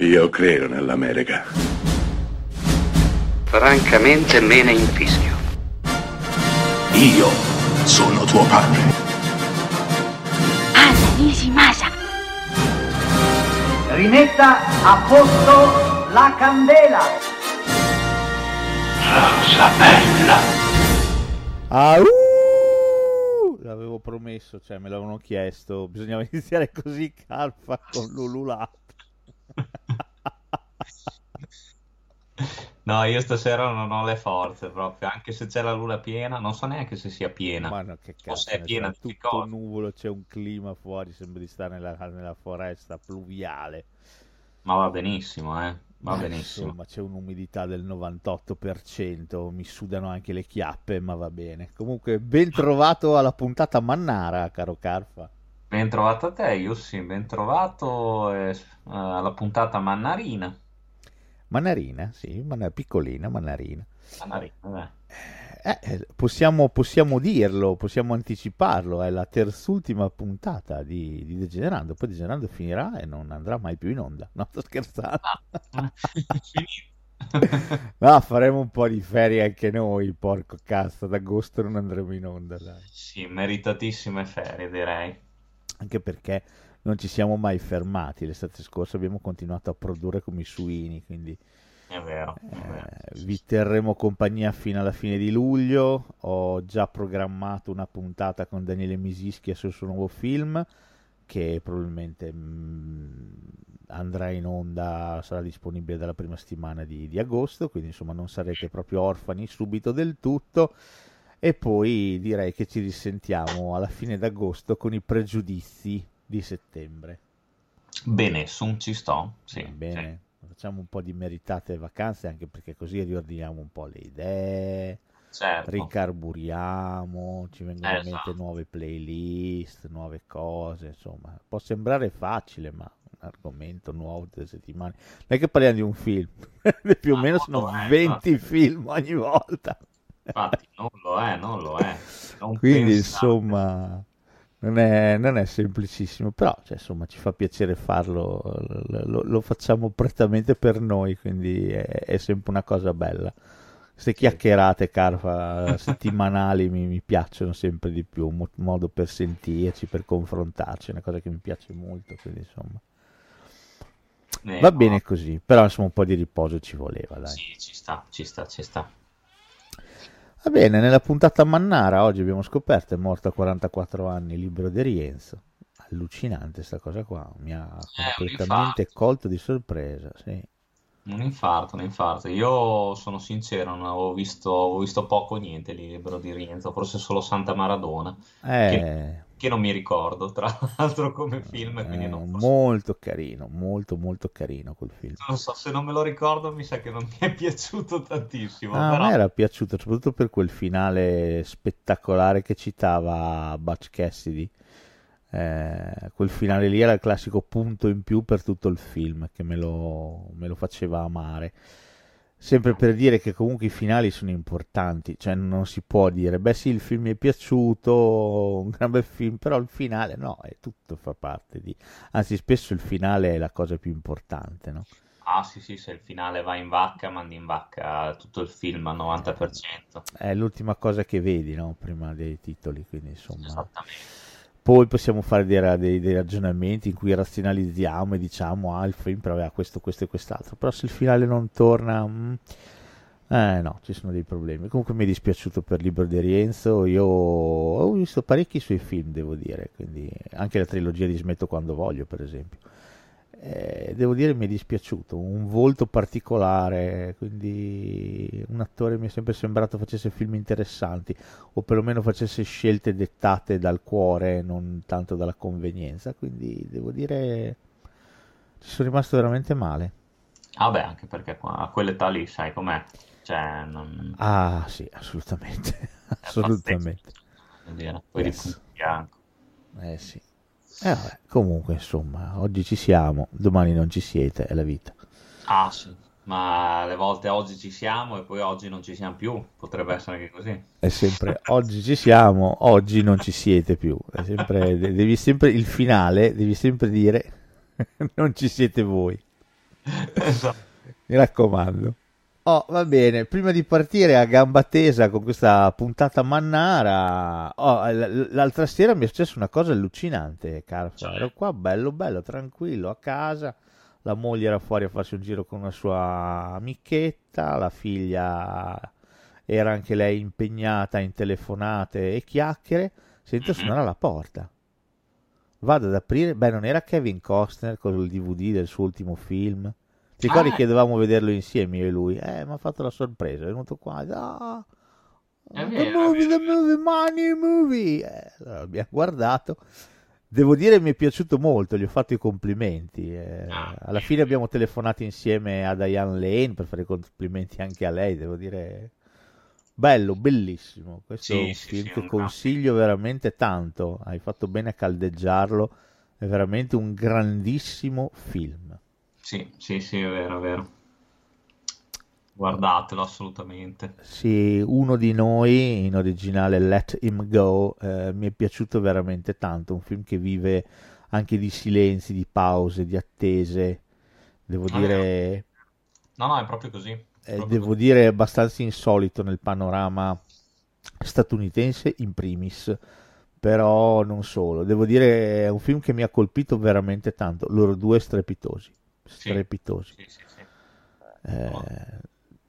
Io credo nell'America. Francamente me ne infischio. Io sono tuo padre. Anna Nishimasa. Rimetta a posto la candela. Rosa bella. Au! L'avevo promesso, cioè me l'avevano chiesto. Bisognava iniziare così, Carfa, con l'ululato. No, io stasera non ho le forze proprio, anche se c'è la luna piena, non so neanche se sia piena. Ma no, che O cazzo, se è piena di tutto nuvolo, c'è un clima fuori, sembra di stare nella, nella foresta pluviale. Ma va benissimo, eh. Va Eh, benissimo. Insomma, c'è un'umidità del 98%, mi sudano anche le chiappe, ma va bene. Comunque, ben trovato alla puntata Mannara, caro Carfa. Ben trovato a te, Yussi, ben trovato eh, alla puntata Mannarina. Mannarina, sì, manna- piccolina, Mannarina. Dai. Eh, eh, possiamo, possiamo dirlo, possiamo anticiparlo, è la terzultima puntata di, di Degenerando, poi Degenerando finirà e non andrà mai più in onda. No, sto scherzando. Finito. No, faremo un po' di ferie anche noi, porco cazzo, ad agosto non andremo in onda, dai. Sì, meritatissime ferie, direi. Anche perché non ci siamo mai fermati, l'estate scorsa abbiamo continuato a produrre come i suini, quindi È vero, è vero. eh, vi terremo compagnia fino alla fine di luglio. Ho già programmato una puntata con Daniele Misischia sul suo nuovo film che probabilmente mm, andrà in onda, sarà disponibile dalla prima settimana di, di agosto, quindi insomma non sarete proprio orfani subito del tutto. E poi direi che ci risentiamo alla fine d'agosto con i pregiudizi di settembre. Bene, su, ci sto. Sì, bene, facciamo un po' di meritate vacanze anche perché così riordiniamo un po' le idee, sì, certo. ricarburiamo, ci vengono in mente Esatto. nuove playlist, nuove cose, insomma, può sembrare facile, ma un argomento nuovo tutte le settimane. Non è che parliamo di un film, più o meno no, sono lo è, 20 film ogni volta. Infatti, non lo è, non lo è. Non Quindi pensate. insomma non è, non è semplicissimo, però cioè, insomma ci fa piacere farlo, lo, lo- facciamo prettamente per noi, quindi è, è sempre una cosa bella. Queste chiacchierate, Carfa, settimanali mi, mi piacciono sempre di più, un mo- modo per sentirci, per confrontarci, è una cosa che mi piace molto, quindi insomma Eh, va no, bene così, però insomma un po' di riposo ci voleva, dai. Sì, ci sta, ci sta, ci sta. Va bene, nella puntata Mannara oggi abbiamo scoperto è morto a 44 anni Libero De Rienzo. Allucinante sta cosa qua, mi ha Eh, completamente colto di sorpresa, sì. Un infarto, un infarto. Io sono sincero, non avevo visto, avevo visto poco niente lì, libero di rientro, forse solo Santa Maradona, È, che non mi ricordo, tra l'altro come film, quindi non posso- molto carino, molto molto carino quel film. non so, se non me lo ricordo mi sa che non mi è piaciuto tantissimo, Ah, a però me era piaciuto soprattutto per quel finale spettacolare che citava Butch Cassidy. Eh, quel finale lì era il classico punto in più per tutto il film che me lo, me lo faceva amare. Sempre per dire che comunque i finali sono importanti, cioè non si può dire, beh sì, il film mi è piaciuto, un gran bel film, però il finale no, è tutto fa parte di... Anzi, spesso il finale è la cosa più importante, no? Ah sì sì, se il finale va in vacca, mandi in vacca tutto il film al 90%. È l'ultima cosa che vedi, no? Prima dei titoli, quindi insomma... Esattamente. Poi possiamo fare dei, dei- dei ragionamenti in cui razionalizziamo e diciamo, ah, il film però aveva questo, questo e quest'altro. Però se il finale non torna, mm, eh no, ci sono dei problemi. Comunque mi è dispiaciuto per Libero di Rienzo. Io ho visto parecchi suoi film, devo dire, quindi anche la trilogia di Smetto quando voglio, per esempio. Eh, devo dire mi è dispiaciuto, un volto particolare, quindi un attore mi è sempre sembrato facesse film interessanti o perlomeno facesse scelte dettate dal cuore, non tanto dalla convenienza, quindi devo dire ci sono rimasto veramente male. Ah beh, anche perché a quell'età lì, sai com'è? Cioè, non... Ah sì, assolutamente, assolutamente. poi di Yes. punto bianco. Eh sì. Eh, vabbè, comunque insomma, oggi ci siamo, domani non ci siete, è la vita. Ah sì, ma alle volte oggi ci siamo e poi oggi non ci siamo più, potrebbe essere anche così. È sempre oggi ci siamo, oggi non ci siete più. È sempre, de- devi sempre il finale, devi sempre dire non ci siete voi. esatto. Mi raccomando. Oh, va bene, prima di partire a gamba tesa con questa puntata mannara, oh, l'altra sera mi è successa una cosa allucinante, Carfa. Cioè? Ero qua bello, bello, tranquillo, a casa, la moglie era fuori a farsi un giro con una sua amichetta, la figlia era anche lei impegnata in telefonate e chiacchiere, sento suonare alla porta. Vado ad aprire, beh non era Kevin Costner con il DVD del suo ultimo film? Ti ricordi ah, che dovevamo vederlo insieme io e lui? Eh, mi ha fatto la sorpresa, è venuto qua. Ah, the movie, the movie, money movie. Eh, allora abbiamo guardato. Devo dire mi è piaciuto molto, gli ho fatto i complimenti. Eh, ah, alla fine abbiamo telefonato insieme a Diane Lane per fare i complimenti anche a lei, devo dire. Bello, bellissimo. Questo sì, è un sì, film sì, che consiglio veramente tanto. Hai fatto bene a caldeggiarlo. È veramente un grandissimo film. Sì, sì, sì, è vero, è vero. Guardatelo assolutamente. Sì, uno di noi, in originale Let Him Go, eh, mi è piaciuto veramente tanto. Un film che vive anche di silenzi, di pause, di attese. Devo ah, dire... No, no, è proprio così. È proprio devo così. dire abbastanza insolito nel panorama statunitense in primis però non solo. Devo dire è un film che mi ha colpito veramente tanto. Loro due strepitosi strepitosi. Sì, sì, sì, eh,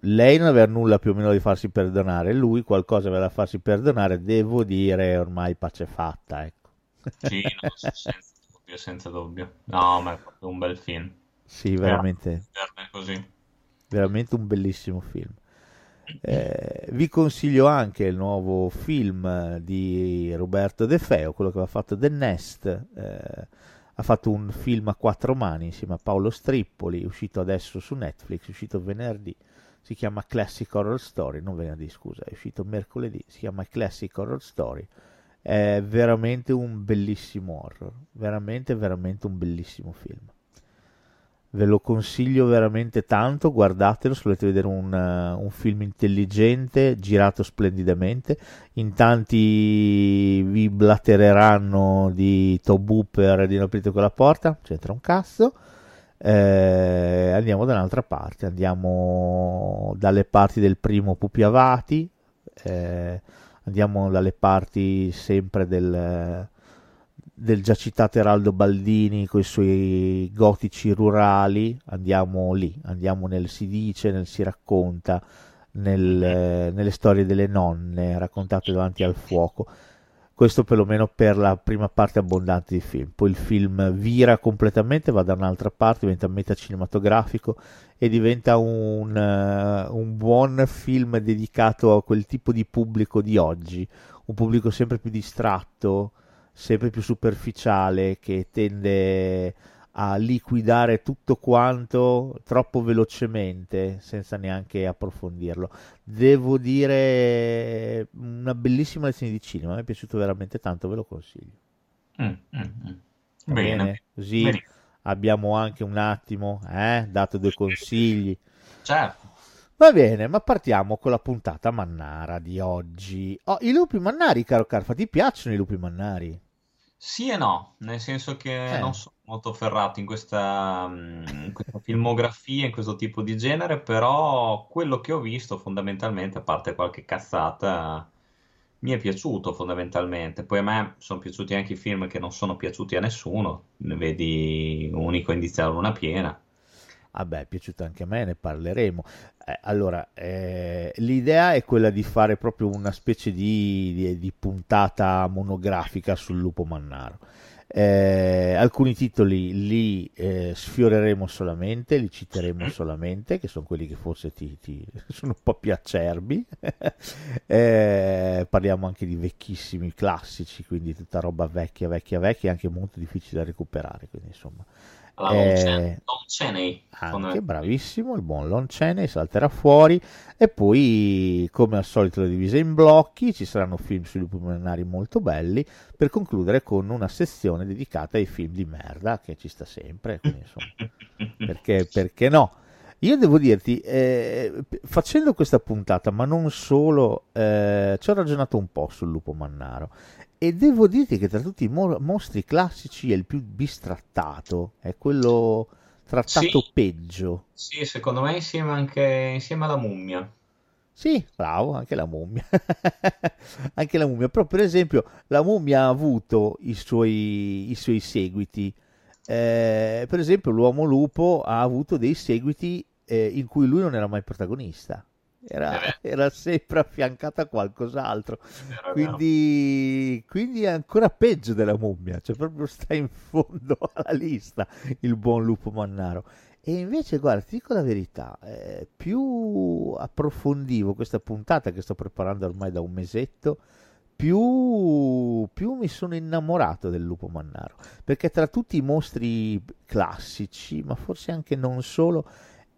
lei non aveva nulla più o meno di farsi perdonare, lui qualcosa aveva da farsi perdonare, devo dire ormai pace fatta. Ecco. Sì, no, senza dubbio, senza dubbio. No, ma è proprio un bel film. Sì, veramente. Così. Veramente un bellissimo film. Eh, vi consiglio anche il nuovo film di Roberto De Feo, quello che aveva fatto The Nest. Eh, ha fatto un film a quattro mani insieme a Paolo Strippoli, uscito adesso su Netflix, uscito venerdì, si chiama Classic Horror Story, non venerdì scusa, è uscito mercoledì, si chiama Classic Horror Story, è veramente un bellissimo horror, veramente veramente un bellissimo film ve lo consiglio veramente tanto, guardatelo se volete vedere un, uh, un, film intelligente, girato splendidamente, in tanti vi blattereranno di Top Hooper di Non aprite quella porta, c'entra un cazzo, eh, andiamo da un'altra parte, andiamo dalle parti del primo Pupi Avati, eh, andiamo dalle parti sempre del del già citato Eraldo Baldini con i suoi gotici rurali, andiamo lì, andiamo nel si dice, nel si racconta, nel, eh, nelle storie delle nonne raccontate davanti al fuoco. Questo perlomeno per la prima parte abbondante di film. Poi il film vira completamente, va da un'altra parte, diventa metacinematografico e diventa un, uh, un buon film dedicato a quel tipo di pubblico di oggi, un pubblico sempre più distratto, sempre più superficiale che tende a liquidare tutto quanto troppo velocemente senza neanche approfondirlo. Devo dire una bellissima lezione di cinema, mi è piaciuto veramente tanto, ve lo consiglio. Mm, mm, mm. Bene. bene. così bene. abbiamo anche un attimo eh, dato due consigli. Certo. Va bene, ma partiamo con la puntata mannara di oggi. Oh, i lupi mannari, caro Carfa, ti piacciono i lupi mannari? Sì e no, nel senso che Eh. non sono molto ferrato in questa, mm, in questa filmografia, in questo tipo di genere, però quello che ho visto fondamentalmente, a parte qualche cazzata, mi è piaciuto fondamentalmente. Poi a me sono piaciuti anche i film che non sono piaciuti a nessuno, ne vedi Unico Indizio alla Luna Piena. Vabbè, ah è piaciuto anche a me, ne parleremo. Eh, allora, eh, l'idea è quella di fare proprio una specie di, di, di puntata monografica sul lupo mannaro. Eh, alcuni titoli li eh, sfioreremo solamente, li citeremo solamente, che sono quelli che forse ti, ti sono un po' più acerbi. eh, parliamo anche di vecchissimi classici, quindi tutta roba vecchia, vecchia, vecchia, anche molto difficile da recuperare. Quindi insomma, la eh, Lon Chaney. Anche bravissimo, il buon Lon Chaney salterà fuori e poi come al solito le divise in blocchi, ci saranno film sui lupi millenari molto belli per concludere con una sezione dedicata ai film di merda che ci sta sempre, quindi, insomma, perché, perché no? Io devo dirti, eh, facendo questa puntata, ma non solo, eh, ci ho ragionato un po' sul lupo mannaro e devo dirti che tra tutti i mo- mostri classici è il più bistrattato, è quello trattato Sì, peggio. sì, secondo me insieme anche insieme alla mummia. Sì, bravo, anche la mummia. Anche la mummia. Però, per esempio, la mummia ha avuto i suoi, i suoi seguiti. Eh, per esempio, l'uomo lupo ha avuto dei seguiti eh, in cui lui non era mai protagonista. Era, vero, era sempre affiancato a qualcos'altro. vero. Quindi, quindi è ancora peggio della mummia. Cioè, proprio sta in fondo alla lista il buon lupo mannaro. E invece, guarda, ti dico la verità, eh, più approfondivo questa puntata che sto preparando ormai da un mesetto, più, più mi sono innamorato del lupo mannaro, perché tra tutti i mostri classici, ma forse anche non solo,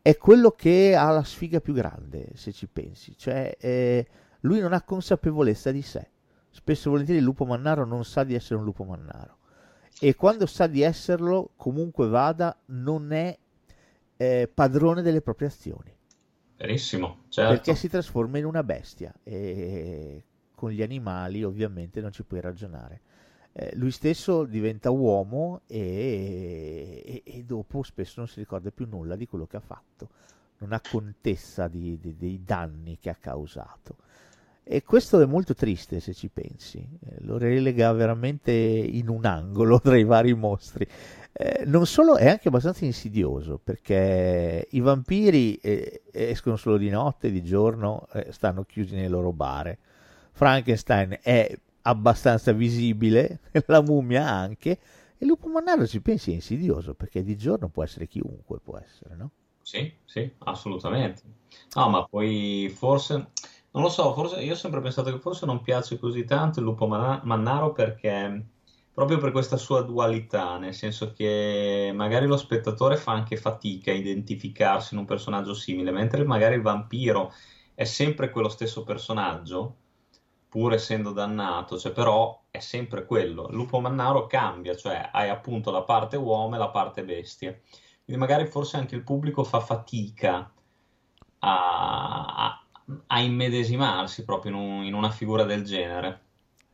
è quello che ha la sfiga più grande, se ci pensi. Cioè, eh, lui non ha consapevolezza di sé. Spesso e volentieri il lupo mannaro non sa di essere un lupo mannaro. E quando sa di esserlo, comunque vada, non è eh, padrone delle proprie azioni, Verissimo, perché certo. si trasforma in una bestia e con gli animali ovviamente non ci puoi ragionare. Eh, lui stesso diventa uomo e, e- e dopo spesso non si ricorda più nulla di quello che ha fatto, non ha contezza di- di- dei danni che ha causato. E questo è molto triste se ci pensi, eh, lo relega veramente in un angolo tra i vari mostri. Eh, non solo, è anche abbastanza insidioso perché i vampiri eh, escono solo di notte, di giorno eh, stanno chiusi nei loro bare. Frankenstein è abbastanza visibile, la mummia anche, e lupo mannaro ci pensi è insidioso perché di giorno può essere chiunque, può essere, no? Sì, sì, assolutamente. No, ma poi forse, non lo so, forse io ho sempre pensato che forse non piace così tanto il lupo Manna- mannaro perché proprio per questa sua dualità, nel senso che magari lo spettatore fa anche fatica a identificarsi in un personaggio simile, mentre magari il vampiro è sempre quello stesso personaggio, pur essendo dannato, cioè però è sempre quello. Il lupo mannaro cambia, cioè hai appunto la parte uomo e la parte bestia. Quindi magari forse anche il pubblico fa fatica a, a- immedesimarsi proprio in, un- in una figura del genere.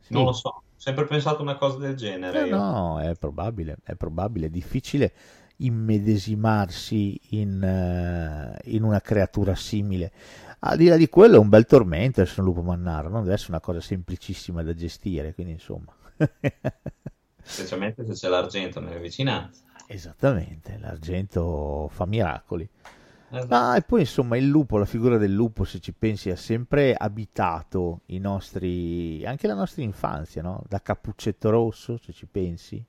Non lo Sì, so, ho sempre pensato una cosa del genere io. no, è probabile, è probabile, è difficile immedesimarsi in, eh, in una creatura simile. Al di là di quello è un bel tormento essere un lupo mannaro, non deve essere una cosa semplicissima da gestire, quindi insomma. Specialmente se c'è l'argento nelle vicinanze. Esattamente, l'argento fa miracoli. Esatto. Ah, e poi insomma il lupo, la figura del lupo, se ci pensi, ha sempre abitato i nostri, anche la nostra infanzia, no? Da Cappuccetto Rosso, se ci pensi,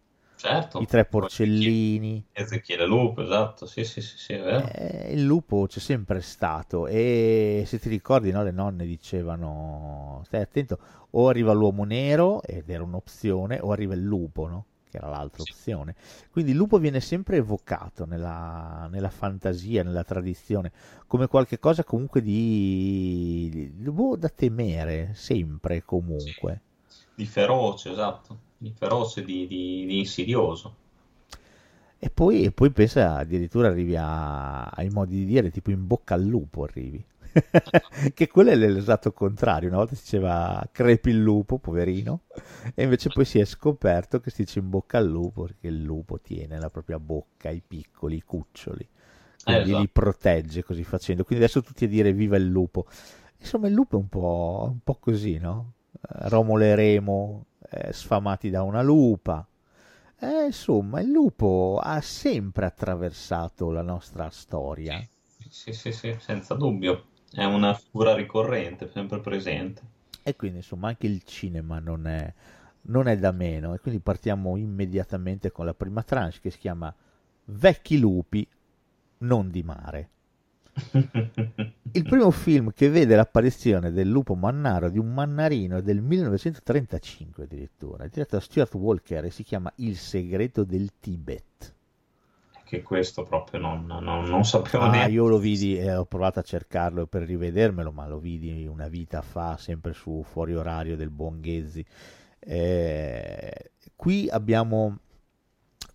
i Certo, tre Poi Ezechiele porcellini. Ezechiele Lupo, esatto, sì, sì, sì, sì. Eh, il lupo c'è sempre stato e se ti ricordi, no, le nonne dicevano, stai attento, o arriva l'uomo nero ed era un'opzione, o arriva il lupo, no? Che era l'altra Sì, opzione. Quindi il lupo viene sempre evocato nella, nella fantasia, nella tradizione, come qualche cosa comunque di, di- boh, da temere, sempre e sì. comunque. Di feroce, esatto, di feroce, di, di- di insidioso. E poi, e poi pensa addirittura arrivi a- ai modi di dire, tipo in bocca al lupo arrivi. Che quello è l'esatto contrario. Una volta si diceva crepi il lupo, poverino, e invece poi si è scoperto che si dice in bocca al lupo perché il lupo tiene nella propria bocca i piccoli, i cuccioli, Eh, quindi li esatto. protegge così facendo. Quindi adesso tutti a dire viva il lupo. Insomma, il lupo è un po', un po' così, no? Eh, Romolo e Remo eh, sfamati da una lupa. Eh, insomma, il lupo ha sempre attraversato la nostra storia. Sì, sì, sì, senza dubbio. È una figura ricorrente, sempre presente. E quindi, insomma, anche il cinema non è, non è da meno. E quindi partiamo immediatamente con la prima tranche che si chiama Vecchi lupi, non di mare. Il primo film che vede l'apparizione del lupo mannaro di un mannarino è del 1935 addirittura, è diretto da Stuart Walker e si chiama Il segreto del Tibet. Che questo proprio non, non- non sapevo Ah, neanche. io lo vidi e ho provato a cercarlo per rivedermelo, ma lo vidi una vita fa, sempre su fuori orario del buon Ghezzi. Eh, qui abbiamo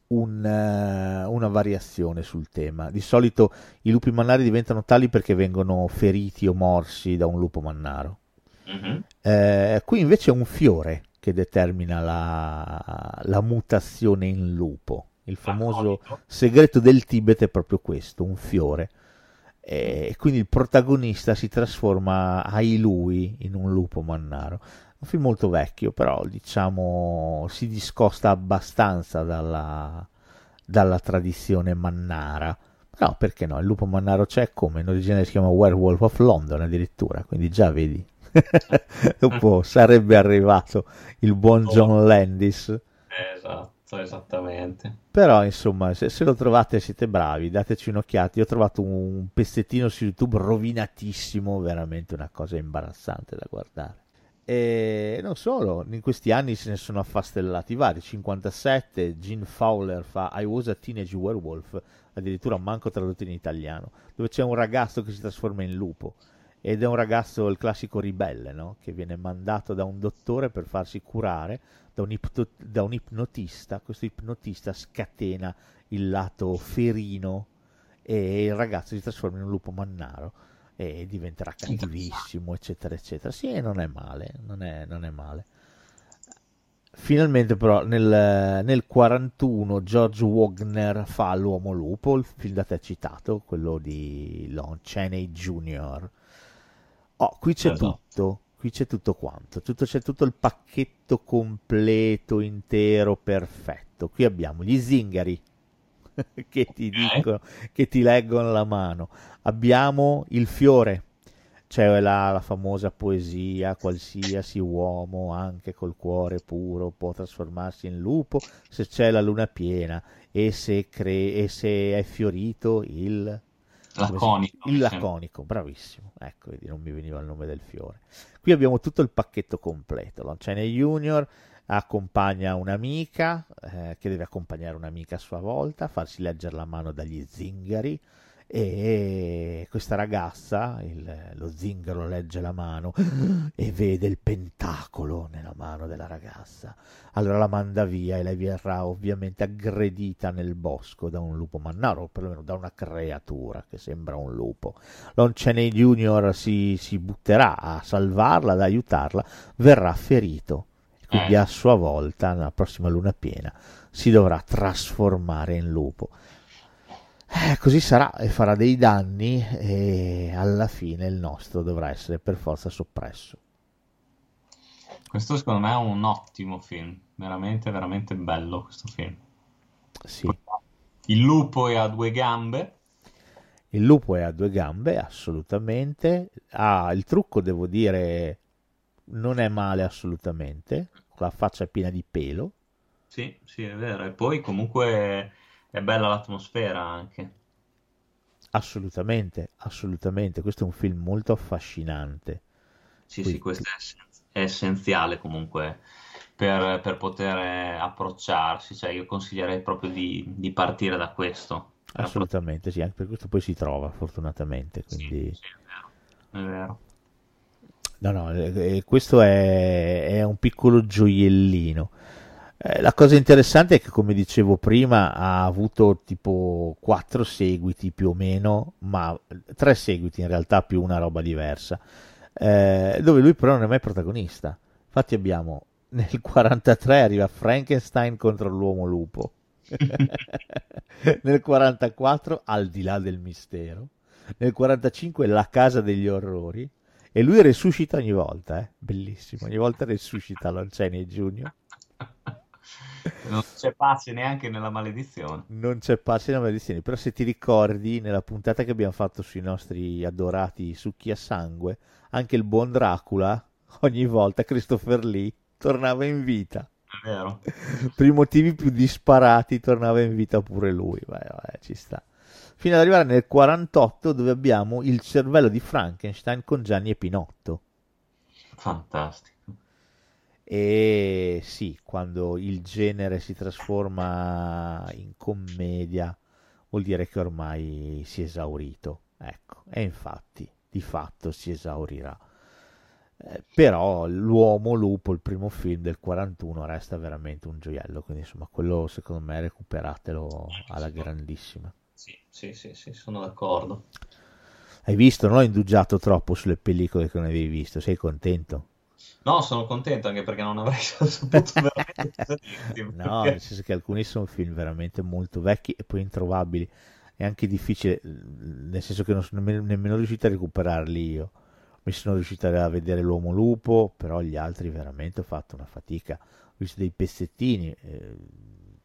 un, eh, una variazione sul tema. Di solito i lupi mannari diventano tali perché vengono feriti o morsi da un lupo mannaro. Mhm. Eh, qui invece è un fiore che determina la, la mutazione in lupo. Il famoso segreto del Tibet è proprio questo, un fiore. E quindi il protagonista si trasforma ai lui in un lupo mannaro. Un film molto vecchio, però diciamo si discosta abbastanza dalla, dalla tradizione mannara. No, perché no? Il lupo mannaro c'è come in origine si chiama Werewolf of London addirittura, quindi già vedi. Dopo sarebbe arrivato il buon John Landis. Esatto esattamente. Però, insomma, se, se, lo trovate siete bravi, dateci un'occhiata. Io ho trovato un pezzettino su YouTube rovinatissimo, veramente una cosa imbarazzante da guardare. E non solo, in questi anni se ne sono affastellati vari. 57, Gene Fowler fa I Was a Teenage Werewolf, addirittura manco tradotto in italiano, dove c'è un ragazzo che si trasforma in lupo. Ed è un ragazzo, il classico ribelle, no? che viene mandato da un dottore per farsi curare da un, ipto, da un ipnotista, questo ipnotista scatena il lato ferino e il ragazzo si trasforma in un lupo mannaro e diventerà cattivissimo, eccetera, eccetera. Sì, non è male, non è, non è male. Finalmente però nel, nel 41 George Wagner fa L'uomo lupo, il film da te citato, quello di Lon Chaney Jr. Oh, qui c'è esatto. tutto, qui c'è tutto quanto, tutto, c'è tutto il pacchetto completo, intero, perfetto. Qui abbiamo gli zingari che ti dicono, che ti leggono la mano. Abbiamo il fiore, c'è la, la, famosa poesia, qualsiasi uomo, anche col cuore puro, può trasformarsi in lupo se c'è la luna piena e se, cre- e se è fiorito il Laconico. Il laconico, bravissimo. Ecco, vedi, non mi veniva il nome del fiore. Qui abbiamo tutto il pacchetto completo. Lanciane Junior accompagna un'amica, eh, che deve accompagnare un'amica a sua volta, farsi leggere la mano dagli zingari e questa ragazza, il, lo zingaro legge la mano e vede il pentacolo nella mano della ragazza. Allora la manda via e lei verrà ovviamente aggredita nel bosco da un lupo mannaro, o perlomeno da una creatura che sembra un lupo. Lon Chaney Jr. Si, si butterà a salvarla, ad aiutarla, verrà ferito. Quindi eh. a sua volta, nella prossima luna piena, si dovrà trasformare in lupo eh, così sarà e farà dei danni e alla fine il nostro dovrà essere per forza soppresso. Questo secondo me è un ottimo film, veramente, veramente bello questo film. Sì. Il lupo è a due gambe. Il lupo è a due gambe, assolutamente. Ah, il trucco, devo dire, non è male assolutamente. La faccia piena di pelo. Sì, sì, è vero. E poi comunque è bella l'atmosfera anche. Assolutamente, assolutamente. Questo è un film molto affascinante. Sì, Quindi... sì, questo è essenziale comunque per, per, poter approcciarsi. Cioè, io consiglierei proprio di, di partire da questo. Assolutamente, sì, anche per questo poi si trova, fortunatamente. Quindi... Sì, sì, è vero. È vero. No, no, eh, questo è, è un piccolo gioiellino. Eh, la cosa interessante è che, come dicevo prima, ha avuto tipo quattro seguiti più o meno, ma tre seguiti in realtà più una roba diversa, eh, dove lui però non è mai protagonista. Infatti abbiamo nel 43 arriva Frankenstein contro l'uomo lupo, nel 44 Al di là del mistero, nel 45 La casa degli orrori, e lui resuscita ogni volta, eh? bellissimo, ogni volta resuscita Lonceni Junior. Non c'è pace neanche nella maledizione. Non c'è pace nella maledizione, però se ti ricordi nella puntata che abbiamo fatto sui nostri adorati succhi a sangue, anche il buon Dracula, ogni volta Christopher Lee tornava in vita. È vero. per i motivi più disparati tornava in vita pure lui, Beh, vabbè, ci sta. Fino ad arrivare nel 48 dove abbiamo il cervello di Frankenstein con Gianni e Pinotto. Fantastico. E sì, quando il genere si trasforma in commedia, vuol dire che ormai si è esaurito. Ecco, e infatti, di fatto si esaurirà. Eh, però l'uomo lupo, il primo film del 41, resta veramente un gioiello. Quindi, insomma, quello secondo me recuperatelo alla grandissima. Sì, sì, sì, sì, sono d'accordo. Hai visto? Non ho indugiato troppo sulle pellicole che non avevi visto. Sei contento? No, sono contento anche perché non avrei saputo veramente cosa dirti. No, nel senso che alcuni sono film veramente molto vecchi e poi introvabili. È anche difficile, nel senso che non sono nemmeno, nemmeno riuscito a recuperarli io. Mi sono riuscito a vedere l'uomo lupo, però gli altri veramente ho fatto una fatica. Ho visto dei pezzettini, eh,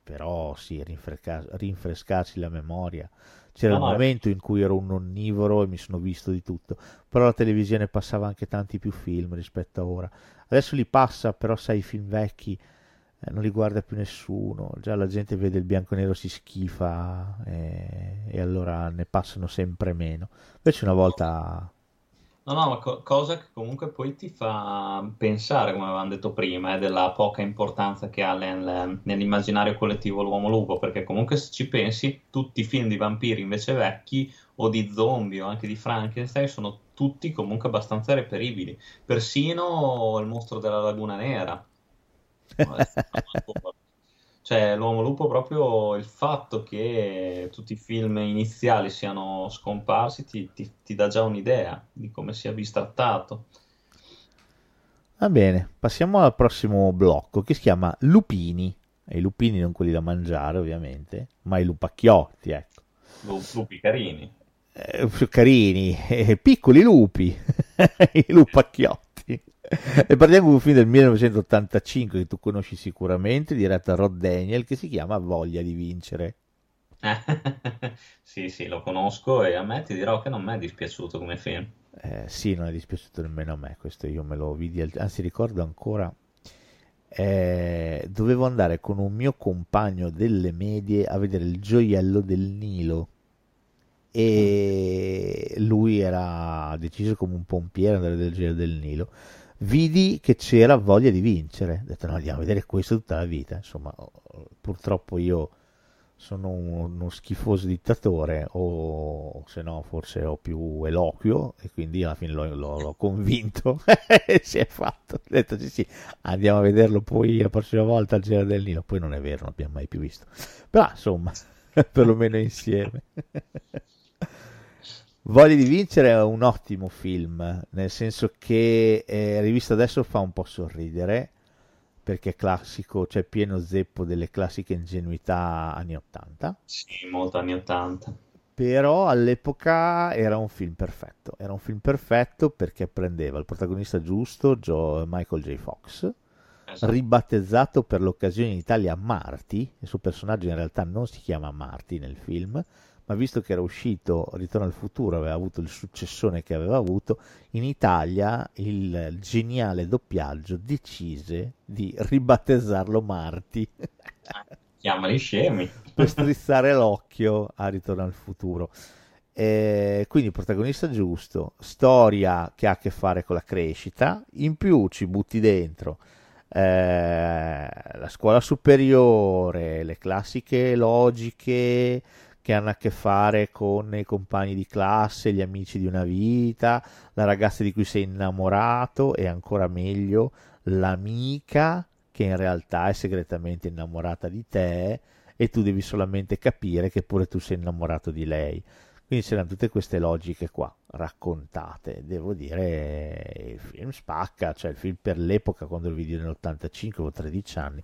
però sì, rinfresca- rinfrescarsi la memoria. C'era no, un momento in cui ero un onnivoro e mi sono visto di tutto, però la televisione passava anche tanti più film rispetto a ora. Adesso li passa, però sai, i film vecchi eh, non li guarda più nessuno, già la gente vede il bianco e nero si schifa e, e allora ne passano sempre meno. Invece una volta No, no, ma co- cosa che comunque poi ti fa pensare, come avevamo detto prima, eh, della poca importanza che ha nel- nell'immaginario collettivo l'uomo lupo, perché comunque se ci pensi, tutti i film di vampiri invece vecchi, o di zombie, o anche di Frankenstein, sono tutti comunque abbastanza reperibili. Persino il mostro della laguna nera. Cioè, l'uomo lupo, proprio il fatto che tutti i film iniziali siano scomparsi ti, ti, ti dà già un'idea di come sia bistrattato. Va bene, passiamo al prossimo blocco che si chiama Lupini. E i lupini non quelli da mangiare, ovviamente, ma i lupacchiotti, ecco. Lupi carini. Eh, carini, eh, piccoli lupi, i lupacchiotti. E parliamo di un film del 1985 che tu conosci sicuramente, diretto da Rod Daniel, che si chiama Voglia di vincere. sì, sì, lo conosco e a me ti dirò che non mi è dispiaciuto come film. Eh, sì, non è dispiaciuto nemmeno a me, questo io me lo vidi, anzi ricordo ancora, eh, dovevo andare con un mio compagno delle medie a vedere il gioiello del Nilo e lui era deciso come un pompiere andare del gioiello del Nilo vidi che c'era voglia di vincere. Ho detto no, andiamo a vedere questo tutta la vita. Insomma, purtroppo io sono uno, schifoso dittatore o se no forse ho più eloquio e quindi alla fine l'ho, l'ho, l'ho convinto si è fatto. Ho detto sì sì, andiamo a vederlo poi la prossima volta al Giro del Nilo. Poi non è vero, non abbiamo mai più visto. Però insomma, perlomeno insieme. Voglia di vincere è un ottimo film, nel senso che eh, rivisto adesso fa un po' sorridere, perché è classico, cioè pieno zeppo delle classiche ingenuità anni 80. Sì, molto anni 80. Però all'epoca era un film perfetto, era un film perfetto perché prendeva il protagonista giusto, Joe, Michael J. Fox, esatto. ribattezzato per l'occasione in Italia Marty, il suo personaggio in realtà non si chiama Marty nel film, ma visto che era uscito Ritorno al futuro, aveva avuto il successone che aveva avuto, in Italia il geniale doppiaggio decise di ribattezzarlo Marty. Chiamali scemi. per strizzare l'occhio a Ritorno al futuro. Eh, quindi protagonista giusto, storia che ha a che fare con la crescita, in più ci butti dentro eh, la scuola superiore, le classiche logiche che hanno a che fare con i compagni di classe, gli amici di una vita, la ragazza di cui sei innamorato e ancora meglio l'amica che in realtà è segretamente innamorata di te e tu devi solamente capire che pure tu sei innamorato di lei. Quindi c'erano tutte queste logiche qua raccontate. Devo dire, il film spacca, cioè il film per l'epoca, quando lo vidi nell'85, avevo 13 anni,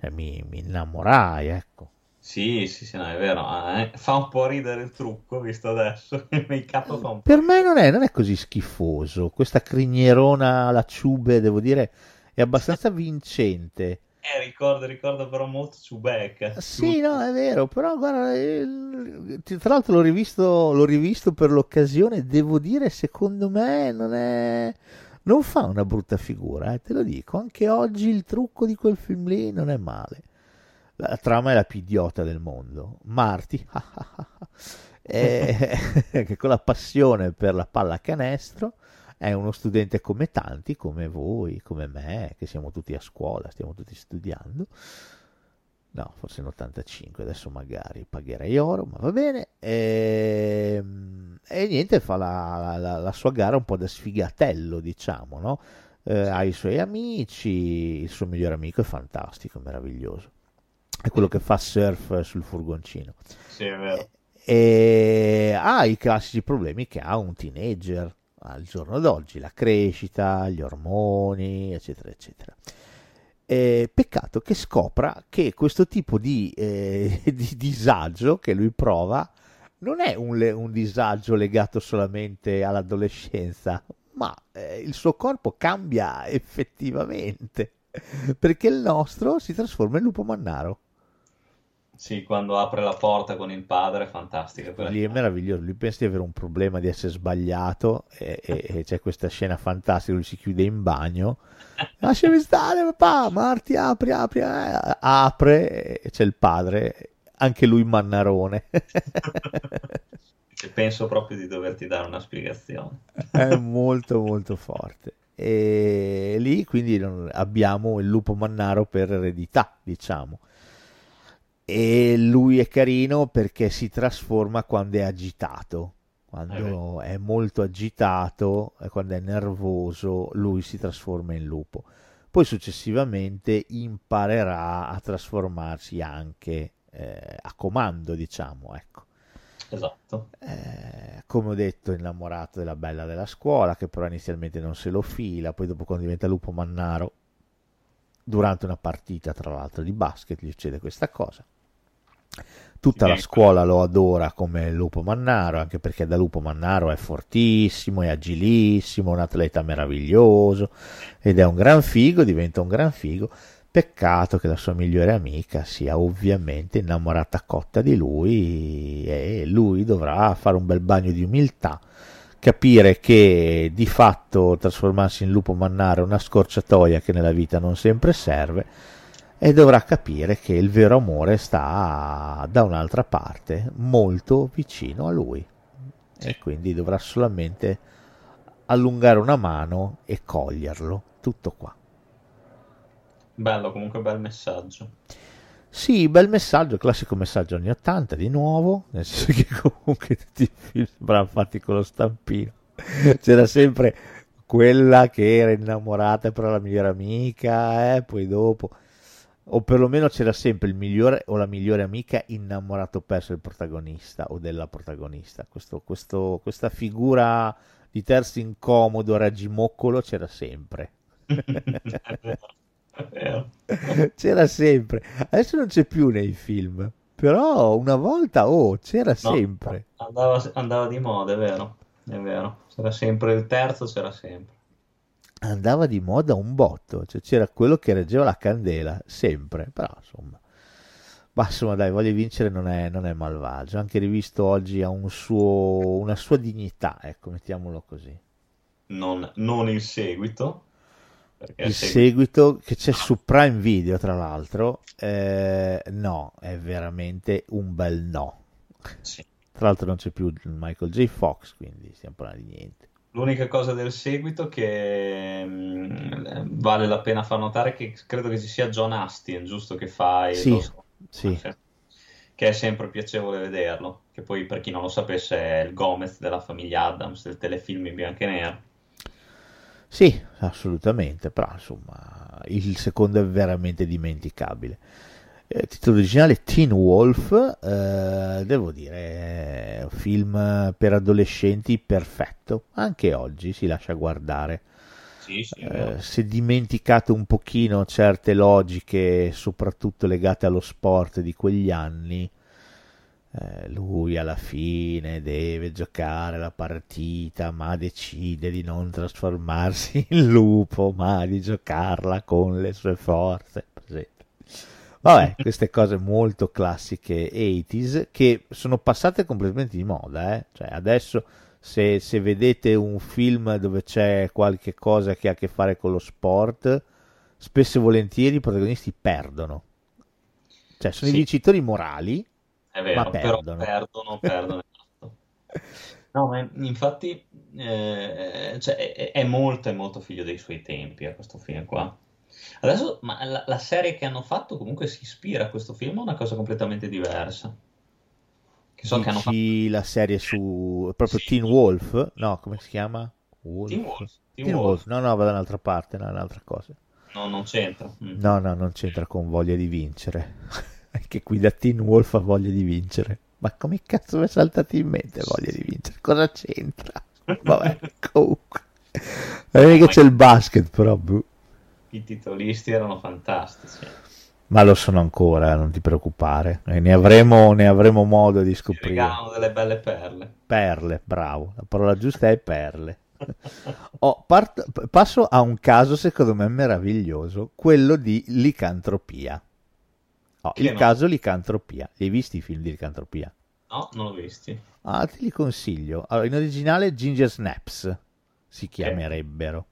eh, mi, mi innamorai, ecco. Sì, sì, sì, no, è vero. Eh? Fa un po' ridere il trucco, visto adesso. Il make-up fa un po'. Per me non è, non è così schifoso. Questa crignerona alla ciube, devo dire, è abbastanza vincente. Eh, ricordo, ricordo però molto Chewbacca. Sì, no, è vero, però guarda, il... tra l'altro l'ho rivisto, l'ho rivisto per l'occasione, devo dire, secondo me non è... Non fa una brutta figura, eh, te lo dico. Anche oggi il trucco di quel film lì non è male la trama è la più idiota del mondo. Marty, è, che con la passione per la palla a canestro è uno studente come tanti, come voi, come me, che siamo tutti a scuola, stiamo tutti studiando. No, forse in 85, adesso magari pagherei oro, ma va bene. E, ehm, e niente, fa la, la, la, sua gara un po' da sfigatello, diciamo, no? Eh, ha i suoi amici, il suo migliore amico è fantastico, meraviglioso è quello che fa surf sul furgoncino. Sì, è vero. E ha i classici problemi che ha un teenager al giorno d'oggi, la crescita, gli ormoni, eccetera, eccetera. Eh, peccato che scopra che questo tipo di, eh, di disagio che lui prova non è un, un, disagio legato solamente all'adolescenza, ma eh, il suo corpo cambia effettivamente, perché il nostro si trasforma in lupo mannaro. Sì, quando apre la porta con il padre è fantastico. Lì è meraviglioso, lui pensa di avere un problema di essere sbagliato e, e, e c'è questa scena fantastica, lui si chiude in bagno, lasciami stare papà, Marti apri, apri, eh. apre e c'è il padre, anche lui mannarone. penso proprio di doverti dare una spiegazione. è molto molto forte. E lì quindi abbiamo il lupo mannaro per eredità, diciamo e lui è carino perché si trasforma quando è agitato. Quando eh è molto agitato quando è nervoso lui si trasforma in lupo. Poi successivamente imparerà a trasformarsi anche eh, a comando diciamo ecco. Esatto. Eh, come ho detto innamorato della bella della scuola che però inizialmente non se lo fila poi dopo quando diventa lupo mannaro durante una partita tra l'altro di basket gli succede questa cosa Tutta la scuola lo adora come Lupo Mannaro, anche perché da Lupo Mannaro è fortissimo, è agilissimo, un atleta meraviglioso ed è un gran figo, diventa un gran figo. Peccato che la sua migliore amica sia ovviamente innamorata cotta di lui e lui dovrà fare un bel bagno di umiltà, capire che di fatto trasformarsi in lupo mannaro è una scorciatoia che nella vita non sempre serve e dovrà capire che il vero amore sta da un'altra parte, molto vicino a lui. E quindi dovrà solamente allungare una mano e coglierlo. Tutto qua. Bello, comunque bel messaggio. Sì, bel messaggio, classico messaggio anni 80 di nuovo, nel senso che comunque tutti i film sembravano fatti con lo stampino. C'era sempre quella che era innamorata però la migliore amica, eh, poi dopo o perlomeno c'era sempre il migliore o la migliore amica innamorato perso del protagonista o della protagonista. Questo, questo, questa figura di terzo incomodo raggimoccolo c'era sempre. c'era sempre. Adesso non c'è più nei film, però una volta, oh, c'era no, sempre. Andava, andava di moda, è vero, è vero. C'era sempre il terzo, c'era sempre andava di moda un botto, cioè c'era quello che reggeva la candela, sempre, però insomma. Ma insomma dai, voglio vincere non è, non è malvagio, anche rivisto oggi ha un suo, una sua dignità, ecco, mettiamolo così. Non, non il seguito. Il seguito... che c'è su Prime Video, tra l'altro, eh, no, è veramente un bel no. Sì. Tra l'altro non c'è più Michael J. Fox, quindi stiamo parlando di niente. L'unica cosa del seguito che mh, mm, vale la pena far notare è che credo che ci sia John Astin, giusto, che fa il sì, sì. che è sempre piacevole vederlo, che poi per chi non lo sapesse è il Gomez della famiglia Adams del telefilm in bianco e nero. Sì, assolutamente, però insomma il secondo è veramente dimenticabile eh, titolo originale Teen Wolf, eh, devo dire, un film per adolescenti perfetto, anche oggi si lascia guardare. Sì, sì, eh, se dimenticate un pochino certe logiche, soprattutto legate allo sport di quegli anni, eh, lui alla fine deve giocare la partita, ma decide di non trasformarsi in lupo, ma di giocarla con le sue forze. Presente. Vabbè, queste cose molto classiche 80s che sono passate completamente di moda, eh? Cioè, adesso se, se, vedete un film dove c'è qualche cosa che ha a che fare con lo sport, spesso e volentieri i protagonisti perdono. Cioè, sono sì. i vincitori morali, è vero, ma perdono. Perdono, perdono. no, ma infatti eh, cioè, è, è molto, è molto figlio dei suoi tempi a questo film qua. Adesso, ma la, la, serie che hanno fatto comunque si ispira a questo film o una cosa completamente diversa? Che so Dici che hanno fatto... la serie su proprio sì. Teen Wolf? No, come si chiama? Wolf. Teen Wolf. Teen, Teen Wolf. Wolf. No, no, va da un'altra parte, no, è un'altra cosa. No, non c'entra. Mm. No, no, non c'entra con voglia di vincere. Anche qui da Teen Wolf ha voglia di vincere. Ma come cazzo mi è saltato in mente voglia di vincere? Cosa c'entra? Vabbè, comunque. È che c'è il basket, però. Boh. I titolisti erano fantastici. Ma lo sono ancora, non ti preoccupare. E ne, avremo, ne avremo modo di scoprire. regalano delle belle perle. Perle, bravo. La parola giusta è perle. Oh, part- passo a un caso secondo me meraviglioso, quello di licantropia. Oh, il no? caso licantropia. Li hai visti i film di licantropia? No, non l'ho visti. Ah, te li consiglio. Allora, in originale Ginger Snaps si chiamerebbero.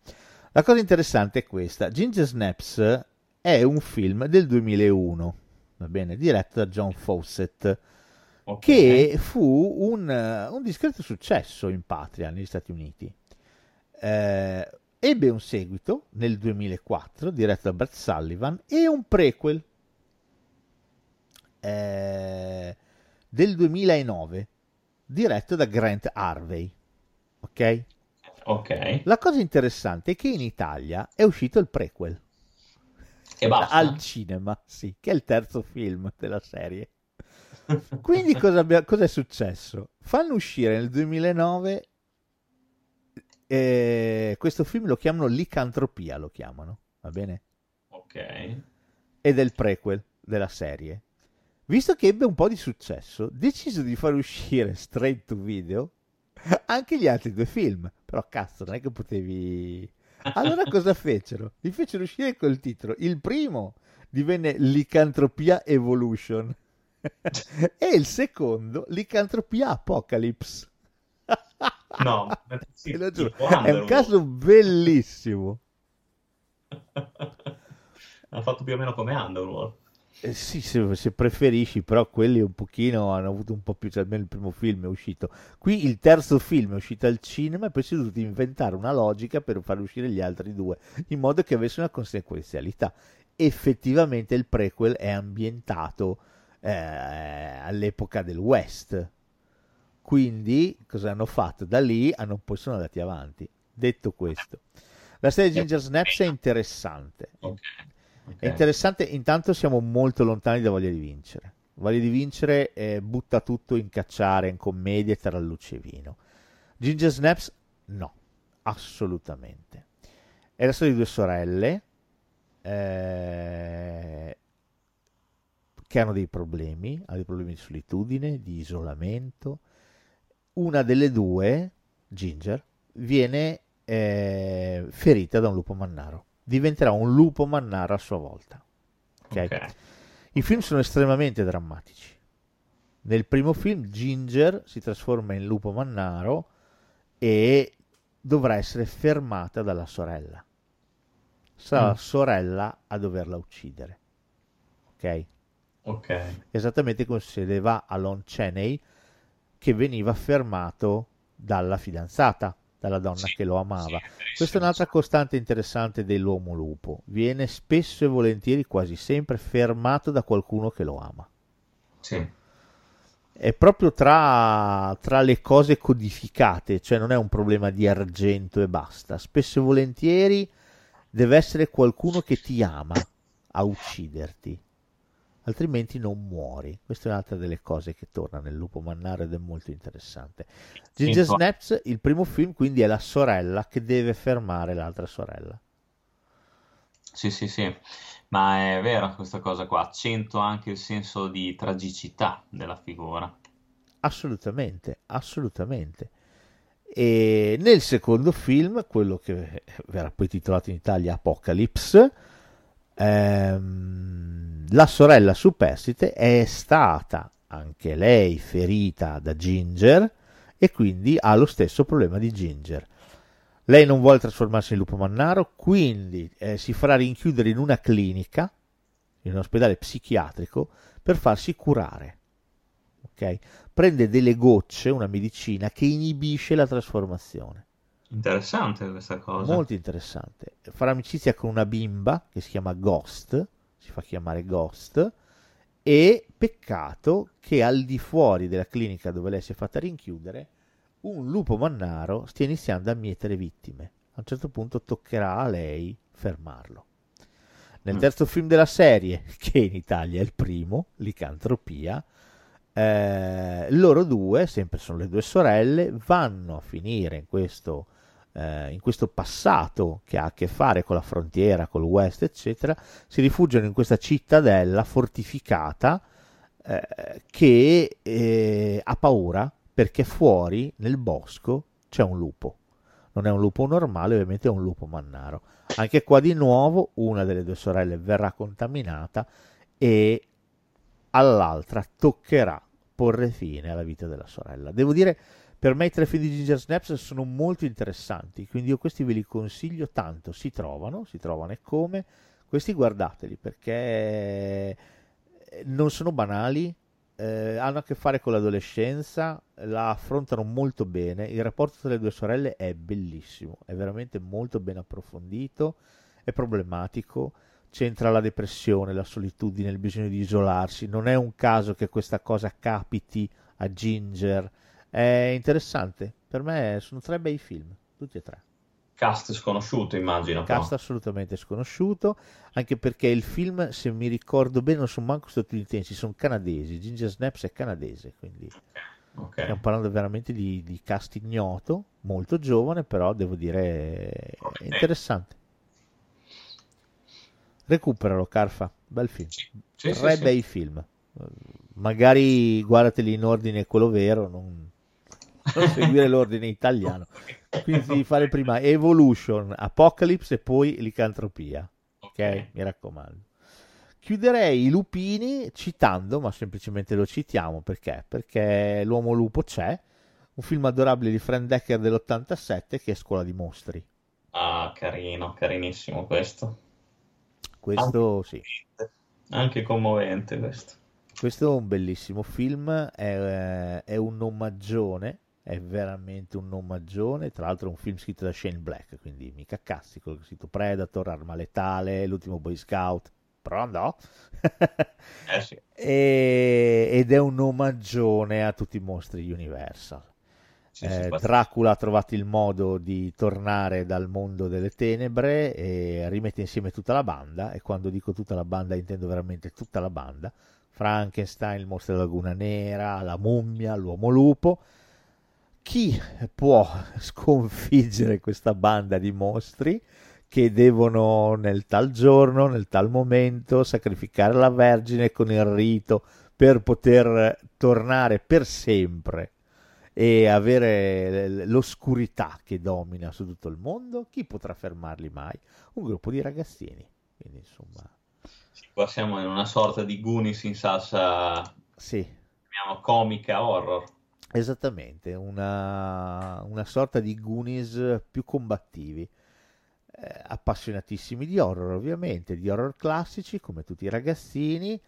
La cosa interessante è questa. Ginger Snaps è un film del 2001, va bene, diretto da John Fawcett, Ok. che fu un, un discreto successo in patria negli Stati Uniti. Eh, ebbe un seguito nel 2004, diretto da Brett Sullivan, e un prequel eh, del 2009, diretto da Grant Harvey. Ok? Ok. La cosa interessante è che in Italia è uscito il prequel E basta. al cinema, sì, che è il terzo film della serie. Quindi cosa, abbia- cosa è successo? Fanno uscire nel 2009 eh, questo film lo chiamano Licantropia, lo chiamano, va bene? Ok. Ed è il prequel della serie. Visto che ebbe un po' di successo, deciso di far uscire straight to video anche gli altri due film. Però cazzo, non è che potevi... Allora cosa fecero? Li fecero uscire col titolo. Il primo divenne Licantropia Evolution e il secondo Licantropia Apocalypse. No, sì, è un caso bellissimo. Hanno fatto più o meno come Underworld. Eh, sì, se, se preferisci, però quelli un pochino hanno avuto un po' più, cioè almeno il primo film è uscito. Qui il terzo film è uscito al cinema e poi si è dovuto inventare una logica per far uscire gli altri due, in modo che avesse una conseguenzialità. Effettivamente il prequel è ambientato eh, all'epoca del West. Quindi cosa hanno fatto? Da lì hanno, poi sono andati avanti. Detto questo, la serie Ginger Snaps è interessante. Ok. Ok. È interessante, intanto siamo molto lontani da Voglia di vincere. Voglia di vincere eh, butta tutto in cacciare, in commedie tra luce e vino. Ginger Snaps no, assolutamente. È la storia di due sorelle eh, che hanno dei problemi, hanno dei problemi di solitudine, di isolamento. Una delle due, Ginger, viene eh, ferita da un lupo mannaro. Diventerà un lupo mannaro a sua volta. Ok? Ok. I film sono estremamente drammatici. Nel primo film Ginger si trasforma in lupo mannaro e dovrà essere fermata dalla sorella. Sarà Mm. la sorella a doverla uccidere. Ok? Ok. Esattamente come succedeva a Lon Chaney che veniva fermato dalla fidanzata, dalla donna Sì, che lo amava. sì. Questa è un'altra costante interessante dell'uomo lupo. Viene spesso e volentieri, quasi sempre, fermato da qualcuno che lo ama. Sì. È proprio tra, tra le cose codificate, cioè non è un problema di argento e basta. Spesso e volentieri deve essere qualcuno che ti ama a ucciderti, altrimenti non muori. Questa è un'altra delle cose che torna nel lupo mannaro ed è molto interessante. Ginger Sì, Snaps, il primo film, quindi è la sorella che deve fermare l'altra sorella. Sì, sì, sì, ma è vera questa cosa qua, accento anche il senso di tragicità della figura. Assolutamente, assolutamente. E nel secondo film, quello che verrà poi titolato in Italia Apocalypse, ehm, la sorella superstite è stata anche lei ferita da Ginger e quindi ha lo stesso problema di Ginger. Lei non vuole trasformarsi in lupo mannaro, quindi eh, si farà rinchiudere in una clinica, in un ospedale psichiatrico, per farsi curare. Ok? Prende delle gocce, una medicina che inibisce la trasformazione. Interessante questa cosa. Molto interessante. Farà amicizia con una bimba che si chiama Ghost, si fa chiamare Ghost, e peccato che al di fuori della clinica dove lei si è fatta rinchiudere, un lupo mannaro stia iniziando a mietere vittime. A un certo punto toccherà a lei fermarlo. Nel Mm. terzo film della serie, che in Italia è il primo, Licantropia, eh, loro due, sempre sono le due sorelle, vanno a finire in questo, eh, in questo passato che ha a che fare con la frontiera, col West, eccetera, si rifugiano in questa cittadella fortificata eh, che eh, ha paura perché fuori nel bosco c'è un lupo. Non è un lupo normale, ovviamente è un lupo mannaro. Anche qua di nuovo una delle due sorelle verrà contaminata e all'altra toccherà porre fine alla vita della sorella. Devo dire, per me i tre film di Ginger Snaps sono molto interessanti, quindi io questi ve li consiglio tanto. Si trovano, si trovano e come. Questi guardateli perché eh, non sono banali, eh, hanno a che fare con l'adolescenza, la affrontano molto bene. Il rapporto tra le due sorelle è bellissimo, è veramente molto ben approfondito, è problematico c'entra la depressione, la solitudine, il bisogno di isolarsi. Non è un caso che questa cosa capiti a Ginger. È interessante. Per me sono tre bei film, tutti e tre. Cast sconosciuto, immagino. Cast però. assolutamente sconosciuto, anche perché il film, se mi ricordo bene, non sono manco statunitensi, sono canadesi. Ginger Snaps è canadese, quindi okay. stiamo parlando veramente di, di cast ignoto, molto giovane, però devo dire okay. interessante. Recuperalo, Carfa, bel film. Sì, sì, Tre sì, bei film. Magari guardateli in ordine quello vero, non seguire l'ordine italiano. Quindi devi fare prima Evolution, Apocalypse e poi Licantropia. Ok, okay. mi raccomando. Chiuderei i lupini citando, ma semplicemente lo citiamo perché? Perché l'uomo lupo c'è, un film adorabile di Frank Decker dell'87 che è Scuola di mostri. Ah, carino, carinissimo questo. Questo anche, sì. Anche commovente questo. Questo è un bellissimo film, è, è un omaggione, è veramente un omaggione, tra l'altro è un film scritto da Shane Black, quindi mica cazzi, quello scritto Predator, Arma Letale, L'ultimo Boy Scout, però no. eh sì. e, ed è un omaggione a tutti i mostri Universal. Eh, Dracula ha trovato il modo di tornare dal mondo delle tenebre e rimette insieme tutta la banda. E quando dico tutta la banda intendo veramente tutta la banda. Frankenstein, il mostro della laguna nera, la mummia, l'uomo lupo chi può sconfiggere questa banda di mostri che devono nel tal giorno, nel tal momento sacrificare la Vergine con il rito per poter tornare per sempre e avere l'oscurità che domina su tutto il mondo, chi potrà fermarli mai? Un gruppo di ragazzini. Quindi insomma... Sì, qua siamo in una sorta di Goonies in salsa sì. chiamiamo comica horror. Esattamente, una, una sorta di Goonies più combattivi. Eh, appassionatissimi di horror ovviamente, di horror classici come tutti i ragazzini,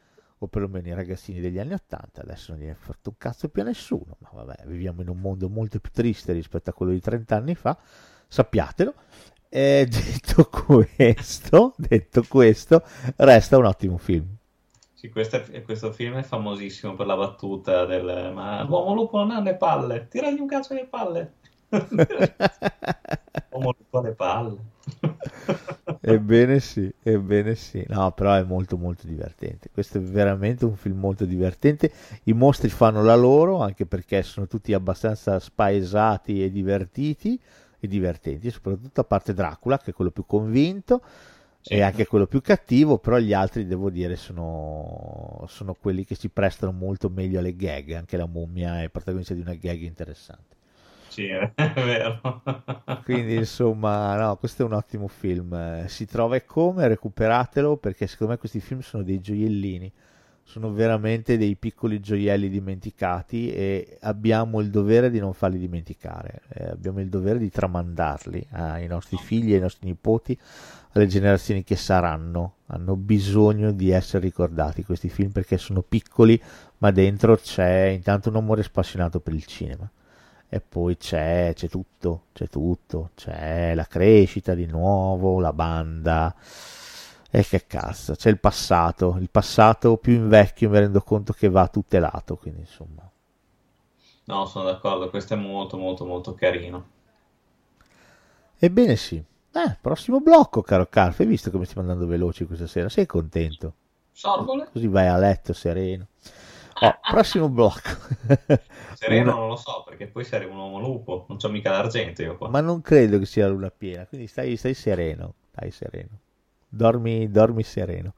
o perlomeno i ragazzini degli anni 80, adesso non gli è fatto un cazzo più a nessuno, ma vabbè, viviamo in un mondo molto più triste rispetto a quello di 30 anni fa, sappiatelo. E detto questo, detto questo, resta un ottimo film. Sì, questo, questo, film è famosissimo per la battuta del ma l'uomo lupo non ha le palle, tiragli un cazzo alle palle. l'uomo lupo alle palle. Ebbene sì, ebbene sì. No, però è molto molto divertente. Questo è veramente un film molto divertente. I mostri fanno la loro, anche perché sono tutti abbastanza spaesati e divertiti e divertenti, soprattutto a parte Dracula, che è quello più convinto sì. e anche quello più cattivo, però gli altri devo dire sono, sono quelli che si prestano molto meglio alle gag, anche la mummia è protagonista di una gag interessante sì, è vero. Quindi insomma, no, questo è un ottimo film. Si trova e come, recuperatelo perché secondo me questi film sono dei gioiellini. Sono veramente dei piccoli gioielli dimenticati e abbiamo il dovere di non farli dimenticare. Eh, abbiamo il dovere di tramandarli ai nostri figli, ai nostri nipoti, alle generazioni che saranno. Hanno bisogno di essere ricordati questi film perché sono piccoli, ma dentro c'è intanto un amore spassionato per il cinema e poi c'è, c'è tutto, c'è tutto, c'è la crescita di nuovo, la banda e che cazzo, c'è il passato, il passato più invecchio mi rendo conto che va tutelato, quindi insomma. No, sono d'accordo, questo è molto molto molto carino. Ebbene sì. Eh, prossimo blocco, caro Carf, hai visto come stiamo andando veloci questa sera? Sei contento? Sorgole. Così vai a letto sereno. Oh, prossimo blocco. Sereno non lo so, perché poi sarei un uomo lupo, non c'ho mica l'argento io qua. Ma non credo che sia la luna piena, quindi stai, stai sereno, stai sereno. Dormi, dormi sereno.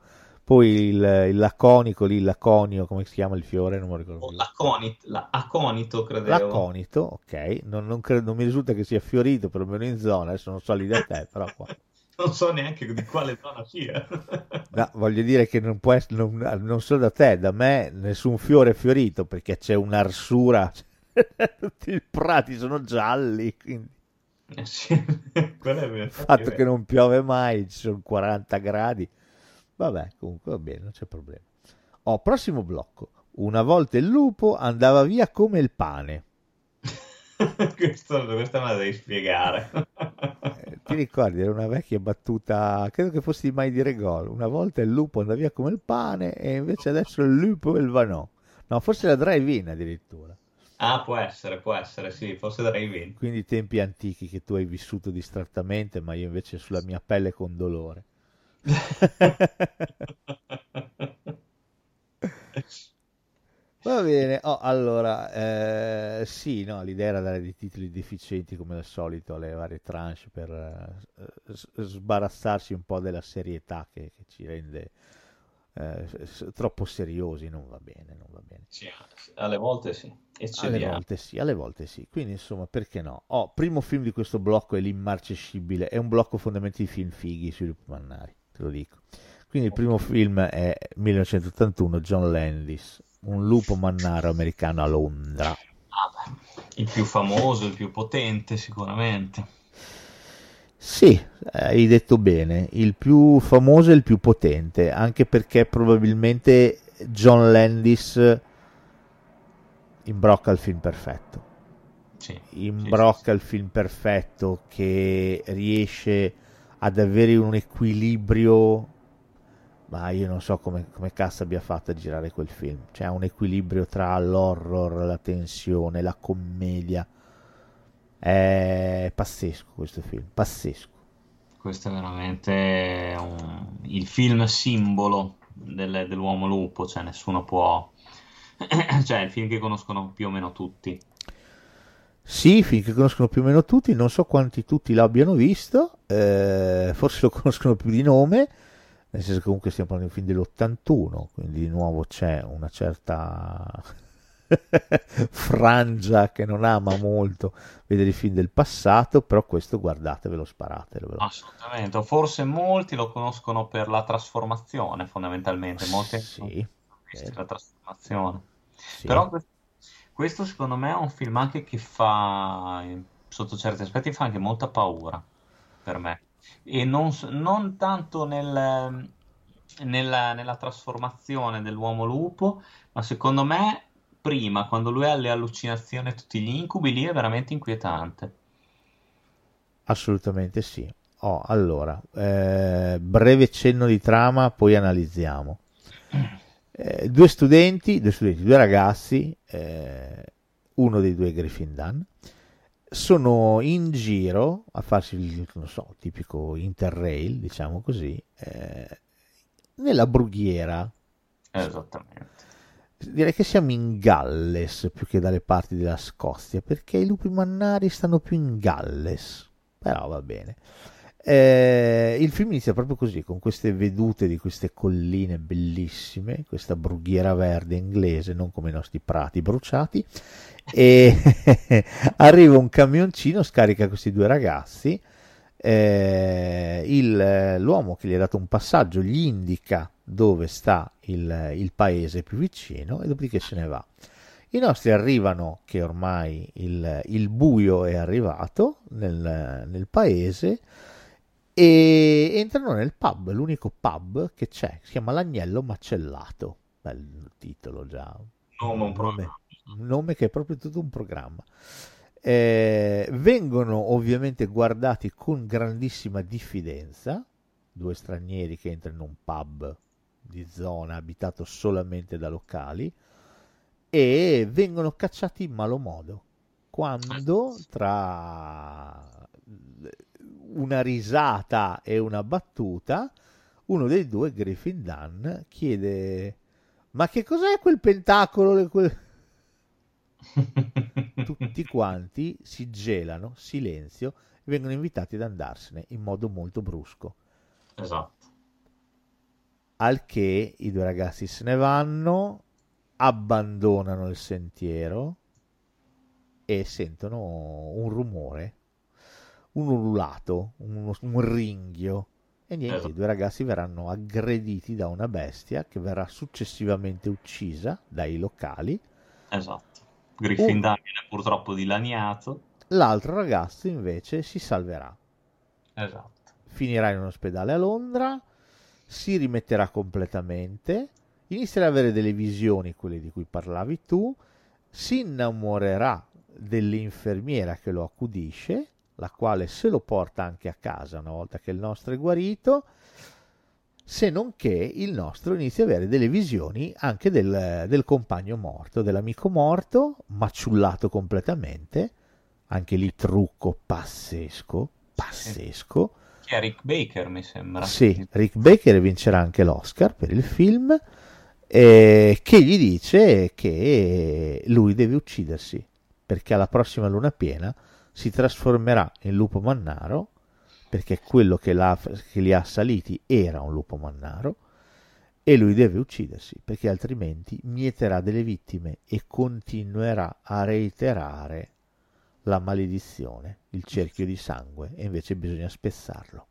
Poi il, il, laconico lì, il laconio, come si chiama il fiore? Non mi ricordo. Oh, l'aconito, l'aconito, credevo. L'aconito, ok. Non, non, credo, non mi risulta che sia fiorito, perlomeno in zona, adesso non so lì da te, però qua. non so neanche di quale zona sia. no, voglio dire che non può essere, non, non solo da te, da me nessun fiore è fiorito perché c'è un'arsura, tutti i prati sono gialli, quindi... Eh sì, il fatto che non piove mai, ci sono 40 gradi. Vabbè, comunque va bene, non c'è problema. Oh, prossimo blocco. Una volta il lupo andava via come il pane. Questo, questa me la devi spiegare. Eh, ti ricordi, era una vecchia battuta, credo che fossi mai dire gol. Una volta il lupo andava via come il pane e invece adesso il lupo e il vanò. No, forse la drive-in addirittura. Ah, può essere, può essere, sì, forse drive-in. Quindi tempi antichi che tu hai vissuto distrattamente, ma io invece sulla mia pelle con dolore. Va bene, oh, allora, eh, sì, no, l'idea era dare dei titoli deficienti come al solito alle varie tranche per eh, sbarazzarsi un po' della serietà che, che ci rende eh, troppo seriosi, non va bene, non va bene. Sì, alle volte sì, alle volte sì, alle volte sì, quindi insomma perché no? Oh, primo film di questo blocco è L'Immarcescibile, è un blocco fondamentalmente di film fighi sui lupi mannari te lo dico. Quindi il primo film è 1981, John Landis, un lupo mannaro americano a Londra. Ah il più famoso, il più potente sicuramente. Sì, hai detto bene, il più famoso e il più potente, anche perché probabilmente John Landis imbrocca il film perfetto. Sì, imbrocca sì, sì, il film perfetto che riesce ad avere un equilibrio ma io non so come, come cazzo abbia fatto a girare quel film. C'è un equilibrio tra l'horror, la tensione, la commedia. È pazzesco questo film, pazzesco. Questo è veramente un... il film simbolo del, dell'uomo lupo cioè nessuno può cioè il film che conoscono più o meno tutti sì, finché conoscono più o meno tutti, non so quanti tutti l'abbiano visto, eh, forse lo conoscono più di nome, nel senso che comunque stiamo parlando di un film dell'81, quindi di nuovo c'è una certa frangia che non ama molto vedere i film del passato, però questo guardatevelo, sparatelo. Assolutamente, forse molti lo conoscono per la trasformazione fondamentalmente, molti sì, la trasformazione. Sì. Però questo questo secondo me è un film anche che fa, sotto certi aspetti, fa anche molta paura per me. E non, non tanto nel, nella, nella trasformazione dell'uomo lupo, ma secondo me prima, quando lui ha le allucinazioni e tutti gli incubi, lì è veramente inquietante. Assolutamente sì. Oh, allora, eh, breve cenno di trama, poi analizziamo. Eh, due studenti, due studenti, due ragazzi, eh, uno dei due Gryffindor, sono in giro a farsi il non so, tipico interrail, diciamo così, eh, nella brughiera. Esattamente. Direi che siamo in Galles più che dalle parti della Scozia, perché i lupi mannari stanno più in Galles. Però va bene. Eh, il film inizia proprio così, con queste vedute di queste colline bellissime, questa brughiera verde inglese, non come i nostri prati bruciati, e arriva un camioncino, scarica questi due ragazzi, eh, il, l'uomo che gli ha dato un passaggio gli indica dove sta il, il paese più vicino e dopodiché se ne va. I nostri arrivano, che ormai il, il buio è arrivato nel, nel paese, e entrano nel pub, l'unico pub che c'è, si chiama L'Agnello Macellato. Bel titolo già. Nome, un nome, nome che è proprio tutto un programma. Eh, vengono ovviamente guardati con grandissima diffidenza, due stranieri che entrano in un pub di zona abitato solamente da locali e vengono cacciati in malo modo quando tra una risata e una battuta, uno dei due, Griffin Dunn, chiede Ma che cos'è quel pentacolo? Quel... Tutti quanti si gelano, silenzio, e vengono invitati ad andarsene in modo molto brusco. Esatto. Al che i due ragazzi se ne vanno, abbandonano il sentiero e sentono un rumore, un ululato, un, un ringhio. E niente, esatto. i due ragazzi verranno aggrediti da una bestia che verrà successivamente uccisa dai locali. Esatto. Gryffindor un... viene purtroppo dilaniato. L'altro ragazzo invece si salverà. Esatto. Finirà in un ospedale a Londra, si rimetterà completamente, inizierà ad avere delle visioni, quelle di cui parlavi tu, si innamorerà dell'infermiera che lo accudisce, la quale se lo porta anche a casa una volta che il nostro è guarito, se non che il nostro inizia ad avere delle visioni anche del, del compagno morto, dell'amico morto, maciullato completamente, anche lì trucco pazzesco, pazzesco. Che è Rick Baker, mi sembra. Sì, Rick Baker vincerà anche l'Oscar per il film, eh, che gli dice che lui deve uccidersi, perché alla prossima luna piena si trasformerà in lupo mannaro, perché quello che, che li ha saliti era un lupo mannaro, e lui deve uccidersi, perché altrimenti mieterà delle vittime e continuerà a reiterare la maledizione, il cerchio di sangue, e invece bisogna spezzarlo.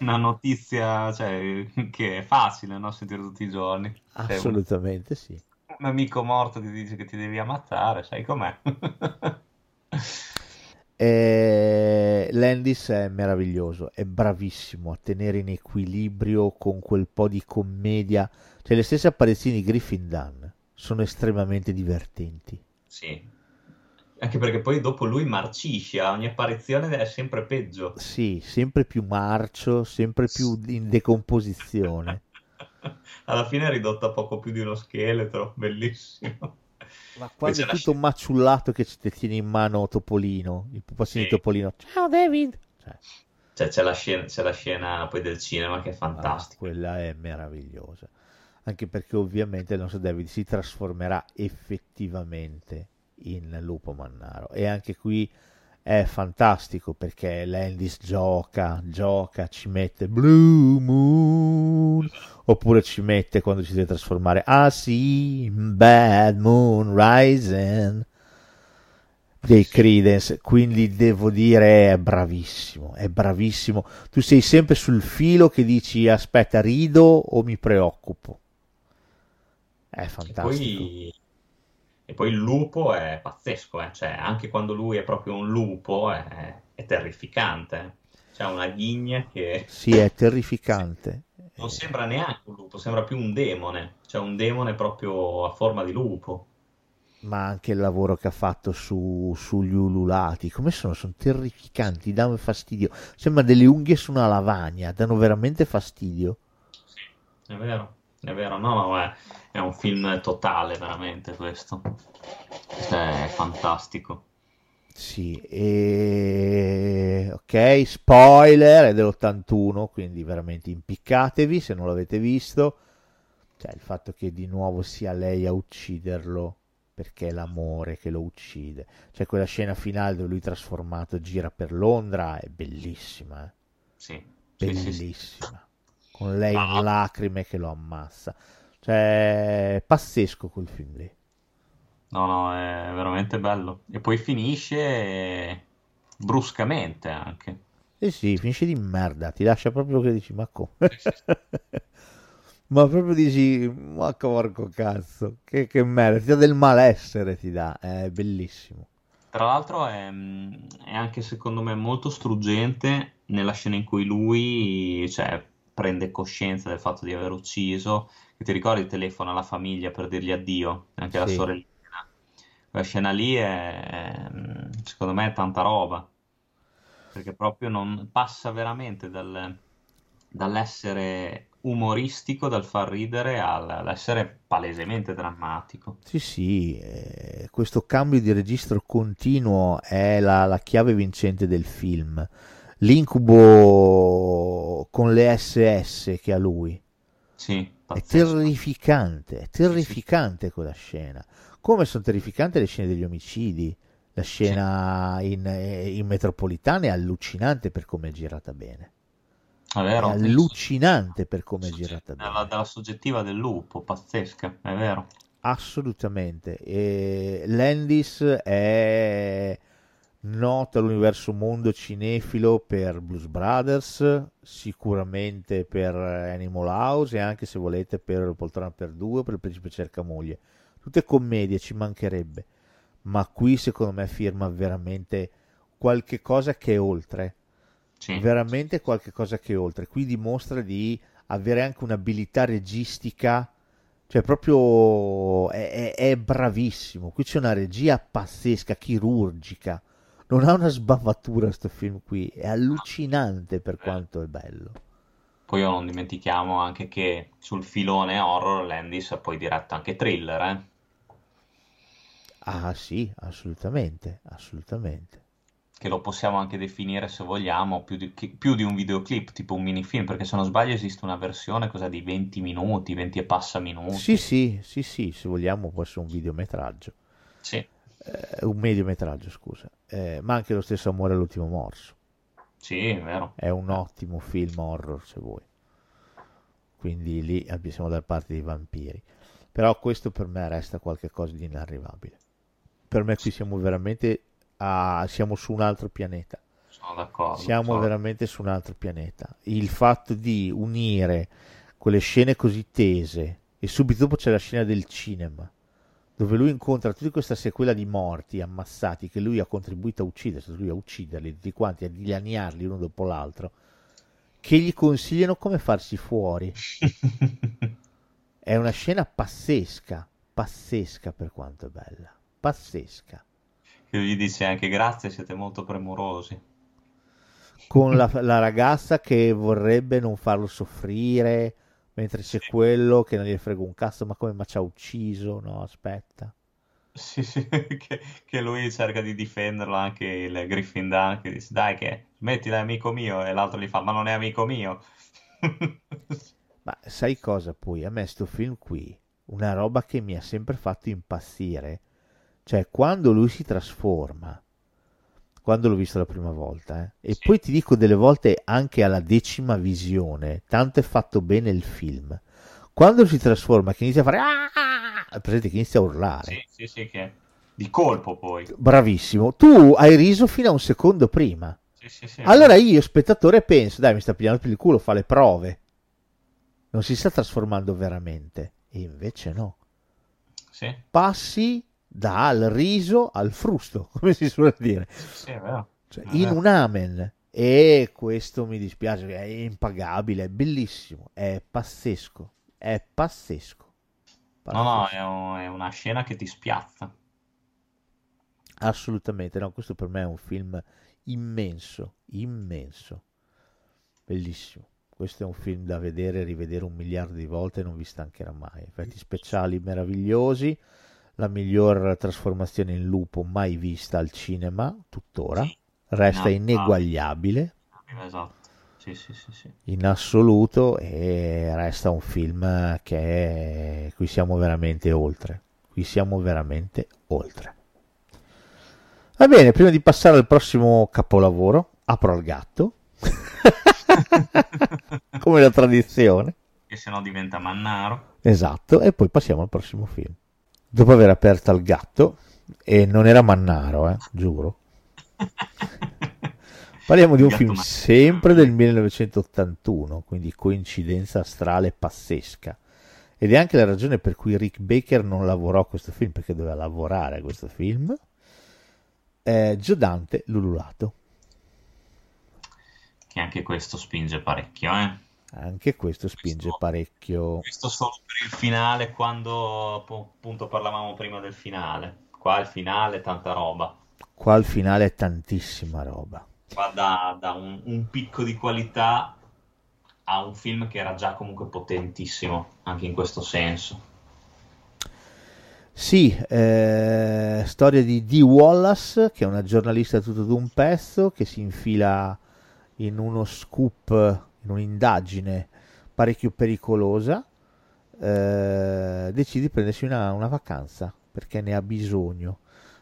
Una notizia cioè, che è facile no? sentire tutti i giorni. Assolutamente cioè, sì. Un amico morto che ti dice che ti devi ammazzare, sai com'è? E Landis è meraviglioso, è bravissimo a tenere in equilibrio con quel po' di commedia. Cioè, le stesse apparizioni di Griffin Dunn sono estremamente divertenti. Sì, anche perché poi dopo lui marcisce, ogni apparizione è sempre peggio. Sì, sempre più marcio, sempre più in decomposizione. Alla fine è ridotto a poco più di uno scheletro, bellissimo. Ma quasi tutto scena... maciullato che ti tiene in mano Topolino, il pupazzino sì. di Topolino. Ciao David! Cioè. Cioè, c'è, la scena, c'è la scena poi del cinema che è fantastica. Ah, quella è meravigliosa. Anche perché ovviamente il nostro David si trasformerà effettivamente in Lupo Mannaro. E anche qui è fantastico perché Landis gioca, gioca, ci mette Blue Moon, oppure ci mette quando ci deve trasformare Ah sì, Bad Moon Rising dei Credence, quindi devo dire è bravissimo, è bravissimo. Tu sei sempre sul filo che dici aspetta, rido o mi preoccupo. È fantastico. E poi e poi il lupo è pazzesco, eh? cioè, anche quando lui è proprio un lupo è, è terrificante. C'ha una ghigna che... Sì, è terrificante. Non sembra neanche un lupo, sembra più un demone. Cioè un demone proprio a forma di lupo. Ma anche il lavoro che ha fatto su, sugli ululati, come sono? Sono terrificanti, danno fastidio. Sembra delle unghie su una lavagna, danno veramente fastidio. Sì, è vero, è vero, no, no, è è un film totale veramente questo. Questo è fantastico. Sì, e... ok, spoiler, è dell'81, quindi veramente impiccatevi se non l'avete visto. Cioè, il fatto che di nuovo sia lei a ucciderlo perché è l'amore che lo uccide. Cioè, quella scena finale dove lui trasformato gira per Londra è bellissima. Eh? Sì. Bellissima. Sì, sì, sì. Con lei in lacrime che lo ammassa. Cioè, è pazzesco quel film lì. No, no, è veramente bello. E poi finisce bruscamente anche. Eh sì, finisce di merda, ti lascia proprio che dici, ma come? ma proprio dici, ma porco cazzo, che, che merda, ti dà del malessere, ti dà, è bellissimo. Tra l'altro è, è, anche secondo me molto struggente nella scena in cui lui cioè, prende coscienza del fatto di aver ucciso che ti ricordi il telefono alla famiglia per dirgli addio, anche alla sorellina. Quella scena lì è, secondo me, è tanta roba, perché proprio non passa veramente dal, dall'essere umoristico, dal far ridere, all'essere palesemente drammatico. Sì, sì, eh, questo cambio di registro continuo è la, la chiave vincente del film. L'incubo con le SS che ha lui. Sì È terrificante, è terrificante quella scena. Come sono terrificanti le scene degli omicidi. La scena sì. in, in, metropolitana è allucinante per come è girata bene. È, vero, è allucinante per come è girata bene. Dalla, dalla soggettiva del lupo, pazzesca, è vero. Assolutamente. E Landis è noto all'universo mondo cinefilo per Blues Brothers, sicuramente per Animal House e anche se volete per Poltrona per due per Il Principe cerca moglie. Tutte commedie, ci mancherebbe. Ma qui secondo me firma veramente qualche cosa che è oltre. Sì. Veramente qualche cosa che è oltre. Qui dimostra di avere anche un'abilità registica cioè, proprio è, è, è, bravissimo. Qui c'è una regia pazzesca, chirurgica. Non ha una sbavatura questo film qui. È allucinante per quanto è bello. Poi non dimentichiamo anche che sul filone horror Landis ha poi diretto anche thriller, eh? Ah sì, assolutamente, assolutamente che lo possiamo anche definire se vogliamo più di, più di, un videoclip, tipo un minifilm, perché se non sbaglio esiste una versione cosa di 20 minuti, 20 e passa minuti. Sì, sì, sì, sì, se vogliamo può essere un videometraggio. Sì. Eh, un mediometraggio, scusa. Eh, ma anche lo stesso Amore all'ultimo morso. Sì, è vero. È un ottimo film horror, se vuoi. Quindi lì siamo dalla parte dei vampiri. Però questo per me resta qualcosa di inarrivabile. Per me qui siamo veramente a, siamo su un altro pianeta. Sono d'accordo. Siamo sono... veramente su un altro pianeta. Il fatto di unire quelle scene così tese e subito dopo c'è la scena del cinema dove lui incontra tutta questa sequela di morti ammassati che lui ha contribuito a uccidere, lui a ucciderli tutti quanti, a dilaniarli uno dopo l'altro, che gli consigliano come farsi fuori. è una scena pazzesca, pazzesca per quanto è bella, pazzesca che gli dice anche grazie, siete molto premurosi. Con la, la ragazza che vorrebbe non farlo soffrire, mentre c'è sì. quello che non gli frega un cazzo, ma come ma ci ha ucciso? No, aspetta. Sì, sì, che, che, lui cerca di difenderlo anche il Griffin Dunn che dice dai che smettila è amico mio e l'altro gli fa ma non è amico mio. ma sai cosa poi? A me sto film qui, una roba che mi ha sempre fatto impazzire cioè, quando lui si trasforma, quando l'ho visto la prima volta, eh, e sì. poi ti dico delle volte anche alla decima visione, tanto è fatto bene il film. Quando si trasforma, che inizia a fare... Ah! Presente che inizia a urlare. Sì, sì, sì, che di colpo poi. Bravissimo. Tu hai riso fino a un secondo prima. Sì, sì, sì, allora io, spettatore, penso, dai, mi sta pigliando per il culo, fa le prove. Non si sta trasformando veramente. E invece no. Passi dal riso al frusto, come si suole dire. Sì. Cioè, in un amen. E questo mi dispiace, è impagabile, è bellissimo, è pazzesco, è pazzesco. No, no, è, un, è, una scena che ti spiazza. Assolutamente, no, questo per me è un film immenso, immenso, bellissimo. Questo è un film da vedere e rivedere un miliardo di volte non vi stancherà mai. Effetti speciali meravigliosi la miglior trasformazione in lupo mai vista al cinema, tuttora, sì. resta no, ineguagliabile. Esatto. Sì, sì, sì, in assoluto e resta un film che è... qui siamo veramente oltre. Qui siamo veramente oltre. Va bene, prima di passare al prossimo capolavoro, apro al gatto. Come la tradizione. Che se no diventa mannaro. Esatto, e poi passiamo al prossimo film dopo aver aperto al gatto, e non era Mannaro, eh, giuro. Parliamo di un film sempre del 1981, quindi coincidenza astrale pazzesca. Ed è anche la ragione per cui Rick Baker non lavorò a questo film, perché doveva lavorare a questo film. Eh, Giodante Lululato. Che anche questo spinge parecchio, eh? Anche questo spinge questo, parecchio. Questo solo per il finale, quando appunto parlavamo prima del finale. Qua il finale è tanta roba. Qua il finale è tantissima roba. Qua da, da un, un, picco di qualità a un film che era già comunque potentissimo, anche in questo senso. Sì, eh, storia di Dee Wallace, che è una giornalista tutto d'un pezzo, che si infila in uno scoop in un'indagine parecchio pericolosa eh, decide di prendersi una, una vacanza perché ne ha bisogno.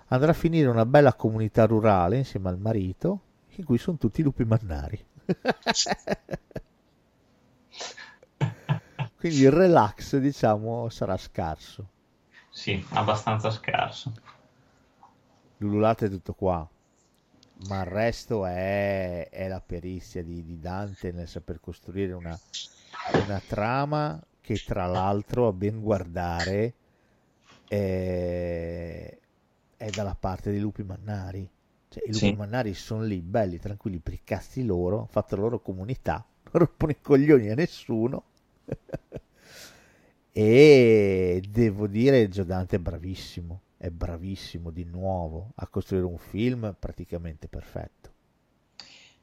Andrà a finire una bella comunità rurale insieme al marito, in cui sono tutti lupi mannari. Quindi il relax, diciamo, sarà scarso. Sì, abbastanza scarso. L'ululato è tutto qua, ma il resto è, è la perizia di, di, Dante nel saper costruire una, una trama che tra l'altro a ben guardare è, è dalla parte dei lupi mannari. Cioè, i lupi sì. mannari sono lì, belli, tranquilli, per i cazzi loro, hanno fatto la loro comunità, non rompono i coglioni a nessuno. e devo dire, Giodante è bravissimo, è bravissimo di nuovo a costruire un film praticamente perfetto.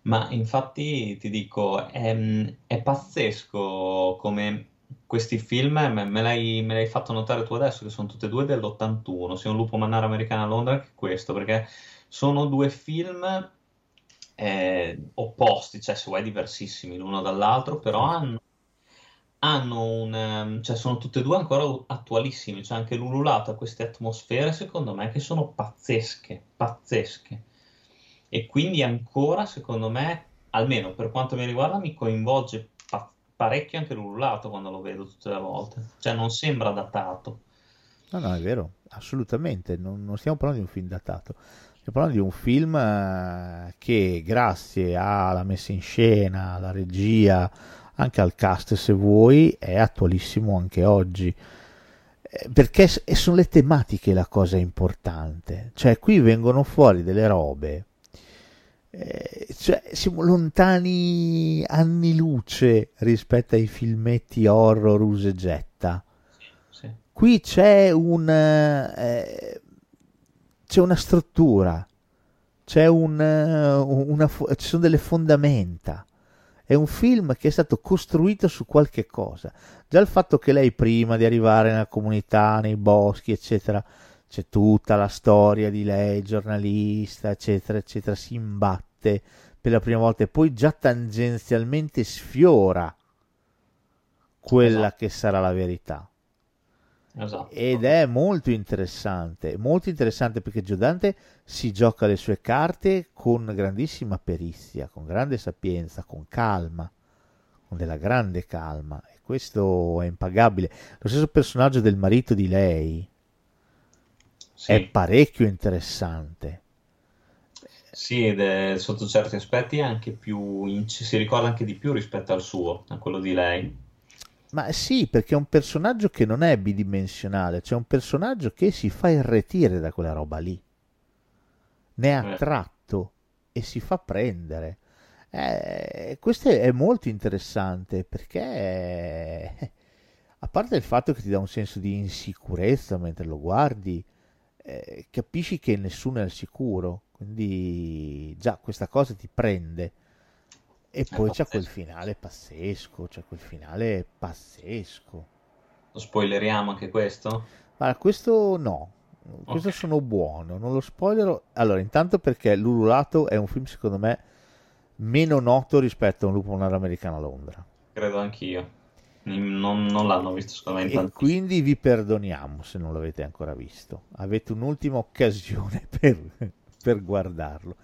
Ma infatti ti dico, è, è pazzesco come questi film, me, me, l'hai, me, l'hai, fatto notare tu adesso, che sono tutti e due dell'81, sia un lupo mannaro americano a Londra che questo, perché sono due film eh, opposti, cioè se vuoi diversissimi l'uno dall'altro, però hanno, hanno un... Ehm, cioè sono tutti e due ancora attualissimi, cioè anche l'ululato ha queste atmosfere secondo me che sono pazzesche, pazzesche. E quindi ancora secondo me, almeno per quanto mi riguarda, mi coinvolge parecchio anche l'ululato quando lo vedo tutte le volte, cioè non sembra datato. No, no, è vero, assolutamente, non, non stiamo parlando di un film datato, stiamo parlando di un film eh, che grazie alla messa in scena, alla regia, anche al cast se vuoi, è attualissimo anche oggi. Eh, perché sono le tematiche la cosa importante, cioè qui vengono fuori delle robe eh, cioè, siamo lontani anni luce rispetto ai filmetti horror usegetta. Sì. Qui c'è un eh, c'è una struttura, c'è un, una, ci sono delle fondamenta. È un film che è stato costruito su qualche cosa. Già il fatto che lei prima di arrivare nella comunità, nei boschi, eccetera, c'è tutta la storia di lei, giornalista, eccetera, eccetera, si imbatte per la prima volta e poi già tangenzialmente sfiora quella esatto. che sarà la verità. Esatto. Ed è molto interessante, molto interessante perché Giodante si gioca le sue carte con grandissima perizia, con grande sapienza, con calma, con della grande calma e questo è impagabile. Lo stesso personaggio del marito di lei, sì. è parecchio interessante. Sì, ed è sotto certi aspetti anche più si ricorda anche di più rispetto al suo, a quello di lei. Ma sì, perché è un personaggio che non è bidimensionale, cioè un personaggio che si fa irretire da quella roba lì. Ne è eh. attratto eh. e si fa prendere. Eh, questo è molto interessante perché, a parte il fatto che ti dà un senso di insicurezza mentre lo guardi, eh, capisci che nessuno è al sicuro, quindi già questa cosa ti prende. E poi c'è quel finale pazzesco, c'è quel finale pazzesco. Lo spoileriamo anche questo? Ma questo no, questo okay. sono buono, non lo spoilerò. Allora, intanto perché L'Ululato è un film secondo me meno noto rispetto a un lupo monaro americano a Londra. Credo anch'io. Non, non, l'hanno visto secondo me. E quindi vi perdoniamo se non l'avete ancora visto. Avete un'ultima occasione per, per guardarlo.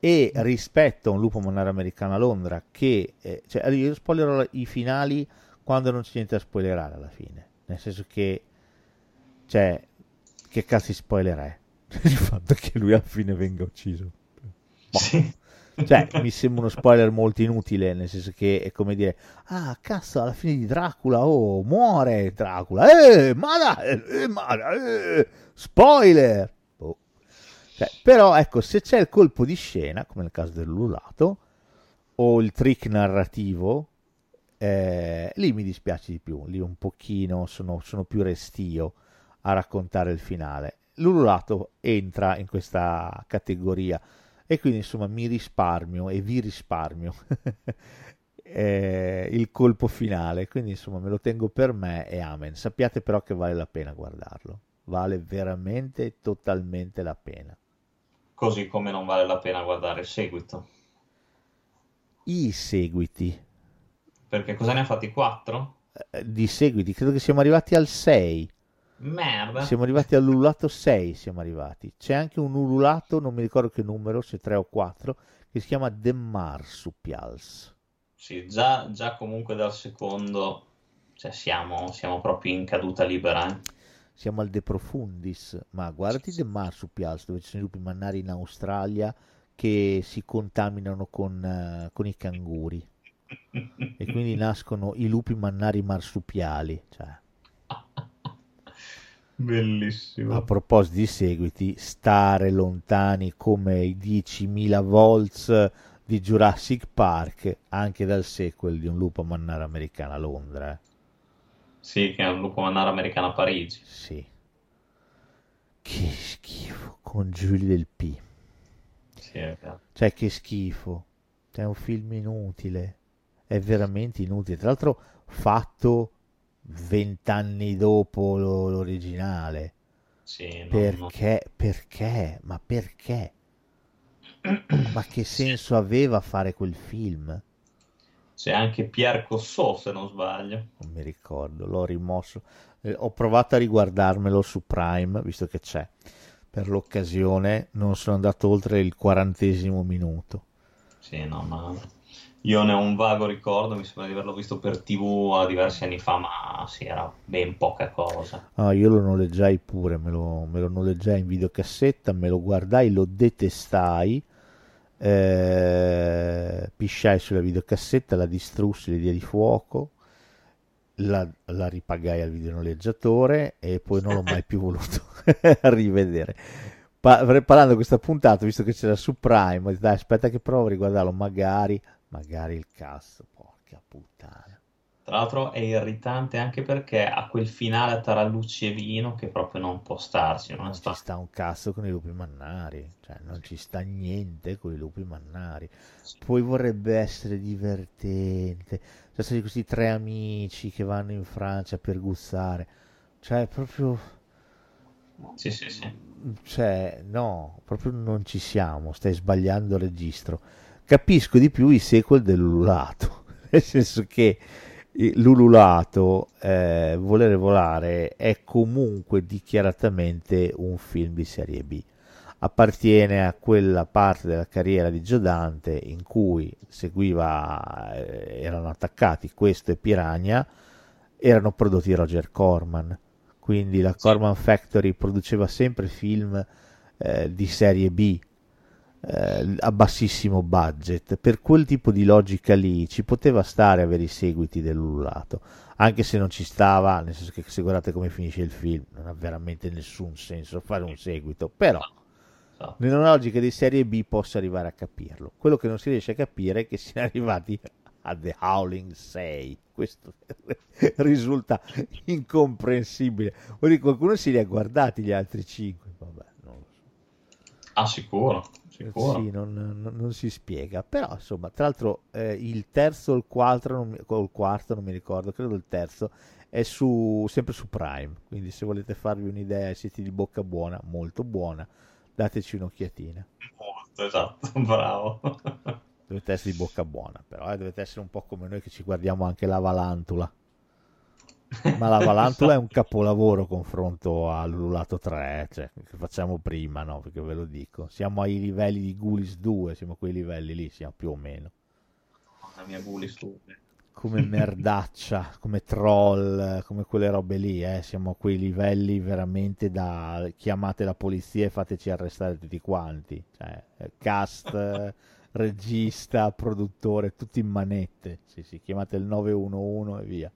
E rispetto a un lupo monaro americano a Londra, che eh, cioè, io spoilerò i finali quando non c'è niente da spoilerare alla fine. Nel senso che, cioè, che cazzo di spoiler è? Il fatto che lui alla fine venga ucciso. Boh. Sì. Cioè, mi sembra uno spoiler molto inutile, nel senso che è come dire, ah, cazzo, alla fine di Dracula, oh, muore Dracula, eh, ma dai, eh, ma eh, spoiler! Cioè, però, ecco, se c'è il colpo di scena, come nel caso dell'ululato, o il trick narrativo, eh, lì mi dispiace di più, lì un pochino sono, sono più restio a raccontare il finale. L'ululato entra in questa categoria e quindi insomma mi risparmio e vi risparmio eh, il colpo finale, quindi insomma me lo tengo per me e amen. Sappiate però che vale la pena guardarlo, vale veramente totalmente la pena. Così come non vale la pena guardare il seguito. I seguiti. Perché cosa ne ha fatti? Quattro? eh, di seguiti, credo che siamo arrivati al 6. Merda. Siamo arrivati all'ululato 6, siamo arrivati. C'è anche un ululato, non mi ricordo che numero, se 3 o 4, che si chiama The Marsupials. Sì, già, già comunque dal secondo cioè siamo, siamo proprio in caduta libera. Eh? Siamo al De Profundis, ma guardati The Marsupials, dove ci sono i lupi mannari in Australia che si contaminano con, uh, con i canguri. e quindi nascono i lupi mannari marsupiali. Cioè. Bellissimo. A proposito di seguiti, stare lontani come i 10.000 volts di Jurassic Park, anche dal sequel di Un lupo mannaro americano a Londra. Eh. Sì, che è un lupo mannaro americano a Parigi. Sì. Che schifo, con Giulio del P. Sì, è vero. Cioè, che schifo. È un film inutile. È veramente inutile. Tra l'altro, fatto vent'anni dopo l'originale. Sì, perché? No. Perché? Ma perché? Ma che senso aveva fare quel film? C'è anche Pierre Cossò, se non sbaglio. Non mi ricordo, l'ho rimosso. Eh, ho provato a riguardarmelo su Prime, visto che c'è. Per l'occasione non sono andato oltre il quarantesimo minuto. Sì, no, ma io ne ho un vago ricordo, mi sembra di averlo visto per tv diversi anni fa, ma sì, era ben poca cosa. Ah, io lo noleggiai pure, me lo, me lo noleggiai in videocassetta, me lo guardai, lo detestai, eh, pisciai sulla videocassetta, la distrussi, le diedi di fuoco, la, la, ripagai al videonoleggiatore e poi non l'ho mai più voluto rivedere. Pa- di questa puntata, visto che c'era su Prime, dai, aspetta che provo a riguardarlo, magari Magari il cast, porca puttana. Tra l'altro è irritante anche perché ha quel finale a tarallucci e vino che proprio non può starci. Non, non sta... ci sta un cazzo con i lupi mannari, cioè non ci sta niente con i lupi mannari. Sì. Poi vorrebbe essere divertente. Cioè, sono questi tre amici che vanno in Francia per guzzare. Cioè, proprio... Sì, sì, sì. Cioè, no, proprio non ci siamo, stai sbagliando il registro capisco di più i sequel dell'ululato, nel senso che l'ululato, eh, Volere volare, è comunque dichiaratamente un film di serie B. Appartiene a quella parte della carriera di Giodante in cui seguiva, eh, erano attaccati questo e Piranha, erano prodotti Roger Corman. Quindi la Corman Factory produceva sempre film eh, di serie B, eh, a bassissimo budget, per quel tipo di logica lì ci poteva stare avere i seguiti dell'ululato, anche se non ci stava, nel senso che se guardate come finisce il film, non ha veramente nessun senso fare un seguito, però nella logica di serie B posso arrivare a capirlo. Quello che non si riesce a capire è che siano arrivati a The Howling 6. Questo risulta incomprensibile. O di qualcuno si li ha guardati gli altri 5. Vabbè, non lo so. Ah, sicuro. Sì, non, non, non, si spiega. Però, insomma, tra l'altro eh, il terzo o il quarto, non, o il quarto, non mi ricordo, credo il terzo, è su, sempre su Prime. Quindi se volete farvi un'idea siete di bocca buona, molto buona, dateci un'occhiatina. Molto, esatto, bravo. dovete essere di bocca buona, però eh, dovete essere un po' come noi che ci guardiamo anche la Valantula ma la Valantula è un capolavoro confronto all'Ulato 3 cioè, che facciamo prima no? Perché ve lo dico. Siamo ai livelli di Gulis 2 siamo a quei livelli lì siamo più o meno. La mia Gulis 2 come merdaccia come troll come quelle robe lì eh. siamo a quei livelli veramente da chiamate la polizia e fateci arrestare tutti quanti. Cioè, cast regista produttore tutti in manette. Sì sì chiamate il 911 e via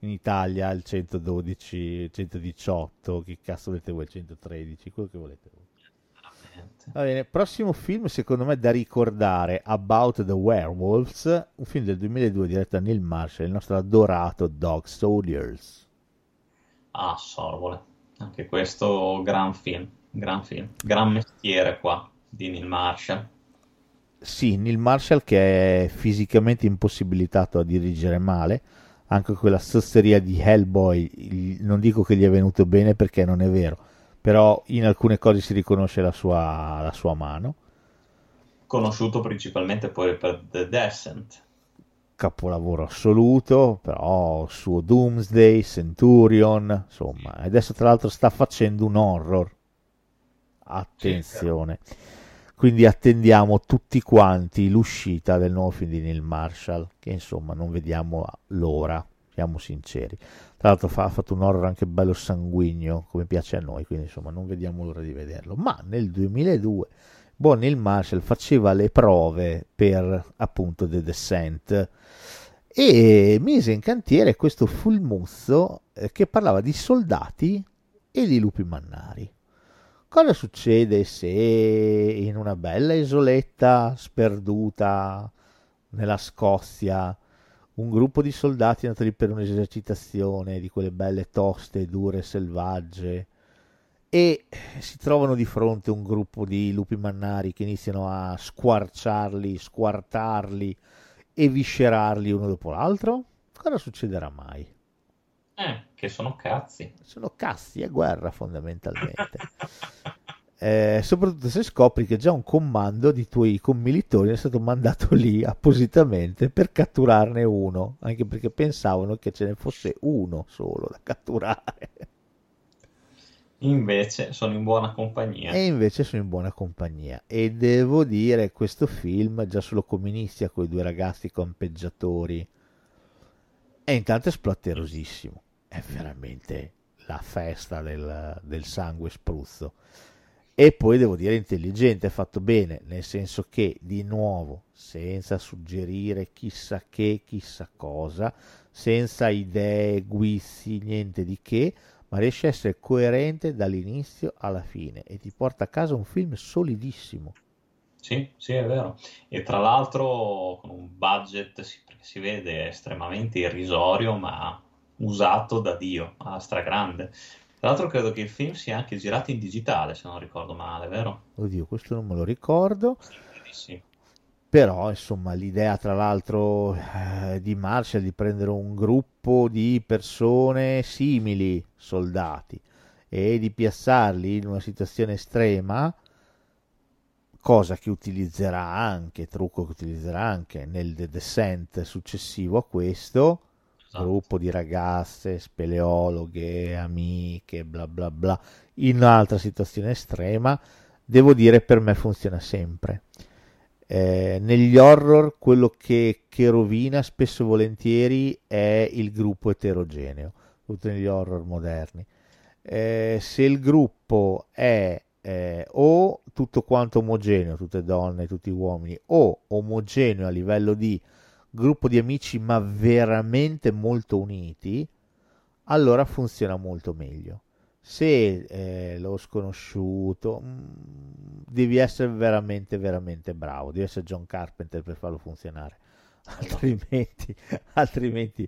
in Italia il 112, il 118, che cazzo volete voi, il 113, quello che volete voi. Va bene, prossimo film secondo me da ricordare, About the Werewolves, un film del 2002 diretto da Neil Marshall, il nostro adorato Dog Soldiers. Ah, sorvole, anche questo gran film, gran film, gran mestiere qua di Neil Marshall. Sì, Neil Marshall che è fisicamente impossibilitato a dirigere male, anche quella sosteria di Hellboy, non dico che gli è venuto bene perché non è vero, però in alcune cose si riconosce la sua, la sua mano. Conosciuto principalmente poi per The Descent. capolavoro assoluto, però suo Doomsday, Centurion, insomma, adesso tra l'altro sta facendo un horror. Attenzione. Quindi attendiamo tutti quanti l'uscita del nuovo film di Neil Marshall, che insomma non vediamo l'ora, siamo sinceri. Tra l'altro fa, ha fatto un horror anche bello sanguigno, come piace a noi, quindi insomma non vediamo l'ora di vederlo. Ma nel 2002 Boh, Neil Marshall faceva le prove per appunto The Descent e mise in cantiere questo fulmuzzo eh, che parlava di soldati e di lupi mannari. Cosa succede se in una bella isoletta sperduta nella Scozia un gruppo di soldati è andato lì per un'esercitazione di quelle belle toste, dure, selvagge, e si trovano di fronte un gruppo di lupi mannari che iniziano a squarciarli, squartarli e viscerarli uno dopo l'altro? Cosa succederà mai? Eh, che sono cazzi. Sono cazzi, è guerra fondamentalmente. eh, soprattutto se scopri che già un comando di tuoi commilitori è stato mandato lì appositamente per catturarne uno, anche perché pensavano che ce ne fosse uno solo da catturare. Invece sono in buona compagnia. E invece sono in buona compagnia. E devo dire, questo film, già solo come inizia con i due ragazzi campeggiatori, è intanto esplatterosissimo. È veramente la festa del, del sangue spruzzo. E poi devo dire intelligente, è fatto bene, nel senso che, di nuovo, senza suggerire chissà che, chissà cosa, senza idee, guizzi, niente di che, ma riesce a essere coerente dall'inizio alla fine e ti porta a casa un film solidissimo. Sì, sì, è vero. E tra l'altro con un budget si, si vede estremamente irrisorio, ma usato da Dio, alla stragrande. Tra l'altro credo che il film sia anche girato in digitale, se non ricordo male, vero? Oddio, questo non me lo ricordo. Sì, sì però insomma l'idea tra l'altro eh, di Marshall di prendere un gruppo di persone simili soldati e di piazzarli in una situazione estrema cosa che utilizzerà anche trucco che utilizzerà anche nel The Descent successivo a questo esatto. gruppo di ragazze speleologhe amiche bla bla bla in un'altra situazione estrema devo dire per me funziona sempre eh, negli horror quello che, che, rovina spesso e volentieri è il gruppo eterogeneo, soprattutto negli horror moderni. Eh, se il gruppo è eh, o tutto quanto omogeneo, tutte donne, tutti uomini, o omogeneo a livello di gruppo di amici ma veramente molto uniti, allora funziona molto meglio. Se eh, lo sconosciuto mm, devi essere veramente veramente bravo. Devi essere John Carpenter per farlo funzionare. Altrimenti, altrimenti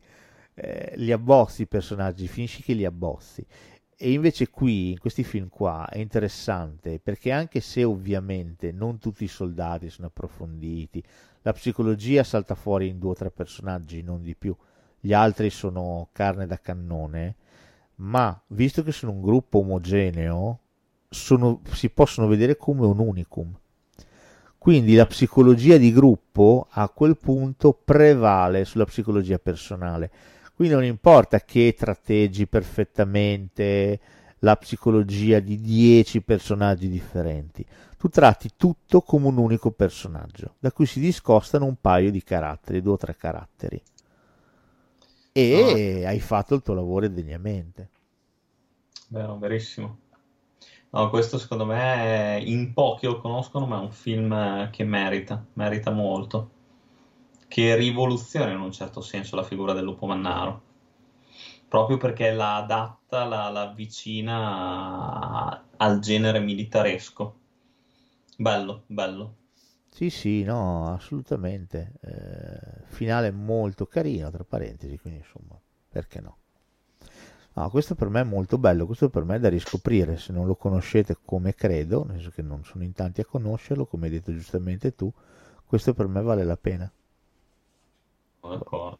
eh, li abbossi i personaggi finisci che li abbossi e invece qui in questi film qua è interessante perché anche se ovviamente non tutti i soldati sono approfonditi la psicologia salta fuori in due o tre personaggi non di più gli altri sono carne da cannone ma visto che sono un gruppo omogeneo, sono, si possono vedere come un unicum. Quindi la psicologia di gruppo a quel punto prevale sulla psicologia personale. Quindi non importa che tratteggi perfettamente la psicologia di dieci personaggi differenti, tu tratti tutto come un unico personaggio, da cui si discostano un paio di caratteri, due o tre caratteri e ah. hai fatto il tuo lavoro degnamente. Vero, verissimo. No, questo secondo me in pochi lo conoscono, ma è un film che merita, merita molto, che rivoluziona in un certo senso la figura del lupo mannaro, proprio perché la adatta, la, la avvicina al genere militaresco. Bello, bello. Sì, sì, no, assolutamente. Eh, finale molto carino, tra parentesi, quindi insomma, perché no? No, questo per me è molto bello, questo per me è da riscoprire, se non lo conoscete come credo, nel senso che non sono in tanti a conoscerlo, come hai detto giustamente tu, questo per me vale la pena. D'accordo.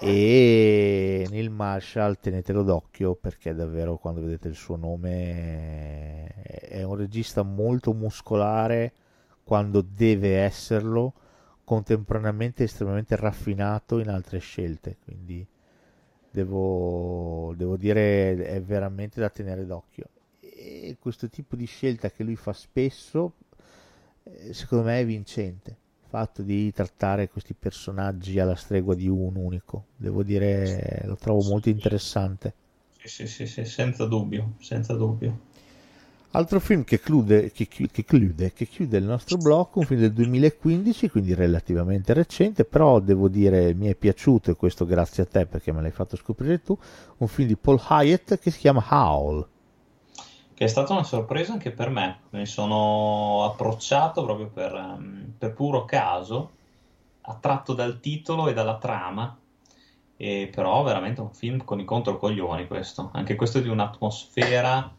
E Neil Marshall tenetelo d'occhio perché davvero quando vedete il suo nome è un regista molto muscolare quando deve esserlo, contemporaneamente estremamente raffinato in altre scelte, quindi devo, devo dire è veramente da tenere d'occhio. E questo tipo di scelta che lui fa spesso, eh, secondo me è vincente. Fatto di trattare questi personaggi alla stregua di un unico, devo dire, lo trovo molto interessante. Sì, sì, sì, sì senza dubbio, senza dubbio. Altro film che chiude, che, che, chiude, che chiude il nostro blocco, un film del 2015, quindi relativamente recente, però devo dire mi è piaciuto e questo grazie a te perché me l'hai fatto scoprire tu, un film di Paul Hyatt che si chiama Howl. Che è stata una sorpresa anche per me, mi sono approcciato proprio per, ehm, per puro caso, attratto dal titolo e dalla trama, e però veramente un film con i controcoglioni questo, anche questo di un'atmosfera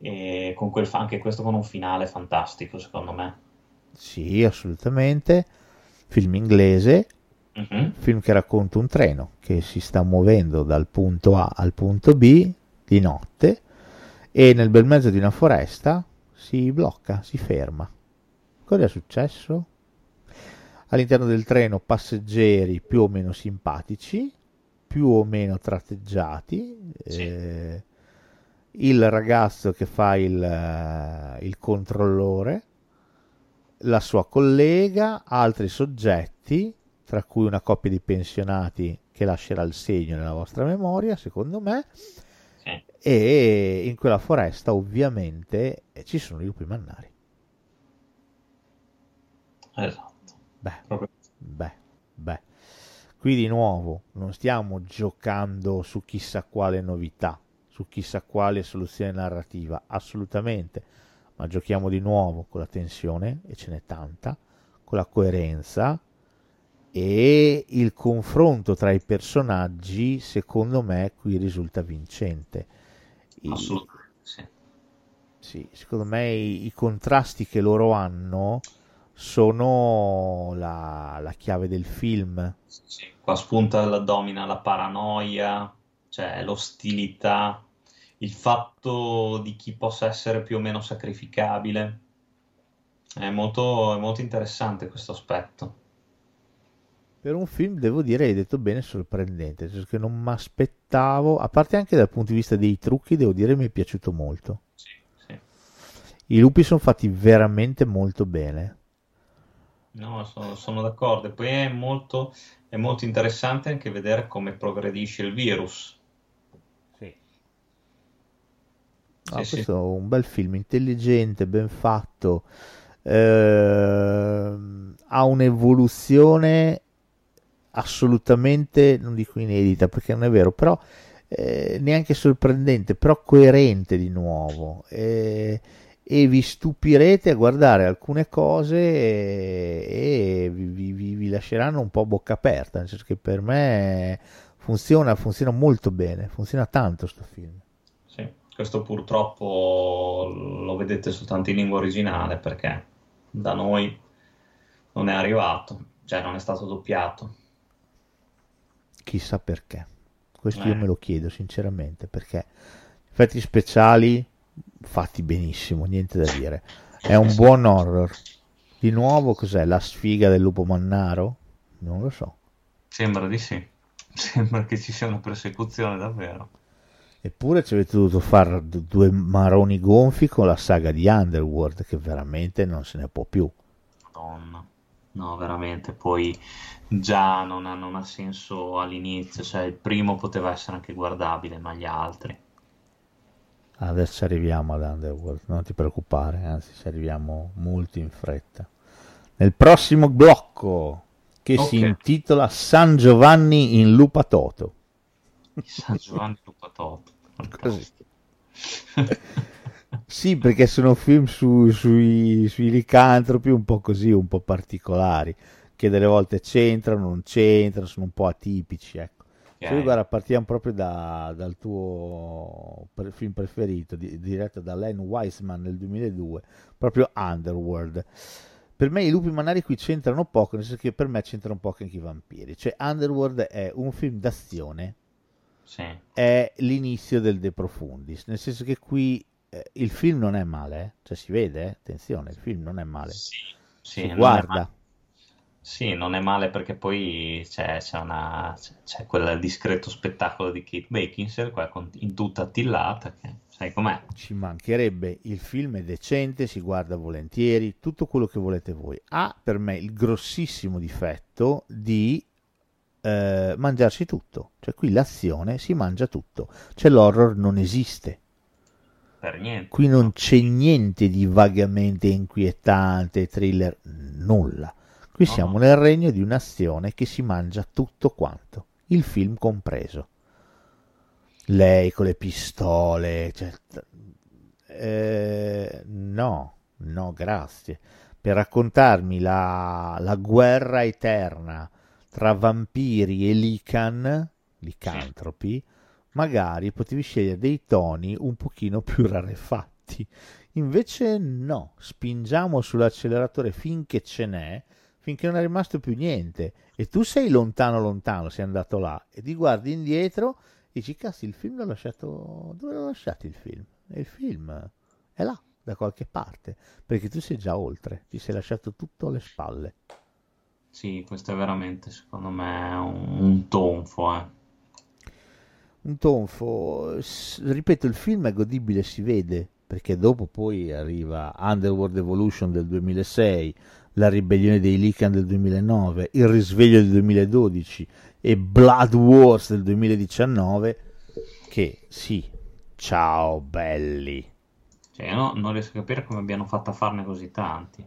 e con quel, anche questo con un finale fantastico secondo me. Sì, assolutamente. Film inglese, uh-huh. film che racconta un treno che si sta muovendo dal punto A al punto B di notte e nel bel mezzo di una foresta si blocca, si ferma. Cosa è successo? All'interno del treno passeggeri più o meno simpatici, più o meno tratteggiati. Sì. Eh, il ragazzo che fa il, uh, il controllore, la sua collega, altri soggetti, tra cui una coppia di pensionati che lascerà il segno nella vostra memoria, secondo me, sì. e in quella foresta ovviamente ci sono i lupi mannari. Esatto. Beh, Proprio. beh, beh. Qui di nuovo non stiamo giocando su chissà quale novità, su chissà quale soluzione narrativa, assolutamente, ma giochiamo di nuovo con la tensione, e ce n'è tanta, con la coerenza e il confronto tra i personaggi, secondo me, qui risulta vincente. Assolutamente, sì. sì secondo me i, i, contrasti che loro hanno sono la, la chiave del film. Sì, qua spunta la domina la paranoia, cioè l'ostilità il fatto di chi possa essere più o meno sacrificabile. È molto, è molto interessante questo aspetto. Per un film, devo dire, hai detto bene, sorprendente, cioè che non mi aspettavo, a parte anche dal punto di vista dei trucchi, devo dire, mi è piaciuto molto. Sì, sì. I lupi sono fatti veramente molto bene. No, sono, sono d'accordo. E poi è molto, è molto interessante anche vedere come progredisce il virus Ah, sì, questo è un bel film, intelligente, ben fatto, eh, ha un'evoluzione assolutamente, non dico inedita perché non è vero, però eh, neanche sorprendente, però coerente di nuovo. Eh, e vi stupirete a guardare alcune cose e, e vi, vi, vi, lasceranno un po' bocca aperta, nel senso che per me funziona, funziona molto bene, funziona tanto questo film. Questo purtroppo lo vedete soltanto in lingua originale perché da noi non è arrivato, cioè non è stato doppiato. Chissà perché. Questo eh. io me lo chiedo sinceramente perché effetti speciali fatti benissimo, niente da dire. È un buon horror. Di nuovo cos'è? La sfiga del lupo mannaro? Non lo so. Sembra di sì. Sembra che ci sia una persecuzione davvero. Eppure ci avete dovuto fare due maroni gonfi con la saga di Underworld, che veramente non se ne può più. Madonna. No, veramente, poi già non ha, non ha senso all'inizio, cioè il primo poteva essere anche guardabile, ma gli altri. Adesso arriviamo ad Underworld, non ti preoccupare, anzi ci arriviamo molto in fretta. Nel prossimo blocco, che okay. si intitola San Giovanni in Lupatoto. San Giovanni Lupatoto. Così. sì, perché sono film su, sui, sui licantropi un po' così, un po' particolari, che delle volte c'entrano, non c'entrano, sono un po' atipici, ecco. Okay. Cioè, guarda, partiamo proprio da, dal tuo pre- film preferito, di, diretto da Len Wiseman nel 2002, proprio Underworld. Per me i lupi manari qui c'entrano poco, nel senso che per me c'entrano poco anche i vampiri. Cioè, Underworld è un film d'azione sì. è l'inizio del De Profundis, nel senso che qui eh, il film non è male, eh? cioè si vede, eh? attenzione, il film non è male. Sì, sì si guarda. Sì, non è male perché poi c'è, c'è una- c'è- c'è quel discreto spettacolo di Kate con- in tutta attillata, che sai com'è. Ci mancherebbe, il film è decente, si guarda volentieri, tutto quello che volete voi. Ha per me il grossissimo difetto di eh, mangiarsi tutto, cioè qui l'azione si mangia tutto, cioè l'horror non esiste. Per niente. Qui non c'è niente di vagamente inquietante, thriller, nulla. Qui No, siamo no. nel regno di un'azione che si mangia tutto quanto, il film compreso. Lei con le pistole, cioè, eh, no, no, grazie. Per raccontarmi la, la guerra eterna tra vampiri e lican, licantropi, magari potevi scegliere dei toni un pochino più rarefatti. Invece no, spingiamo sull'acceleratore finché ce n'è, finché non è rimasto più niente. E tu sei lontano lontano, sei andato là, e ti guardi indietro e dici, cazzo, il film l'ho lasciato... Dove l'ho lasciato il film? E il film è là, da qualche parte, perché tu sei già oltre, ti sei lasciato tutto alle spalle. Sì, questo è veramente, secondo me, un, un tonfo, eh. Un tonfo, s- ripeto, il film è godibile, si vede, perché dopo poi arriva Underworld Evolution del 2006, La ribellione dei Lycan del 2009, Il risveglio del 2012 e Blood Wars del 2019, che sì, ciao belli. Cioè, io no- non riesco a capire come abbiano fatto a farne così tanti.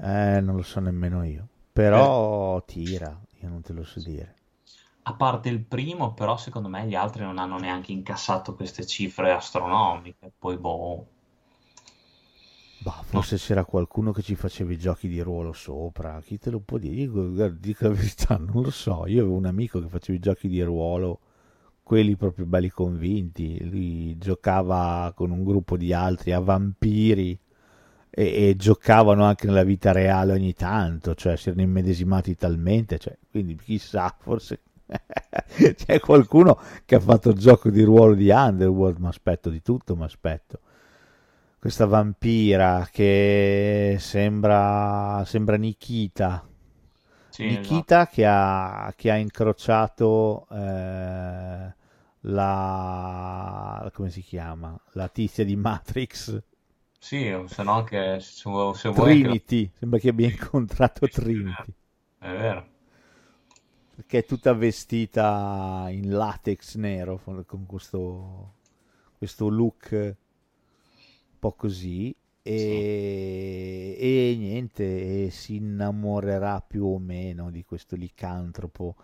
Eh, non lo so nemmeno io, però tira, io non te lo so dire. A parte il primo, però, secondo me gli altri non hanno neanche incassato queste cifre astronomiche. Poi, boh, Bah, forse c'era qualcuno che ci faceva i giochi di ruolo sopra, chi te lo può dire? Io, dico la verità, non lo so. Io avevo un amico che faceva i giochi di ruolo, quelli proprio belli convinti. Lui giocava con un gruppo di altri a vampiri e, e giocavano anche nella vita reale ogni tanto, cioè si erano immedesimati talmente, cioè, quindi chissà, forse c'è qualcuno che ha fatto il gioco di ruolo di Underworld, ma aspetto di tutto, ma aspetto questa vampira che sembra, sembra Nikita. sì, esatto. Nikita che ha, che ha incrociato eh, la... come si chiama? La tizia di Matrix. Sì, o se no anche se, vuoi- se Trinity. Sembra che abbia incontrato Trinity. È vero. Perché è tutta vestita in latex nero con questo, questo look po' così. E, e niente, e si innamorerà più o meno di questo licantropo.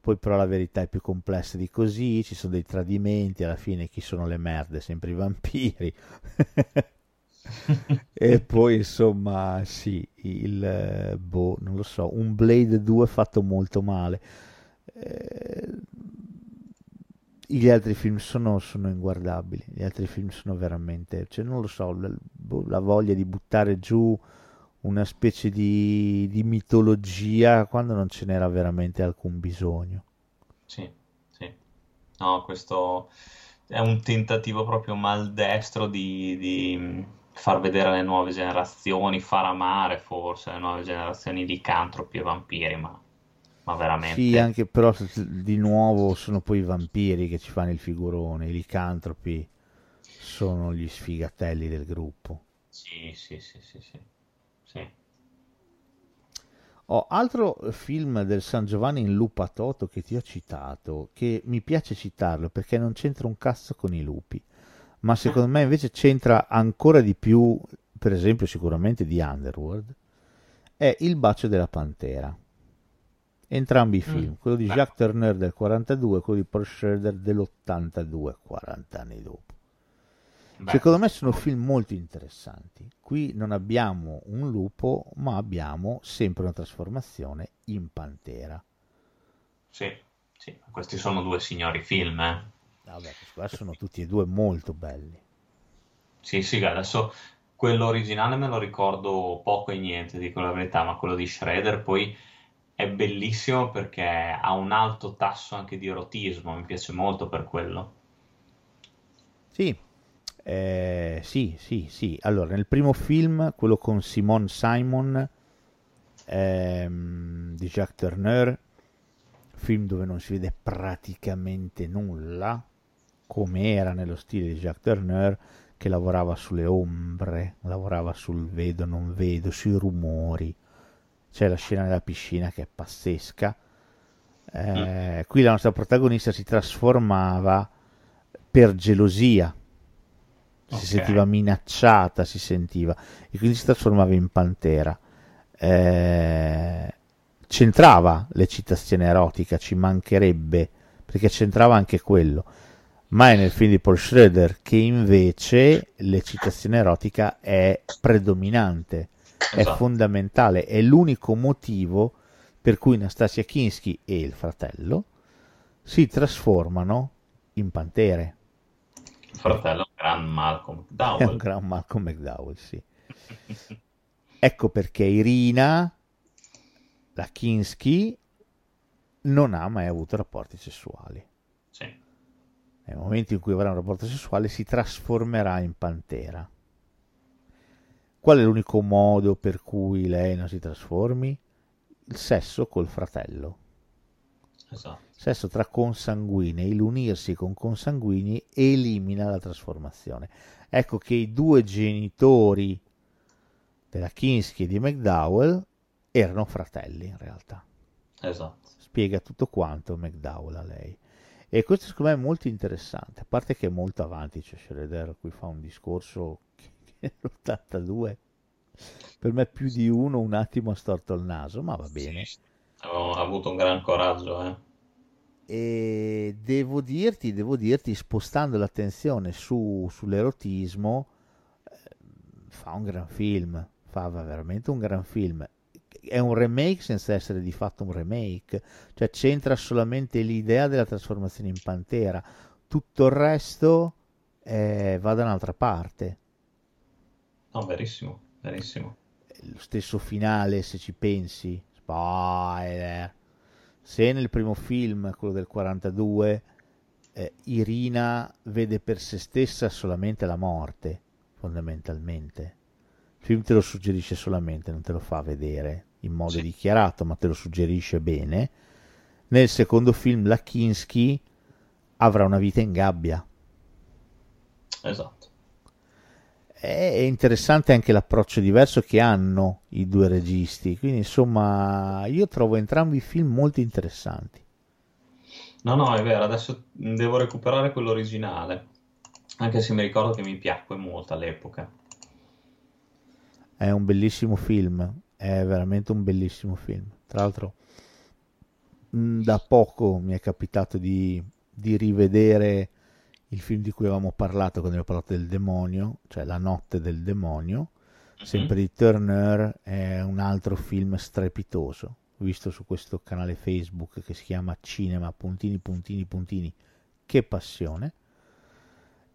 Poi però la verità è più complessa di così, ci sono dei tradimenti, alla fine chi sono le merde? Sempre i vampiri. E poi insomma, sì, il boh, non lo so, un Blade 2 fatto molto male. Eh, gli altri film sono, sono inguardabili, gli altri film sono veramente, cioè non lo so, la, boh, la voglia di buttare giù una specie di, di mitologia quando non ce n'era veramente alcun bisogno. Sì, sì. No, questo è un tentativo proprio maldestro di, di far vedere alle nuove generazioni, far amare forse le nuove generazioni di licantropi e vampiri, ma, ma Sì, veramente. anche però di nuovo sono poi i vampiri che ci fanno il figurone, i licantropi sono gli sfigatelli del gruppo. Sì, sì, sì, sì, sì. Sì. Ho altro film del San Giovanni in Lupa Toto che ti ho citato, che mi piace citarlo perché non c'entra un cazzo con i lupi, ma secondo me invece c'entra ancora di più, per esempio sicuramente di Underworld, è Il bacio della pantera. Entrambi i Mm. film, quello di Jacques Turner del 42 e quello di Paul Schrader dell'82, 40 anni dopo. Beh, Secondo me sono film molto interessanti. Qui non abbiamo un lupo, ma abbiamo sempre una trasformazione in pantera. sì, sì, questi sono due signori film, eh. Vabbè, questi qua sono tutti e due molto belli. Sì, sì, adesso quello originale me lo ricordo poco e niente, dico la verità, ma quello di Shredder poi è bellissimo perché ha un alto tasso anche di erotismo, mi piace molto per quello. Sì, eh, sì, sì, sì. Allora, nel primo film, quello con Simone Simon, ehm, di Jacques Turner, film dove non si vede praticamente nulla, come era nello stile di Jacques Turner, che lavorava sulle ombre, lavorava sul vedo non vedo, sui rumori. C'è la scena nella piscina che è pazzesca. Eh, mm. Qui la nostra protagonista si trasformava per gelosia, si okay. sentiva minacciata, si sentiva, e quindi si trasformava in pantera. Eh, c'entrava l'eccitazione erotica, ci mancherebbe, perché c'entrava anche quello ma è nel film di Paul Schroeder che invece l'eccitazione erotica è predominante, esatto. è fondamentale, è l'unico motivo per cui Nastasia Kinski e il fratello si trasformano in pantere. Il fratello gran Malcolm McDowell. È un gran Malcolm McDowell, sì. ecco perché Irina, la Kinski, non ha mai avuto rapporti sessuali nel momento in cui avrà un rapporto sessuale si trasformerà in pantera. Qual è l'unico modo per cui lei non si trasformi? Il sesso col fratello. Esatto. Sesso tra consanguinei, l'unirsi con consanguinei elimina la trasformazione. Ecco che i due genitori della Kinski e di McDowell erano fratelli in realtà. Esatto. Spiega tutto quanto McDowell a lei. E questo secondo me è molto interessante, a parte che è molto avanti, cioè Schroeder qui fa un discorso che nell'82 per me più di uno un attimo ha storto il naso, ma va bene. Sì, ha avuto un gran coraggio, eh. E devo dirti, devo dirti, spostando l'attenzione su, sull'erotismo, eh, fa un gran film, fa veramente un gran film è un remake senza essere di fatto un remake, cioè c'entra solamente l'idea della trasformazione in pantera, tutto il resto eh, va da un'altra parte. No, verissimo, verissimo. Lo stesso finale, se ci pensi, spoiler. Se nel primo film, quello del 42, eh, Irina vede per se stessa solamente la morte, fondamentalmente. Il film te lo suggerisce solamente, non te lo fa vedere in modo sì. dichiarato, ma te lo suggerisce bene. Nel secondo film la Kinski avrà una vita in gabbia. Esatto. È interessante anche l'approccio diverso che hanno i due registi, quindi insomma io trovo entrambi i film molto interessanti. No, no, è vero, adesso devo recuperare quello originale, anche se mi ricordo che mi piacque molto all'epoca. È un bellissimo film, è veramente un bellissimo film. Tra l'altro, mm, da poco mi è capitato di, di rivedere il film di cui avevamo parlato quando abbiamo parlato del demonio, cioè La notte del demonio, mm-hmm. sempre di Turner, è un altro film strepitoso, visto su questo canale Facebook che si chiama Cinema, puntini, puntini, puntini, che passione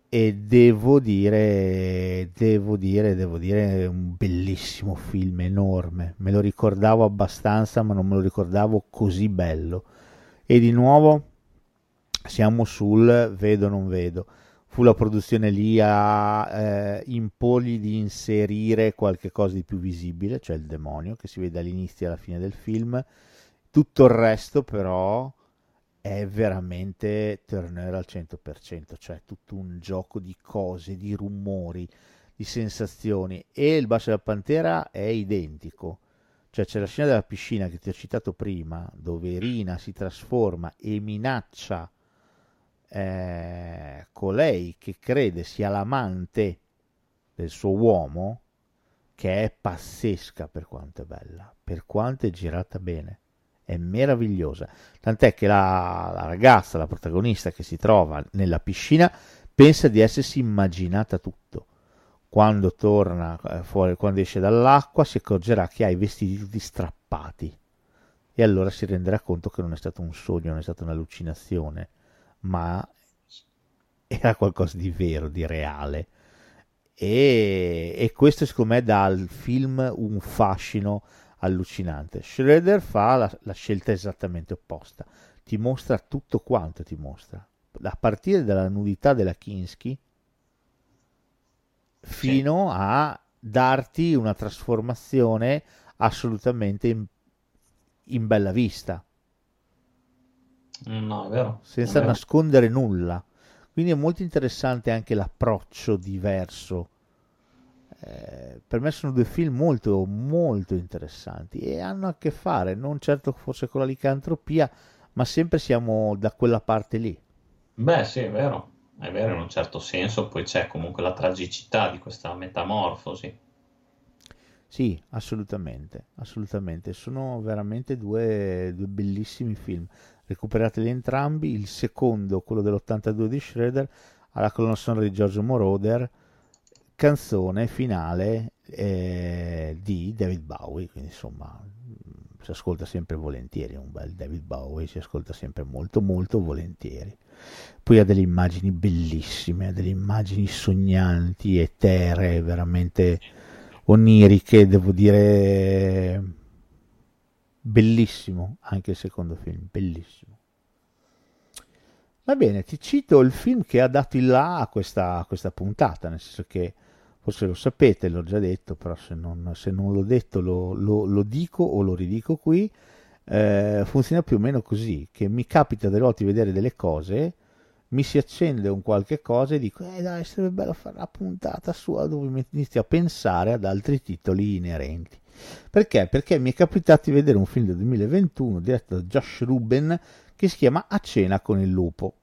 e devo dire, devo dire, devo dire, un bellissimo film, enorme. Me lo ricordavo abbastanza, ma non me lo ricordavo così bello. E di nuovo siamo sul vedo non vedo. Fu la produzione lì a eh, imporgli di inserire qualche cosa di più visibile, cioè il demonio che si vede all'inizio e alla fine del film. Tutto il resto però è veramente Turner al 100%, cioè tutto un gioco di cose, di rumori, di sensazioni e il bacio della pantera è identico. Cioè c'è la scena della piscina che ti ho citato prima, dove Rina si trasforma e minaccia eh, colei che crede sia l'amante del suo uomo, che è pazzesca per quanto è bella, per quanto è girata bene è meravigliosa. Tant'è che la, la, ragazza, la protagonista che si trova nella piscina, pensa di essersi immaginata tutto. Quando torna eh, fuori, quando esce dall'acqua, si accorgerà che ha i vestiti tutti strappati. E allora si renderà conto che non è stato un sogno, non è stata un'allucinazione, ma era qualcosa di vero, di reale. E, e questo secondo me dà al film un fascino allucinante. Schroeder fa la, la, scelta esattamente opposta, ti mostra tutto quanto ti mostra, a partire dalla nudità della Kinski fino sì. a darti una trasformazione assolutamente in, in bella vista. No, è vero. Senza è vero. nascondere nulla. Quindi è molto interessante anche l'approccio diverso. Eh, per me sono due film molto, molto interessanti e hanno a che fare, non certo forse con la licantropia, ma sempre siamo da quella parte lì. Beh, sì, è vero, è vero in un certo senso, poi c'è comunque la tragicità di questa metamorfosi. Sì, assolutamente, assolutamente. Sono veramente due, due bellissimi film. Recuperateli entrambi. Il secondo, quello dell'82 di Schroeder, alla colonna sonora di Giorgio Moroder, canzone finale eh, di David Bowie. Quindi insomma, si ascolta sempre volentieri. Un bel David Bowie si ascolta sempre molto, molto volentieri. Poi ha delle immagini bellissime, ha delle immagini sognanti, eteree, veramente oniriche, devo dire bellissimo anche il secondo film, bellissimo. Va bene, ti cito il film che ha dato il là a questa, a questa puntata, nel senso che forse lo sapete, l'ho già detto, però se non, se non l'ho detto lo, lo, lo, dico o lo ridico qui, eh, funziona più o meno così, che mi capita delle volte di vedere delle cose mi si accende un qualche cosa e dico, eh dai, sarebbe bello fare una puntata sua dove inizio a pensare ad altri titoli inerenti. Perché? Perché mi è capitato di vedere un film del 2021 diretto da Josh Ruben che si chiama A cena con il lupo.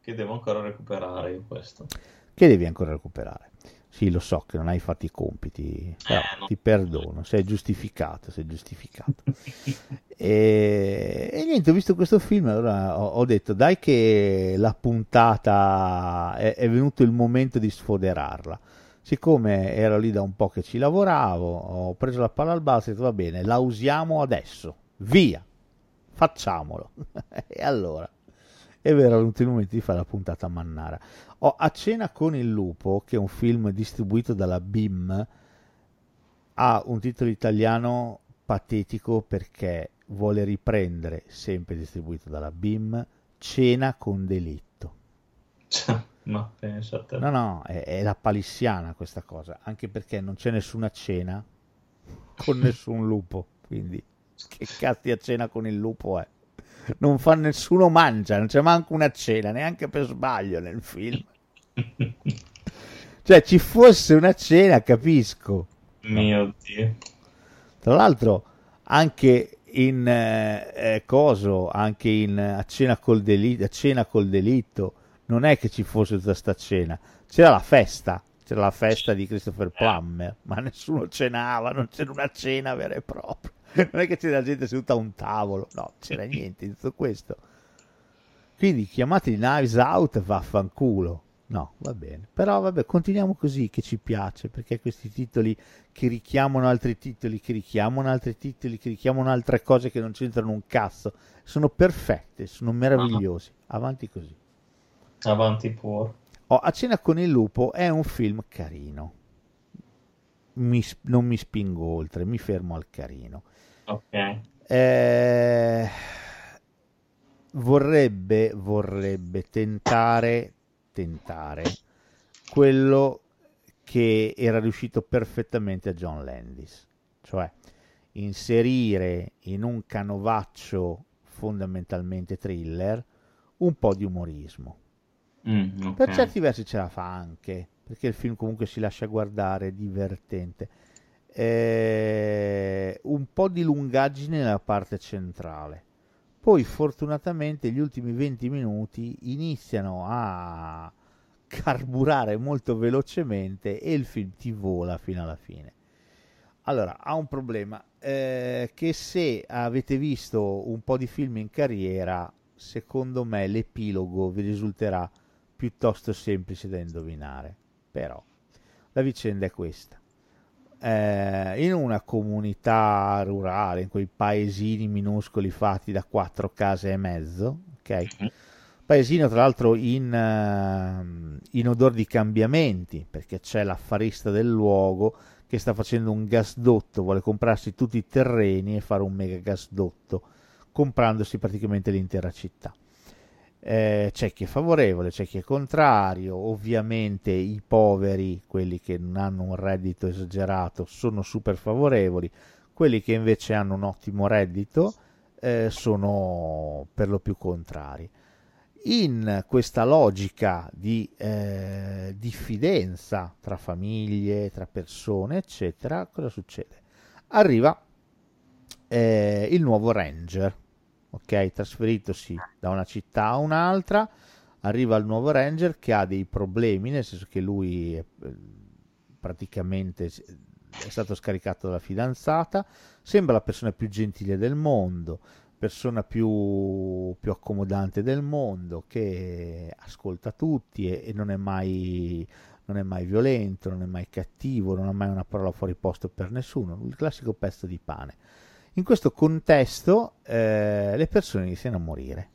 Che devo ancora recuperare io questo. Che devi ancora recuperare. Sì, lo so che non hai fatto i compiti, però Eh, no. ti perdono, sei giustificato, sei giustificato. e, e niente, ho visto questo film, allora ho, ho detto dai che la puntata è, è venuto il momento di sfoderarla. Siccome ero lì da un po' che ci lavoravo, ho preso la palla al balzo e ho detto va bene, la usiamo adesso, via, facciamolo. e allora, è vero, è venuto il momento di fare la puntata a Mannara. Ho A cena con il lupo, che è un film distribuito dalla BIM, ha un titolo italiano patetico perché vuole riprendere, sempre distribuito dalla BIM, Cena con delitto. Ma pensa a te. No, no, è, è la palissiana questa cosa, anche perché non c'è nessuna cena con nessun lupo, quindi che cazzo di cena con il lupo è? Non fa nessuno mangia, non c'è manco una cena, neanche per sbaglio nel film. Cioè, ci fosse una cena, capisco. Mio Dio. Tra l'altro, anche in eh, eh, coso, anche in a cena col delitto, a cena col delitto, non è che ci fosse tutta sta cena, c'era la festa, c'era la festa di Christopher Plummer, ma nessuno cenava, non c'era una cena vera e propria. Non è che c'era gente seduta a un tavolo, no, c'era niente di tutto questo. Quindi chiamati Knives Out, vaffanculo. No, va bene. Però vabbè, continuiamo così che ci piace, perché questi titoli che richiamano altri titoli, che richiamano altri titoli, che richiamano altre cose che non c'entrano un cazzo, sono perfette, sono meravigliosi. Avanti così. Avanti pure. Oh, A cena con il lupo è un film carino. Mi non mi spingo oltre, mi fermo al carino. Ok. Eh, vorrebbe, vorrebbe tentare, tentare quello che era riuscito perfettamente a John Landis, cioè inserire in un canovaccio fondamentalmente thriller un po' di umorismo. Mm, ok. Per certi versi ce la fa anche, perché il film comunque si lascia guardare, è divertente. Eh, un po' di lungaggine nella parte centrale. Poi fortunatamente gli ultimi 20 minuti iniziano a carburare molto velocemente e il film ti vola fino alla fine. Allora, ha un problema, eh, che se avete visto un po' di film in carriera, secondo me l'epilogo vi risulterà piuttosto semplice da indovinare. Però la vicenda è questa. Eh, in una comunità rurale, in quei paesini minuscoli fatti da quattro case e mezzo, ok? Paesino tra l'altro in, eh, in odore di cambiamenti, perché c'è l'affarista del luogo che sta facendo un gasdotto, vuole comprarsi tutti i terreni e fare un mega gasdotto, comprandosi praticamente l'intera città. Eh, c'è chi è favorevole, c'è chi è contrario, ovviamente i poveri, quelli che non hanno un reddito esagerato, sono super favorevoli, quelli che invece hanno un ottimo reddito eh, sono per lo più contrari. In questa logica di eh, diffidenza tra famiglie, tra persone, eccetera, cosa succede? Arriva eh, il nuovo Ranger, ok? Trasferitosi da una città a un'altra, arriva il nuovo Ranger che ha dei problemi, nel senso che lui è, eh, praticamente è stato scaricato dalla fidanzata, sembra la persona più gentile del mondo, persona più, più accomodante del mondo, che ascolta tutti e, e non, è mai, non, è mai, violento, non è mai cattivo, non ha mai una parola fuori posto per nessuno, il classico pezzo di pane. In questo contesto eh, le persone iniziano a morire.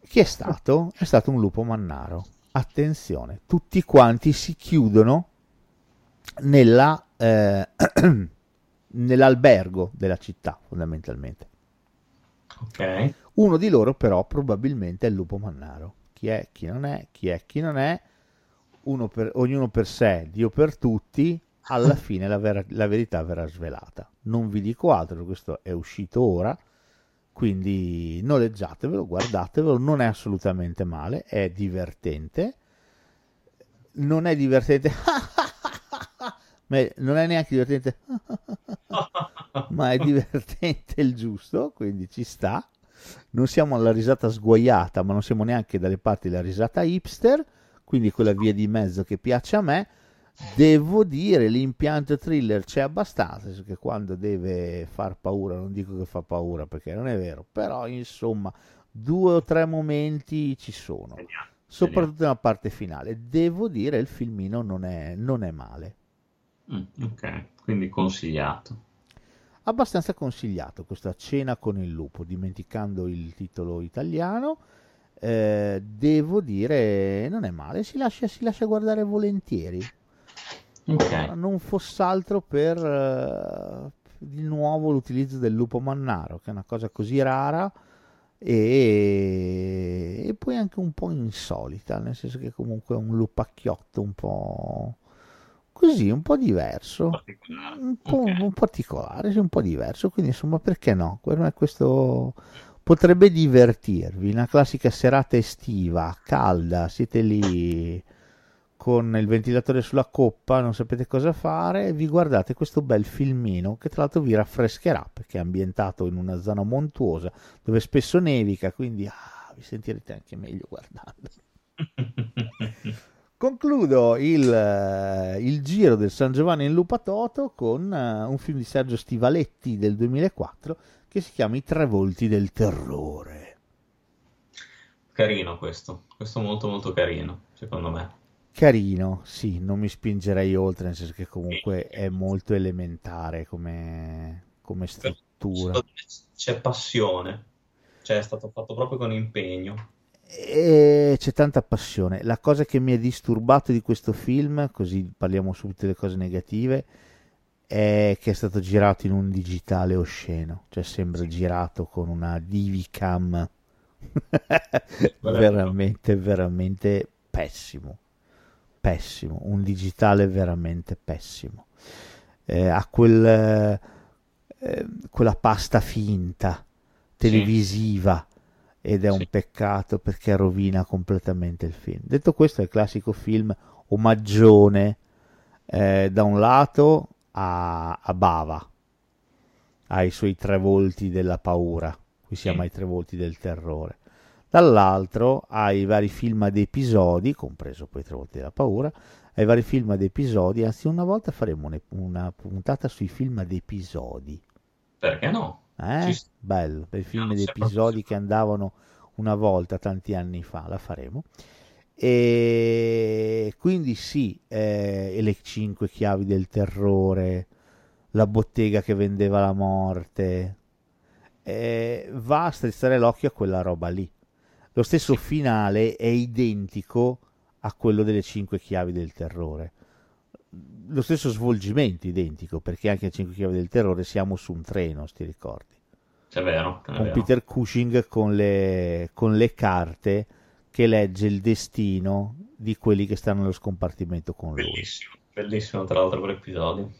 Chi è stato? È stato un lupo mannaro. Attenzione, tutti quanti si chiudono nella, eh, nell'albergo della città, fondamentalmente. Ok. Uno di loro, però, probabilmente è il lupo mannaro. Chi è, chi non è, chi è, chi non è, per, ognuno per sé, Dio per tutti. Alla fine la, vera, la verità verrà svelata. Non vi dico altro, questo è uscito ora quindi noleggiatevelo, guardatevelo, non è assolutamente male, è divertente. Non è divertente non è neanche divertente, ma è divertente il giusto, quindi ci sta. Non siamo alla risata sguaiata, ma non siamo neanche dalle parti della risata hipster, quindi quella via di mezzo che piace a me. Devo dire, l'impianto thriller c'è abbastanza, che quando deve far paura, non dico che fa paura perché non è vero, però insomma due o tre momenti ci sono, soprattutto nella parte finale. Devo dire, il filmino non è, non è male. Mm, ok, quindi consigliato. Abbastanza consigliato questa cena con il lupo, dimenticando il titolo italiano. Eh, devo dire, non è male, si lascia, si lascia guardare volentieri. Okay. Non fosse altro per uh, di nuovo l'utilizzo del lupo mannaro, che è una cosa così rara e, e poi anche un po' insolita, nel senso che comunque è un lupacchiotto un po' così un po' diverso, un po', okay. un particolare, un po' diverso, quindi insomma perché no? Questo potrebbe divertirvi, una classica serata estiva, calda, siete lì con il ventilatore sulla coppa, non sapete cosa fare, vi guardate questo bel filmino che tra l'altro vi raffrescherà perché è ambientato in una zona montuosa dove spesso nevica, quindi ah, vi sentirete anche meglio guardando. Concludo il, uh, il, giro del San Giovanni in Lupatoto con uh, un film di Sergio Stivaletti del 2004 che si chiama I tre volti del terrore. Carino questo, questo molto molto carino, secondo me. Carino, sì, non mi spingerei oltre, nel senso che comunque è molto elementare come, come struttura. C'è passione, cioè è stato fatto proprio con impegno. E c'è tanta passione. La cosa che mi ha disturbato di questo film, così parliamo subito delle cose negative, è che è stato girato in un digitale osceno, cioè sembra sì. girato con una Divicam. veramente, veramente pessimo. Pessimo, un digitale veramente pessimo. Eh, ha quel, eh, quella pasta finta televisiva. Sì ed è sì. un peccato perché rovina completamente il film. Detto questo, è il classico film omaggione eh, da un lato a, a, Bava, ai suoi tre volti della paura, qui siamo sì. ai tre volti del terrore, dall'altro ai vari film ad episodi, compreso poi i tre volti della paura, ai vari film ad episodi, anzi una volta faremo una, una puntata sui film ad episodi. Perché no? Eh? Ci... Bello, per film ed episodi che andavano una volta tanti anni fa, la faremo. E quindi sì, eh, e le cinque chiavi del terrore, la bottega che vendeva la morte, eh, va a strizzare l'occhio a quella roba lì. Lo stesso finale è identico a quello delle cinque chiavi del terrore lo stesso svolgimento identico, perché anche a 5 chiavi del terrore siamo su un treno, sti ricordi. È vero. È con vero. Peter Cushing con le, con le, carte che legge il destino di quelli che stanno nello scompartimento con bellissimo, lui. Bellissimo, tra l'altro, quell'episodio.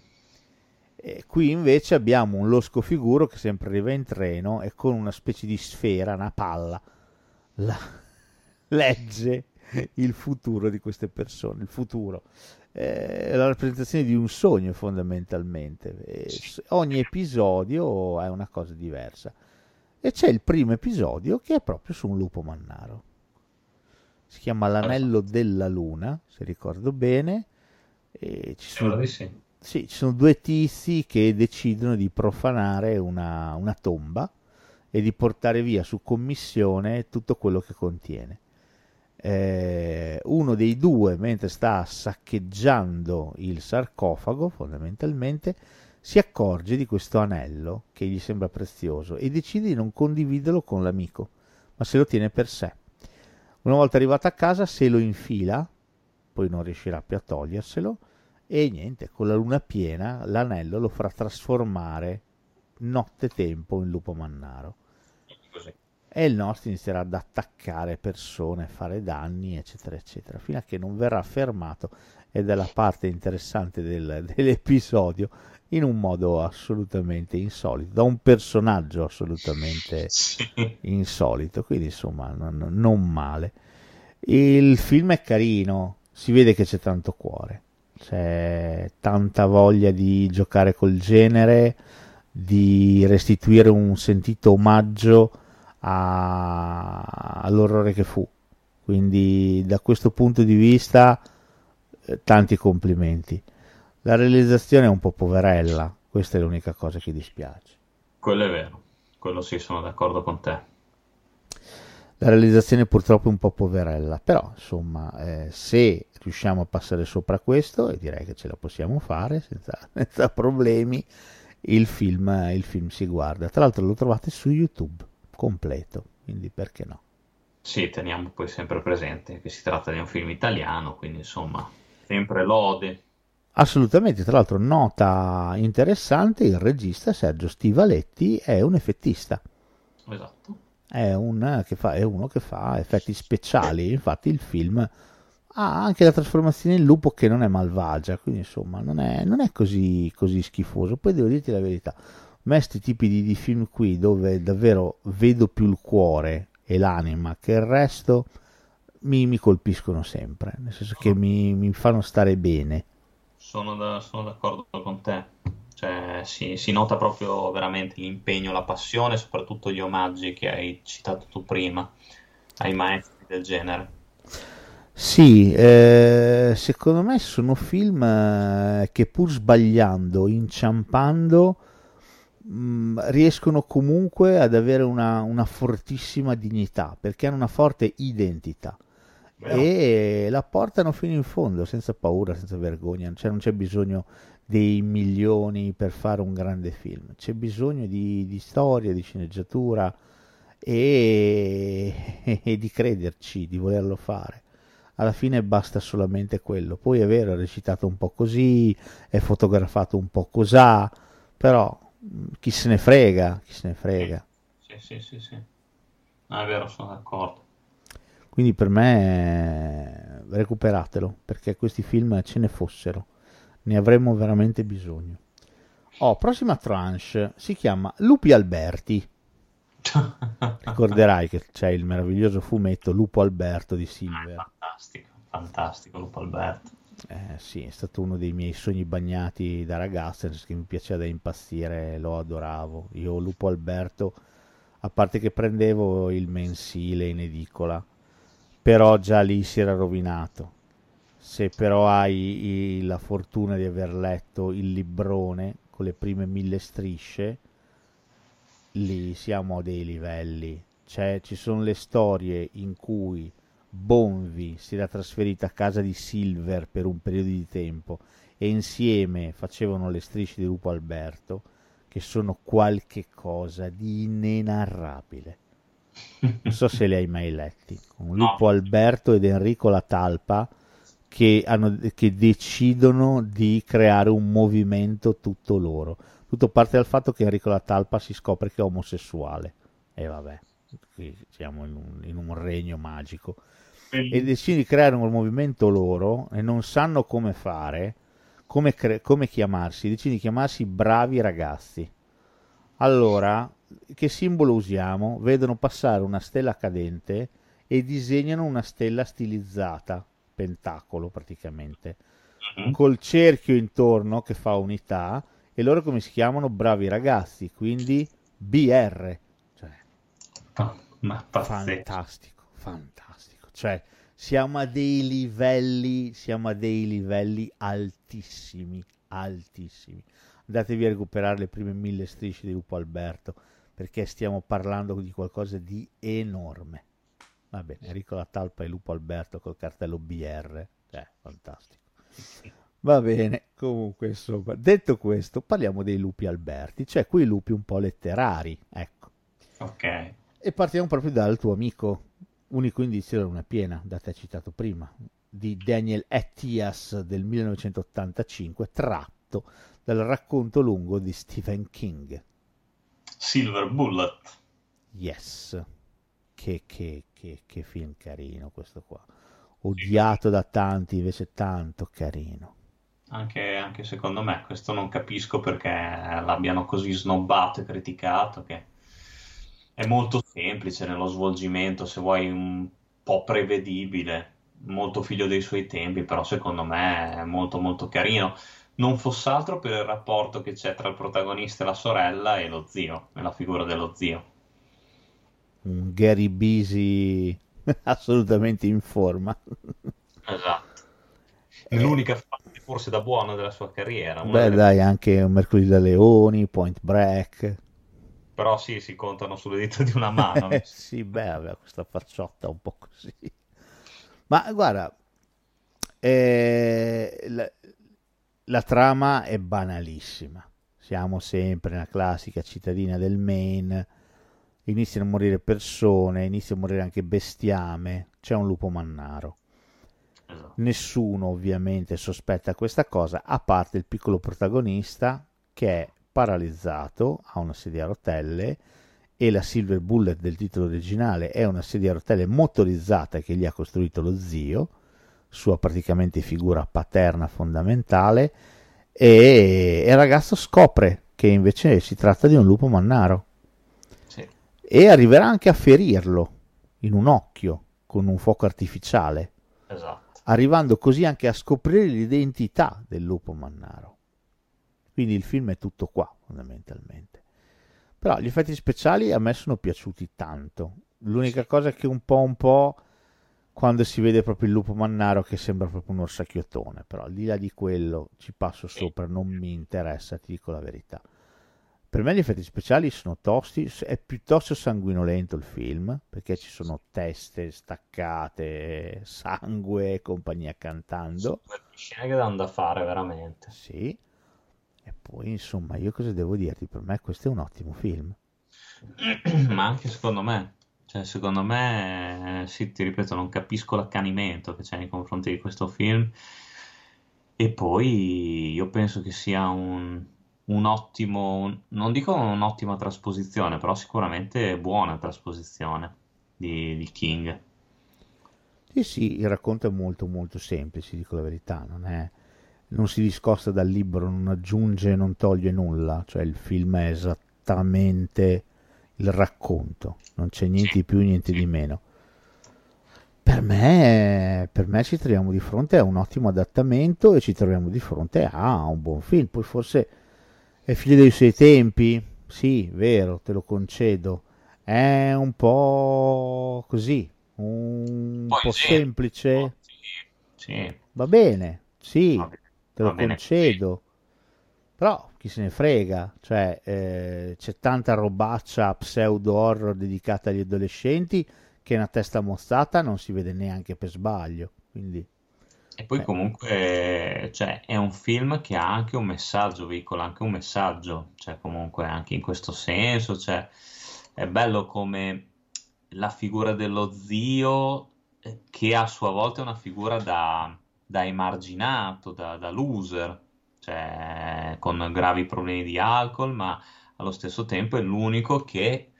E qui invece abbiamo un losco figuro che sempre arriva in treno e con una specie di sfera, una palla, la... legge il futuro di queste persone, il futuro. Eh, la rappresentazione di un sogno fondamentalmente. Ogni episodio è una cosa diversa. E c'è il primo episodio che è proprio su un lupo mannaro. Si chiama L'anello della luna, se ricordo bene. E ci sono. Sì, ci sono due tizi che decidono di profanare una, una tomba e di portare via su commissione tutto quello che contiene. Eh, uno dei due, mentre sta saccheggiando il sarcofago, fondamentalmente, si accorge di questo anello che gli sembra prezioso e decide di non condividerlo con l'amico, ma se lo tiene per sé. Una volta arrivato a casa se lo infila, poi non riuscirà più a toglierselo, e niente, con la luna piena l'anello lo farà trasformare notte tempo in lupo mannaro. E il nostro inizierà ad attaccare persone, fare danni, eccetera, eccetera, fino a che non verrà fermato ed è la parte interessante del, dell'episodio in un modo assolutamente insolito, da un personaggio assolutamente insolito, quindi insomma non, non male. Il film è carino, si vede che c'è tanto cuore, c'è tanta voglia di giocare col genere, di restituire un sentito omaggio a, all'orrore che fu. Quindi da questo punto di vista eh, tanti complimenti. La realizzazione è un po' poverella, questa è l'unica cosa che dispiace. Quello è vero, quello sì, sono d'accordo con te. La realizzazione purtroppo è un po' poverella, però insomma eh, se riusciamo a passare sopra questo, e direi che ce la possiamo fare senza, senza problemi, il film, il film si guarda. Tra l'altro lo trovate su YouTube completo, quindi perché no? Sì, teniamo poi sempre presente che si tratta di un film italiano, quindi insomma, sempre lode. Assolutamente, tra l'altro nota interessante, il regista Sergio Stivaletti è un effettista. Esatto. È, un, fa, è uno che fa effetti speciali, infatti il film ha anche la trasformazione in lupo che non è malvagia, quindi insomma non è, non è così, così schifoso. Poi devo dirti la verità, me questi tipi di, di, film qui dove davvero vedo più il cuore e l'anima che il resto mi, mi colpiscono sempre, nel senso che mi, mi fanno stare bene. Sono, da, sono, d'accordo con te, cioè, si, si, nota proprio veramente l'impegno, la passione, soprattutto gli omaggi che hai citato tu prima ai maestri del genere. Sì, eh, secondo me sono film eh, che pur sbagliando, inciampando, mh, riescono comunque ad avere una, una, fortissima dignità perché hanno una forte identità. Beh. e la portano fino in fondo senza paura, senza vergogna, cioè non c'è bisogno dei milioni per fare un grande film, c'è bisogno di, di storia, di sceneggiatura e, e di crederci, di volerlo fare alla fine basta solamente quello. Poi è vero, è recitato un po' così, è fotografato un po' cosà, però chi se ne frega, chi se ne frega. Sì, sì, sì, sì. No, è vero, sono d'accordo. Quindi per me recuperatelo, perché questi film ce ne fossero, ne avremmo veramente bisogno. Oh, prossima tranche si chiama Lupi Alberti. Ricorderai che c'è il meraviglioso fumetto Lupo Alberto di Silver. Ah, fantastico, fantastico Lupo Alberto. Eh, sì, è stato uno dei miei sogni bagnati da ragazzo, che mi piaceva da impazzire, lo adoravo. Io Lupo Alberto, a parte che prendevo il mensile in edicola, però già lì si era rovinato. Se però hai la fortuna di aver letto il librone con le prime mille strisce, lì siamo a dei livelli. Cioè, ci sono le storie in cui Bonvi si era trasferita a casa di Silver per un periodo di tempo e insieme facevano le strisce di Lupo Alberto, che sono qualche cosa di inenarrabile. Non so se le hai mai letti. Con Lupo Alberto ed Enrico La Talpa che, hanno, che decidono di creare un movimento tutto loro. Tutto parte dal fatto che Enrico La Talpa si scopre che è omosessuale. E vabbè, qui siamo in un, in un regno magico e decidono di creare un movimento loro e non sanno come fare, come, cre- come chiamarsi? Decidi di chiamarsi bravi ragazzi. Allora, che simbolo usiamo? Vedono passare una stella cadente e disegnano una stella stilizzata, pentacolo praticamente, mm-hmm. col cerchio intorno che fa unità e loro come si chiamano? Bravi ragazzi, quindi BR. Cioè, oh, ma fantastico, fantastico. Cioè, siamo a dei livelli, siamo a dei livelli altissimi, altissimi. Andatevi a recuperare le prime mille strisce di Lupo Alberto, perché stiamo parlando di qualcosa di enorme. Va bene, Enrico La Talpa e Lupo Alberto col cartello BR, cioè, fantastico. Va bene, comunque insomma, detto questo, parliamo dei lupi alberti, cioè quei lupi un po' letterari, ecco. Ok. E partiamo proprio dal tuo amico, unico indizio della luna piena, da te citato prima, di Daniel Etias del 1985, tratto dal racconto lungo di Stephen King. Silver Bullet. Yes. Che, che, che, che film carino questo qua. Odiato da tanti, invece tanto carino. Anche, anche, secondo me, questo non capisco perché l'abbiano così snobbato e criticato, che è molto semplice nello svolgimento, se vuoi un po' prevedibile, molto figlio dei suoi tempi, però secondo me è molto molto carino. Non fosse altro per il rapporto che c'è tra il protagonista e la sorella e lo zio, e la figura dello zio. Un Gary Busy assolutamente in forma. Esatto. È eh. l'unica forse da buono della sua carriera. Beh, delle... dai, anche Mercoledì da Leoni, Point Break. Però sì, si contano sulle dita di una mano. sì, beh, aveva questa facciotta un po' così. Ma guarda, eh, la, la trama è banalissima. Siamo sempre nella classica cittadina del Maine. Iniziano a morire persone, inizia a morire anche bestiame. C'è un lupo mannaro Esatto. Nessuno ovviamente sospetta questa cosa, a parte il piccolo protagonista che è paralizzato, ha una sedia a rotelle e la Silver Bullet del titolo originale è una sedia a rotelle motorizzata che gli ha costruito lo zio, sua praticamente figura paterna fondamentale, e il ragazzo scopre che invece si tratta di un lupo mannaro. Sì. E arriverà anche a ferirlo in un occhio con un fuoco artificiale. Esatto arrivando così anche a scoprire l'identità del lupo mannaro. Quindi il film è tutto qua, fondamentalmente. Però gli effetti speciali a me sono piaciuti tanto. L'unica cosa che un po' un po' quando si vede proprio il lupo mannaro che sembra proprio un orsacchiottone, però al di là di quello ci passo sopra, non mi interessa, ti dico la verità. Per me gli effetti speciali sono tosti, è piuttosto sanguinolento il film, perché ci sono teste staccate, sangue e compagnia cantando. Sono scene che danno da fare veramente. Sì. E poi insomma, io cosa devo dirti? Per me questo è un ottimo film. Ma anche secondo me. Cioè, secondo me, sì, ti ripeto, non capisco l'accanimento che c'è nei confronti di questo film. E poi io penso che sia un, un ottimo, non dico un'ottima trasposizione, però sicuramente buona trasposizione di, di King. Sì, sì, il racconto è molto molto semplice, dico la verità, non, è, non si discosta dal libro, non aggiunge, non toglie nulla, cioè il film è esattamente il racconto, non c'è niente di più, niente di meno. Per me, per me ci troviamo di fronte a un ottimo adattamento e ci troviamo di fronte a un buon film, poi forse è figlio dei suoi tempi? Sì, vero, te lo concedo. È un po' così, un Poi po' sì. semplice. Oh, sì. sì. Va bene, sì, va te lo concedo. Però chi se ne frega, cioè eh, c'è tanta robaccia pseudo horror dedicata agli adolescenti che una testa mostrata non si vede neanche per sbaglio. Quindi e poi comunque cioè, è un film che ha anche un messaggio, veicola anche un messaggio, cioè comunque anche in questo senso, cioè, è bello come la figura dello zio eh, che a sua volta è una figura da, da emarginato, da, da, loser, cioè con gravi problemi di alcol, ma allo stesso tempo è l'unico che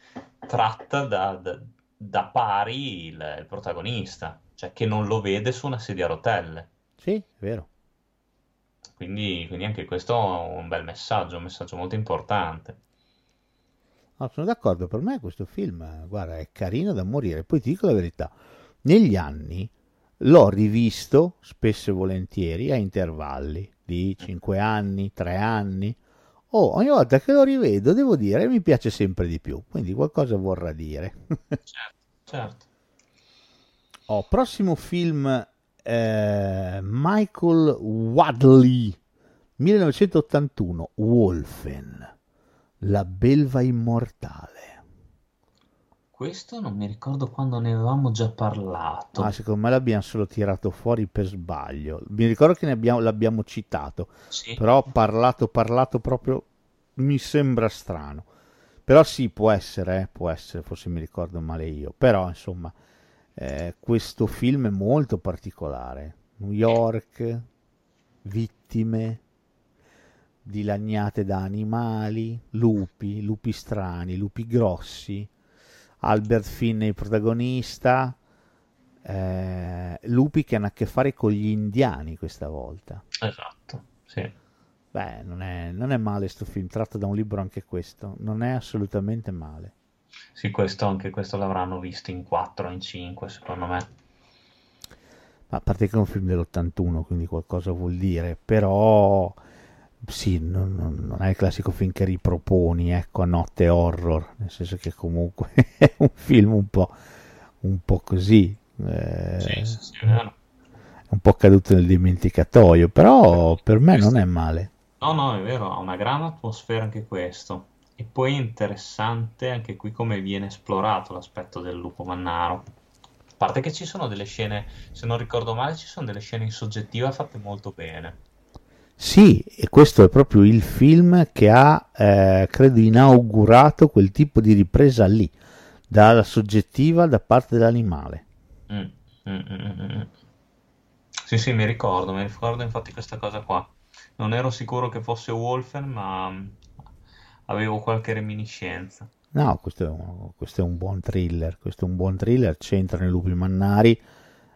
tratta da, da, da pari il, il protagonista cioè che non lo vede su una sedia a rotelle. Sì, è vero. Quindi, quindi anche questo è un bel messaggio, un messaggio molto importante. No, sono d'accordo, per me questo film, guarda, è carino da morire. Poi ti dico la verità, negli anni l'ho rivisto spesso e volentieri a intervalli di 5 anni, 3 anni. Oh, ogni volta che lo rivedo, devo dire, mi piace sempre di più. Quindi qualcosa vorrà dire. certo, certo. Oh, prossimo film eh, Michael Wadley 1981 Wolfen la belva immortale. Questo non mi ricordo quando ne avevamo già parlato. Ah, secondo me l'abbiamo solo tirato fuori per sbaglio. Mi ricordo che ne abbiamo, l'abbiamo citato sì. però parlato parlato proprio mi sembra strano. Però sì può essere eh, può essere forse mi ricordo male io però insomma eh, questo film è molto particolare. New York, vittime dilagnate da animali, lupi, lupi strani, lupi grossi, Albert Finney protagonista, eh, lupi che hanno a che fare con gli indiani questa volta. Esatto, sì. Beh, non è, non è male questo film, tratto da un libro anche questo, non è assolutamente male. Sì, questo, anche questo l'avranno visto in 4, in 5, secondo me. A parte che è un film dell'81, quindi qualcosa vuol dire, però sì, non, non, è il classico film che riproponi, ecco, a notte horror, nel senso che comunque è un film un po', un po così. Eh, sì, sì, sì, un po' caduto nel dimenticatoio, però per me non è male. No, no, è vero, ha una gran atmosfera anche questo. E poi è interessante anche qui come viene esplorato l'aspetto del lupo mannaro. A parte che ci sono delle scene, se non ricordo male, ci sono delle scene in soggettiva fatte molto bene. Sì, e questo è proprio il film che ha, eh, credo, inaugurato quel tipo di ripresa lì, dalla soggettiva da parte dell'animale. Mm, mm, mm, mm, mm. sì, sì, mi ricordo, mi ricordo infatti questa cosa qua. Non ero sicuro che fosse Wolfen, ma avevo qualche reminiscenza. No, questo è, un, questo è un buon thriller, questo è un buon thriller, c'entra nei lupi mannari,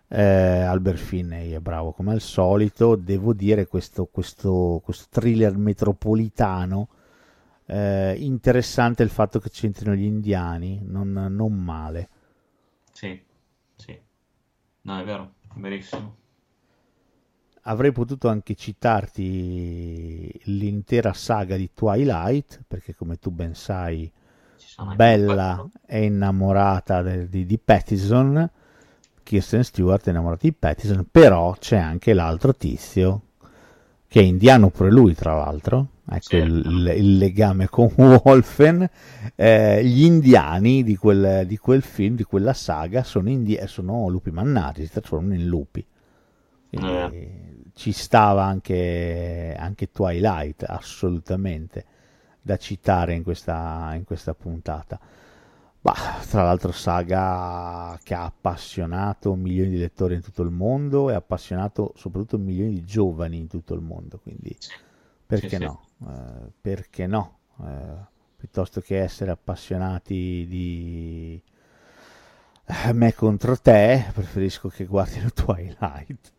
eh, Albert Finney è bravo come al solito, devo dire questo, questo, questo thriller metropolitano, eh, interessante il fatto che c'entrino gli indiani, non, non male. Sì, sì, no è vero, verissimo avrei potuto anche citarti l'intera saga di Twilight, perché come tu ben sai, Bella è innamorata de, di, di Pattison, Kirsten Stewart è innamorata di Pattison, però c'è anche l'altro tizio, che è indiano pure lui tra l'altro, ecco sì. il, il, legame con Wolfen, eh, gli indiani di quel, di quel, film, di quella saga, sono, indi- sono lupi mannari, si trasformano in lupi. Quindi, eh ci stava anche, anche Twilight, assolutamente, da citare in questa, in questa puntata. Bah, tra l'altro saga che ha appassionato milioni di lettori in tutto il mondo e ha appassionato soprattutto milioni di giovani in tutto il mondo, quindi perché sì, no? Sì. Eh, perché no? Eh, piuttosto che essere appassionati di eh, me contro te, preferisco che guardino Twilight.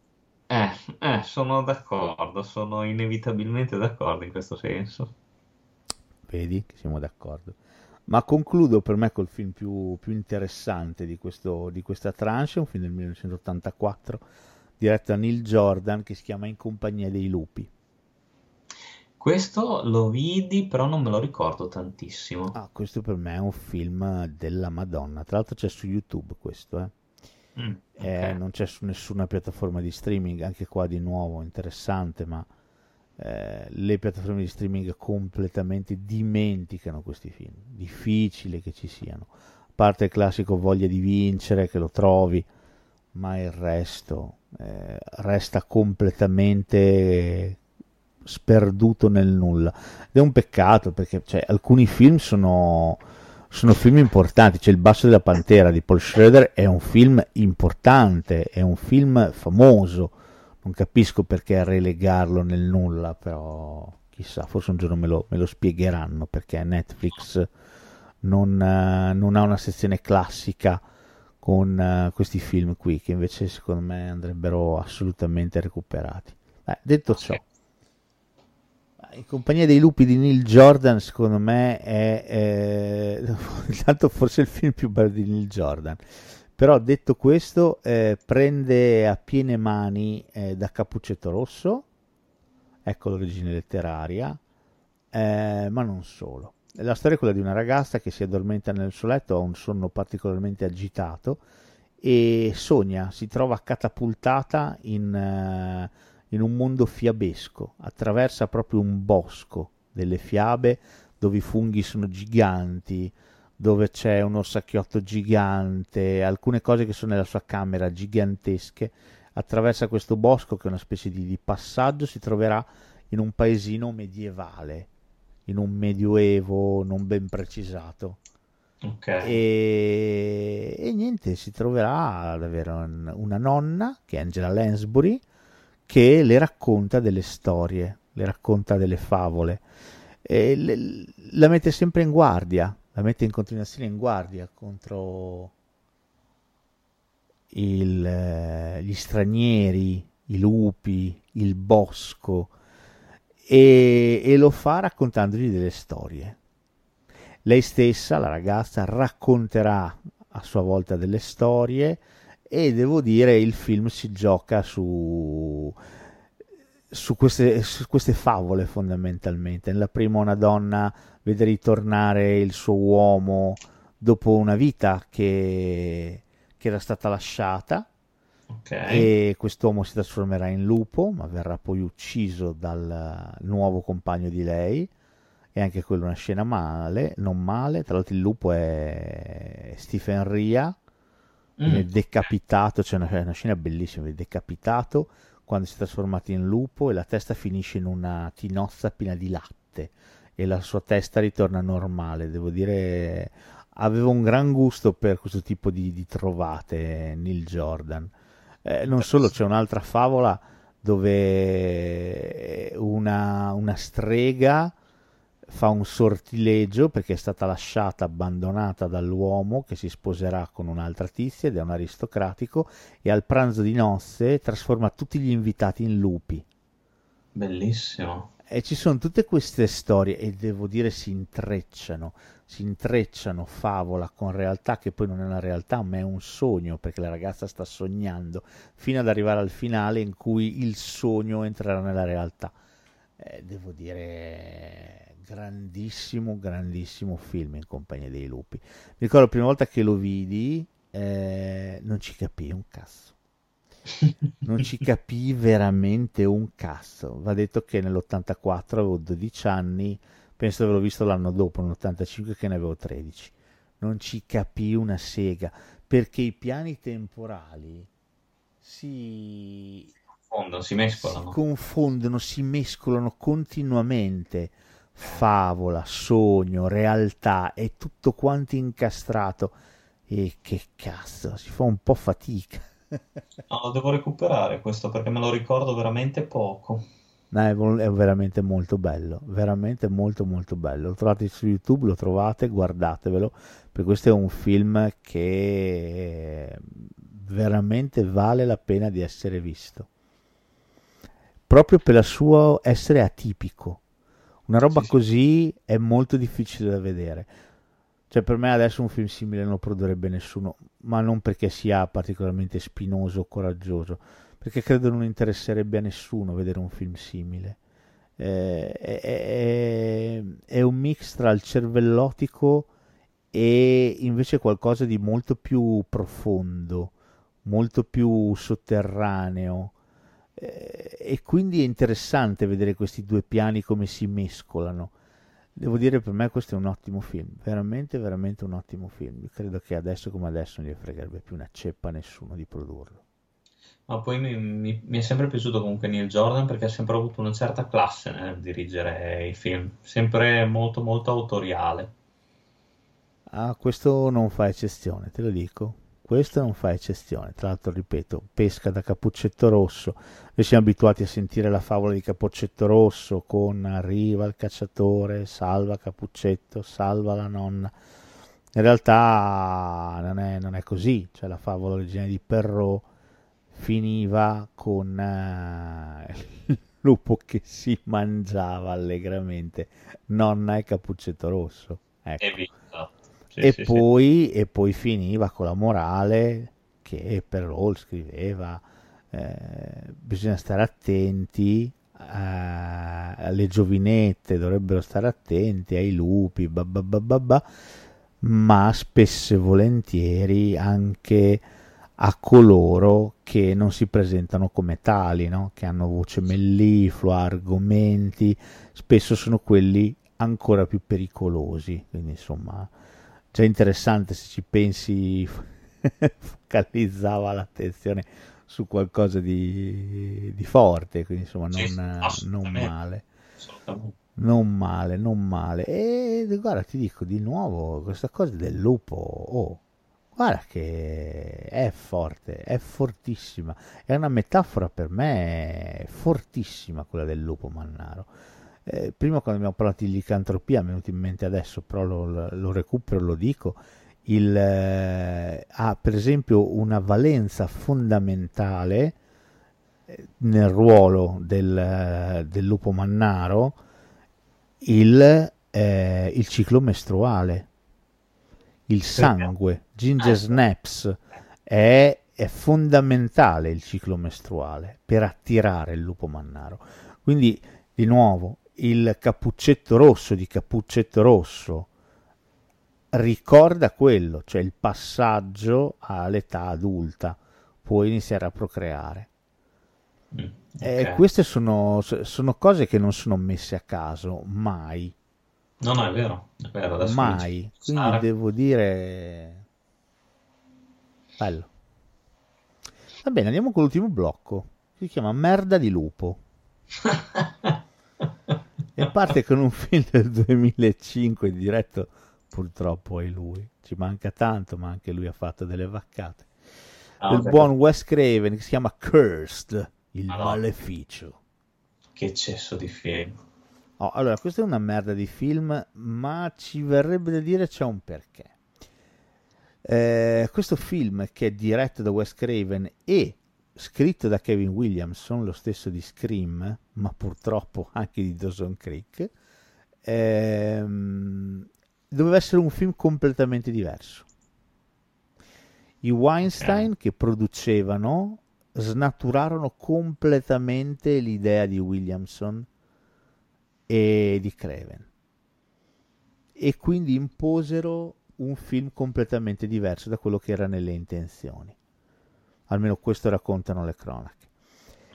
Eh, eh, sono d'accordo, sono inevitabilmente d'accordo in questo senso. Vedi che siamo d'accordo. Ma concludo per me col film più, più interessante di, questo, di questa tranche, un film del 1984 diretto da Neil Jordan che si chiama In compagnia dei lupi. Questo lo vidi, però non me lo ricordo tantissimo. Ah, questo per me è un film della Madonna. Tra l'altro c'è su YouTube questo, eh. Mm, okay. eh, non c'è su nessuna piattaforma di streaming, anche qua di nuovo interessante, ma eh, le piattaforme di streaming completamente dimenticano questi film, difficile che ci siano, a parte il classico voglia di vincere che lo trovi, ma il resto eh, resta completamente sperduto nel nulla. Ed è un peccato perché cioè, alcuni film sono sono film importanti, c'è Il basso della pantera di Paul Schroeder, è un film importante, è un film famoso, non capisco perché relegarlo nel nulla, però chissà, forse un giorno me lo, me lo spiegheranno perché Netflix non, uh, non, ha una sezione classica con uh, questi film qui, che invece secondo me andrebbero assolutamente recuperati. Eh, detto ciò, in compagnia dei lupi di Neil Jordan, secondo me è, è intanto forse il film più bello di Neil Jordan. Però detto questo, eh, prende a piene mani eh, da Cappuccetto Rosso, ecco l'origine letteraria, eh, ma non solo. La storia è quella di una ragazza che si addormenta nel suo letto, ha un sonno particolarmente agitato e sogna, si trova catapultata in, uh, in un mondo fiabesco, attraversa proprio un bosco delle fiabe dove i funghi sono giganti, dove c'è un orsacchiotto gigante, alcune cose che sono nella sua camera gigantesche, attraversa questo bosco che è una specie di, di passaggio, si troverà in un paesino medievale, in un medioevo non ben precisato. Okay. E, e, niente, si troverà ad avere un, una nonna, che è Angela Lansbury, che le racconta delle storie, le racconta delle favole, e le, la mette sempre in guardia, la mette in continuazione in guardia contro il, eh, gli stranieri, i lupi, il bosco e, e lo fa raccontandogli delle storie. Lei stessa, la ragazza, racconterà a sua volta delle storie e devo dire il film si gioca su, su, queste, su queste favole fondamentalmente. Nella prima una donna vede ritornare il suo uomo dopo una vita che, che era stata lasciata okay. e quest'uomo si trasformerà in lupo ma verrà poi ucciso dal nuovo compagno di lei e anche quella una scena male, non male tra l'altro il lupo è Stephen Ria mm. è decapitato c'è una, una scena bellissima è decapitato quando si è trasformato in lupo e la testa finisce in una tinozza piena di latte e la sua testa ritorna normale. Devo dire, avevo un gran gusto per questo tipo di, di trovate Neil Jordan. Eh, non solo, c'è un'altra favola dove una, una strega fa un sortilegio perché è stata lasciata abbandonata dall'uomo che si sposerà con un'altra tizia ed è un aristocratico e al pranzo di nozze trasforma tutti gli invitati in lupi. Bellissimo. E ci sono tutte queste storie e devo dire si intrecciano, si intrecciano favola con realtà che poi non è una realtà ma è un sogno perché la ragazza sta sognando fino ad arrivare al finale in cui il sogno entrerà nella realtà. Eh, devo dire grandissimo, grandissimo film in compagnia dei lupi. Mi ricordo la prima volta che lo vidi eh, non ci capii un cazzo non ci capii veramente un cazzo. Va detto che nell'84 avevo 12 anni, penso di averlo visto l'anno dopo, nell'85 che ne avevo 13. Non ci capii una sega, perché i piani temporali si confondono, si mescolano. Si confondono, si mescolano continuamente. Favola, sogno, realtà, è tutto quanto incastrato. E che cazzo, si fa un po' fatica. No, lo devo recuperare questo perché me lo ricordo veramente poco. No, è, è, veramente molto bello, veramente molto molto bello. Lo trovate su YouTube, lo trovate, guardatevelo, perché questo è un film che veramente vale la pena di essere visto. Proprio per il suo essere atipico. Una roba sì, così sì. è molto difficile da vedere. Cioè, per me adesso un film simile non lo produrrebbe nessuno, ma non perché sia particolarmente spinoso o coraggioso, perché credo non interesserebbe a nessuno vedere un film simile. Eh, è, è, è, un mix tra il cervellotico e invece qualcosa di molto più profondo, molto più sotterraneo. Eh, e quindi è interessante vedere questi due piani come si mescolano Devo dire per me questo è un ottimo film, veramente veramente un ottimo film. Io credo che adesso come adesso non gli fregherebbe più una ceppa a nessuno di produrlo. Ma poi mi, mi, mi, è sempre piaciuto comunque Neil Jordan perché ha sempre avuto una certa classe nel dirigere i film, sempre molto molto autoriale. Ah, questo non fa eccezione, te lo dico questo non fa eccezione. Tra l'altro, ripeto, pesca da Cappuccetto Rosso. Noi siamo abituati a sentire la favola di Cappuccetto Rosso con arriva il cacciatore, salva Cappuccetto, salva la nonna. In realtà non è, non è così, cioè la favola originale di Perrault finiva con uh, lupo che si mangiava allegramente nonna e Cappuccetto Rosso. Ecco. Sì, e, sì, poi, e poi finiva con la morale che Perrault scriveva eh, bisogna stare attenti eh, alle giovinette dovrebbero stare attenti ai lupi bababababa, ma spesso e volentieri anche a coloro che non si presentano come tali, no? che hanno voce melliflua, argomenti, spesso sono quelli ancora più pericolosi. Quindi insomma, già interessante se ci pensi, focalizzava l'attenzione su qualcosa di, di forte, quindi insomma non, sì, non male. Non male, non male. E guarda, ti dico di nuovo, questa cosa del lupo, oh, guarda che è forte, è fortissima. È una metafora per me fortissima quella del lupo mannaro. Eh, prima quando abbiamo parlato di licantropia, mi è venuto in mente adesso, però lo, lo recupero, lo dico, il, eh, ha per esempio una valenza fondamentale eh, nel ruolo del, del lupo mannaro il, eh, il, ciclo mestruale, il sangue, ginger snaps, è, è fondamentale il ciclo mestruale per attirare il lupo mannaro. Quindi, di nuovo, il cappuccetto rosso di cappuccetto rosso ricorda quello, cioè il passaggio all'età adulta, puoi iniziare a procreare. Mm, okay. E queste sono, sono, cose che non sono messe a caso, mai. No, no, è vero, è vero. Adesso mai. Quindi Sara. devo dire... Bello. Va bene, andiamo con l'ultimo blocco. Si chiama Merda di lupo. e parte con un film del 2005 diretto purtroppo è lui. Ci manca tanto, ma anche lui ha fatto delle vaccate. Ah, il buon Wes Craven che si chiama Cursed, il allora. maleficio. Che eccesso di film. Oh, allora, questa è una merda di film, ma ci verrebbe da dire c'è un perché. Eh, questo film che è diretto da Wes Craven e scritto da Kevin Williamson, lo stesso di Scream, ma purtroppo anche di Dawson Creek, ehm, doveva essere un film completamente diverso. I Weinstein che producevano snaturarono completamente l'idea di Williamson e di Craven e quindi imposero un film completamente diverso da quello che era nelle intenzioni. Almeno questo raccontano le cronache.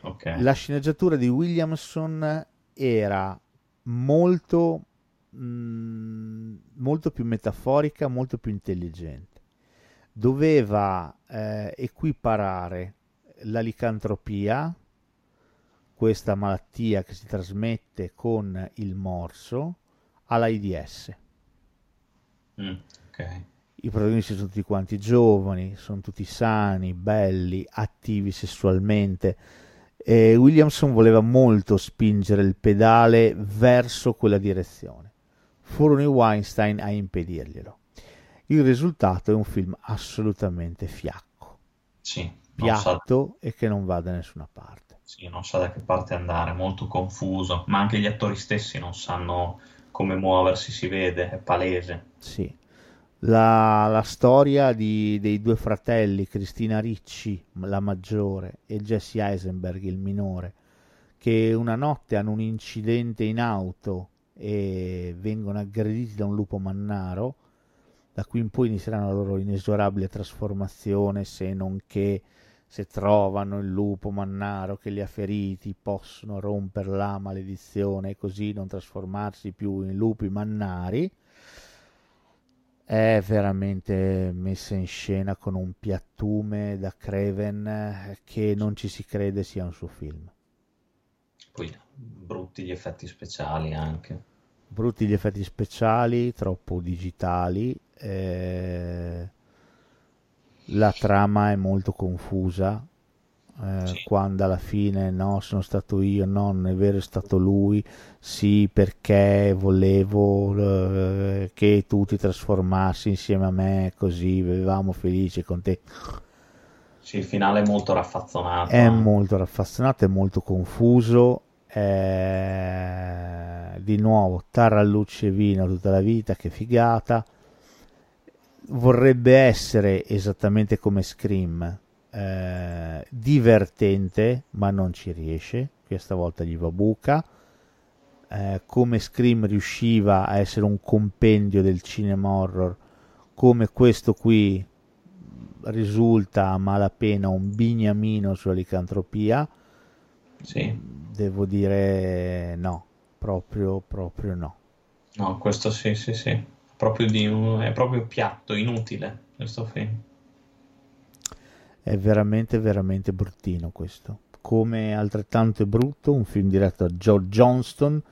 Okay. La sceneggiatura di Williamson era molto mh, mm, molto più metaforica, molto più intelligente. Doveva eh, equiparare la licantropia, questa malattia che si trasmette con il morso, all'AIDS. Mm, okay. I protagonisti sono tutti quanti giovani, sono tutti sani, belli, attivi sessualmente. E Williamson voleva molto spingere il pedale verso quella direzione furono i Weinstein a impedirglielo. Il risultato è un film assolutamente fiacco, sì, piatto sa... e che non va da nessuna parte. Sì, non sa da che parte andare, molto confuso, ma anche gli attori stessi non sanno come muoversi, si vede, è palese. Sì. La, la storia di, dei due fratelli, Cristina Ricci, la maggiore, e Jesse Eisenberg, il minore, che una notte hanno un incidente in auto e vengono aggrediti da un lupo mannaro, da qui in poi inizieranno la loro inesorabile trasformazione, se non che se trovano il lupo mannaro che li ha feriti possono rompere la maledizione e così non trasformarsi più in lupi mannari è veramente messa in scena con un piattume da Craven che non ci si crede sia un suo film. Poi brutti gli effetti speciali anche. Brutti gli effetti speciali, troppo digitali. Eh, la trama è molto confusa. Eh, sì. Quando alla fine no, sono stato io, no, non è vero, è stato lui. Sì, perché volevo eh, che tu ti trasformassi insieme a me, così vivevamo felici con te. Sì, il finale è molto raffazzonato. È molto raffazzonato, è molto confuso eh, di nuovo tarallucce e vino tutta la vita, che figata. Vorrebbe essere esattamente come Scream, eh, divertente, ma non ci riesce. Questa volta gli va buca. Eh, come Scream riusciva a essere un compendio del cinema horror, come questo qui risulta a malapena un bignamino sulla licantropia. Sì. Devo dire no, proprio, proprio no. No, questo sì, sì, sì. Proprio di è proprio piatto, inutile questo film. È veramente, veramente bruttino questo. Come altrettanto è brutto un film diretto da Joe Johnston,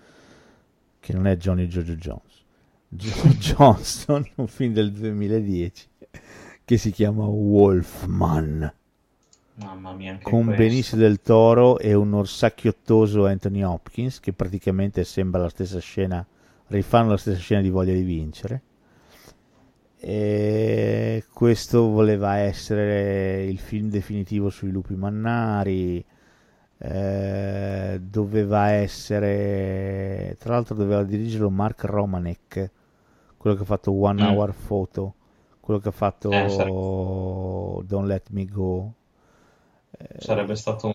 che non è Johnny Jojo Jones. Joe Johnston, un film del 2010 che si chiama Wolfman. Mamma mia, con questo. Benicio del Toro e un orsacchiottoso Anthony Hopkins che praticamente sembra la stessa scena, rifanno la stessa scena di Voglia di vincere. E questo voleva essere il film definitivo sui lupi mannari. Eh, doveva essere, tra l'altro, doveva dirigerlo Mark Romanek, quello che ha fatto One mm. Hour Photo, quello che ha fatto eh, Don't Let Me Go. Sarebbe stato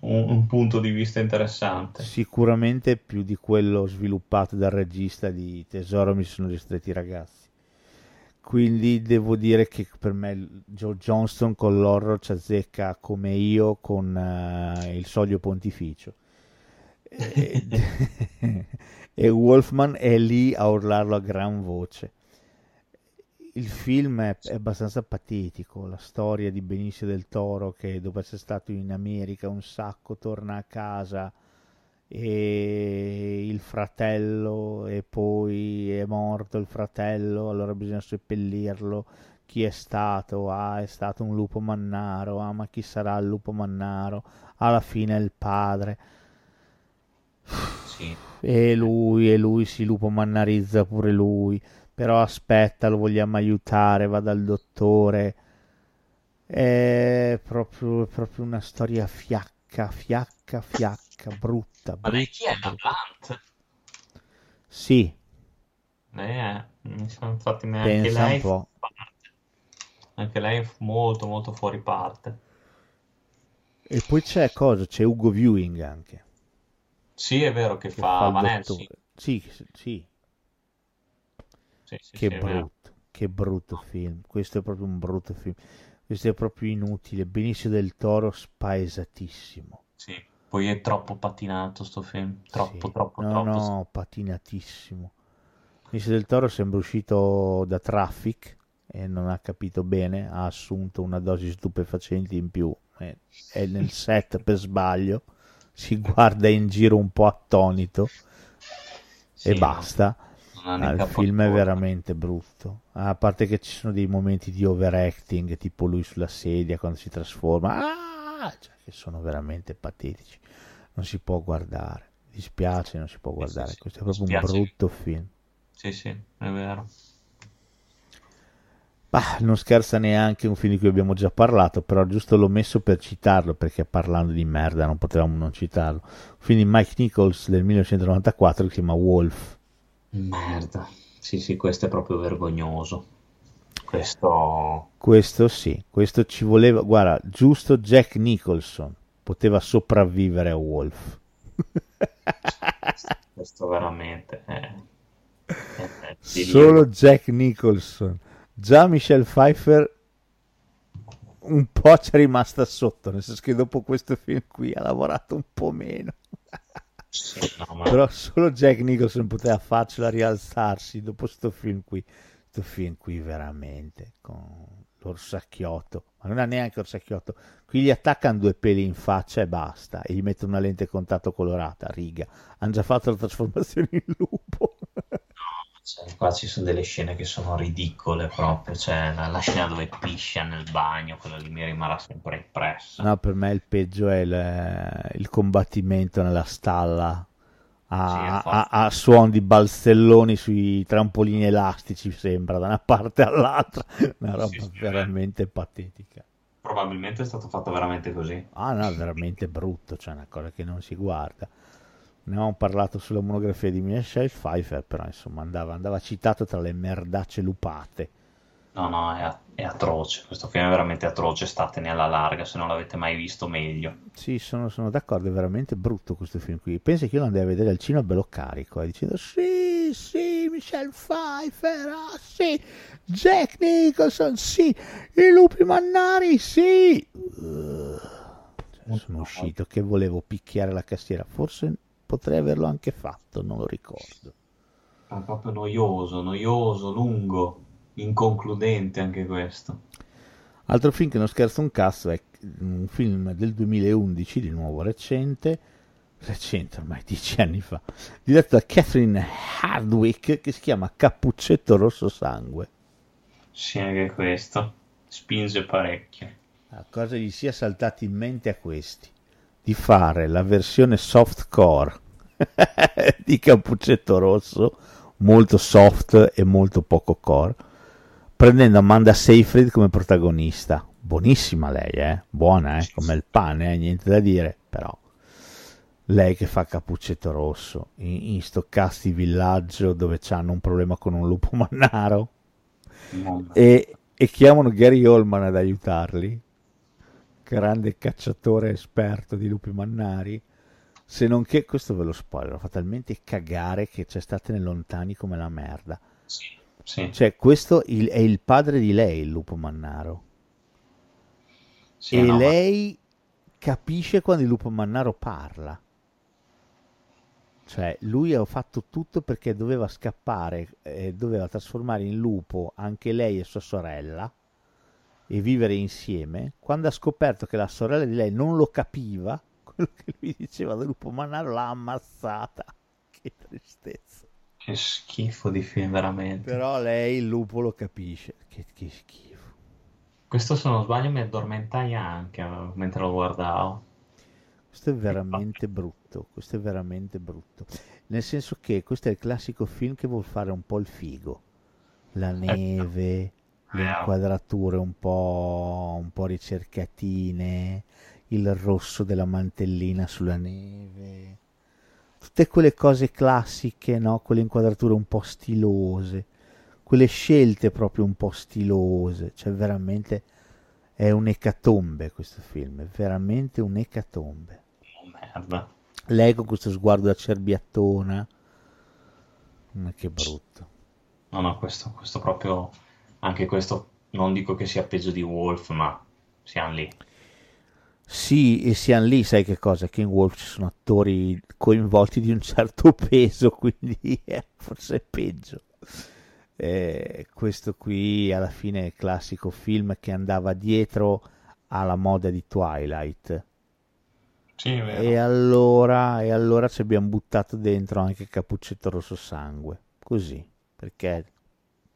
un, un, punto di vista interessante. Sicuramente più di quello sviluppato dal regista di Tesoro mi sono ristretti i ragazzi. Quindi devo dire che per me Joe Johnston con l'horror ci azzecca come io con uh, il soglio pontificio. e, e Wolfman è lì a urlarlo a gran voce il film è, è, abbastanza patetico, la storia di Benicio del Toro che dopo essere stato in America un sacco torna a casa e il fratello e poi è morto il fratello, allora bisogna seppellirlo. Chi è stato? Ah, è stato un lupo mannaro. Ah, ma chi sarà il lupo mannaro? Alla fine è il padre. Sì. E lui, e lui si lupo mannarizza pure lui però aspetta, lo vogliamo aiutare, va dal dottore. È proprio, proprio una storia fiacca, fiacca, fiacca, brutta. brutta Ma lei chi è la Plant? Sì. Eh, infatti anche Pensa lei un po'. Anche lei è molto molto fuori parte. E poi c'è cosa? C'è Ugo Viewing anche. Sì, è vero che, che fa, fa. Sì, sì. Sì, sì, che brutto, che brutto film. Questo è proprio un brutto film. Questo è proprio inutile. Benicio del Toro spaesatissimo. Sì, poi è troppo patinato sto film. Troppo, Sì. troppo, No, troppo. no, patinatissimo. Benicio del Toro sembra uscito da Traffic e non ha capito bene. Ha assunto una dose stupefacente in più. È, nel set per sbaglio. Si guarda in giro un po' attonito Sì, e basta. Ah, il film è veramente brutto. A parte che ci sono dei momenti di overacting, tipo lui sulla sedia quando si trasforma, ah! Cioè, che sono veramente patetici. Non si può guardare. Dispiace, non si può guardare. sì, sì. Questo è proprio Dispiace. un brutto film. Sì, sì, è vero. Bah, non scherza neanche un film di cui abbiamo già parlato, però giusto l'ho messo per citarlo, perché parlando di merda non potevamo non citarlo. Un film di Mike Nichols del 1994 che si chiama Wolf. Merda. Sì, sì, questo è proprio vergognoso. Questo... Questo sì, questo ci voleva, guarda, giusto Jack Nicholson poteva sopravvivere a Wolf. Questo veramente è... è-. Solo Jack Nicholson. Già Michelle Pfeiffer un po' ci è rimasta sotto, nel senso che dopo questo film qui ha lavorato un po' meno. Sì, no, ma- Però solo Jack Nicholson poteva farcela rialzarsi dopo questo film qui. Questo film qui veramente con l'orsacchiotto, ma non ha neanche l'orsacchiotto. Qui gli attaccano due peli in faccia e basta, e gli mettono una lente contatto colorata, riga. Hanno già fatto la trasformazione in lupo. cioè, qua ci sono delle scene che sono ridicole proprio. Cioè, la, la scena dove piscia nel bagno, quella lì mi rimarrà sempre impressa. No, per me il peggio è il, il combattimento nella stalla a, Sì, a, a suon di balzelloni sui trampolini elastici, sembra, da una parte all'altra. Una roba Sì, sì, veramente patetica. probabilmente è stato fatto veramente così. Ah no, veramente brutto, cioè una cosa che non si guarda. Ne avevamo parlato sulla monografia di Michelle Pfeiffer, però insomma andava, andava citato tra le merdacce lupate. No, no, è, è, atroce. Questo film è veramente atroce. Statene alla larga se non l'avete mai visto meglio. Sì, sono, sono d'accordo. È veramente brutto questo film qui. Pensi che io lo andai a vedere al cinema bello carico, eh, dicendo sì, sì, Michelle Pfeiffer, ah, sì, Jack Nicholson, sì, i lupi mannari, sì. Uh, sono uscito che volevo picchiare la cassiera. Forse potrei averlo anche fatto, non lo ricordo. È proprio noioso, noioso, lungo inconcludente anche questo. Altro film che non scherza un cazzo è un film del 2011, di nuovo recente, recente ormai dieci anni fa, diretto da Catherine Hardwick, che si chiama Cappuccetto Rosso Sangue. Sì, anche questo spinge parecchio. A cosa gli sia saltato in mente a questi? Di fare la versione softcore di Cappuccetto Rosso, molto soft e molto poco core, prendendo Amanda Seyfried come protagonista. Buonissima lei, eh? Buona, eh? Come il pane, eh? niente da dire, però. Lei che fa Cappuccetto Rosso in, in sto casti villaggio dove hanno un problema con un lupo mannaro e, e chiamano Gary Oldman ad aiutarli, grande cacciatore esperto di lupi mannari. Se non che, questo ve lo spoiler, fa talmente cagare che c'è state lontani come la merda. Sì sì. Cioè, questo il, è il padre di lei, il lupo mannaro. Sì, e no, lei ma... capisce quando il lupo mannaro parla. Cioè, lui ha fatto tutto perché doveva scappare, eh, doveva trasformare in lupo anche lei e sua sorella e vivere insieme. Quando ha scoperto che la sorella di lei non lo capiva, quello che lui diceva del lupo mannaro l'ha ammazzata. Che tristezza. Che schifo di film, veramente. Però lei il lupo lo capisce. Che, che schifo. Questo, se non sbaglio, mi addormentai anche mentre lo guardavo. Questo è veramente brutto. Questo è veramente brutto. Nel senso che questo è il classico film che vuol fare un po' il figo. La neve, le inquadrature un po', un po' ricercatine, il rosso della mantellina sulla neve tutte quelle cose classiche, no? quelle inquadrature un po' stilose, quelle scelte proprio un po' stilose, cioè veramente è un'ecatombe questo film, è veramente un'ecatombe. Oh, merda. Lei con questo sguardo da cerbiattona, ma che brutto. No, no, questo, questo proprio, anche questo, non dico che sia peggio di Wolf, ma siamo lì. Sì, e siamo lì, sai che cosa? Che in Wolf ci sono attori coinvolti di un certo peso, quindi eh, forse è peggio. Eh, questo qui alla fine è il classico film che andava dietro alla moda di Twilight. Sì, e allora, e allora ci abbiamo buttato dentro anche Cappuccetto Rosso Sangue, così, perché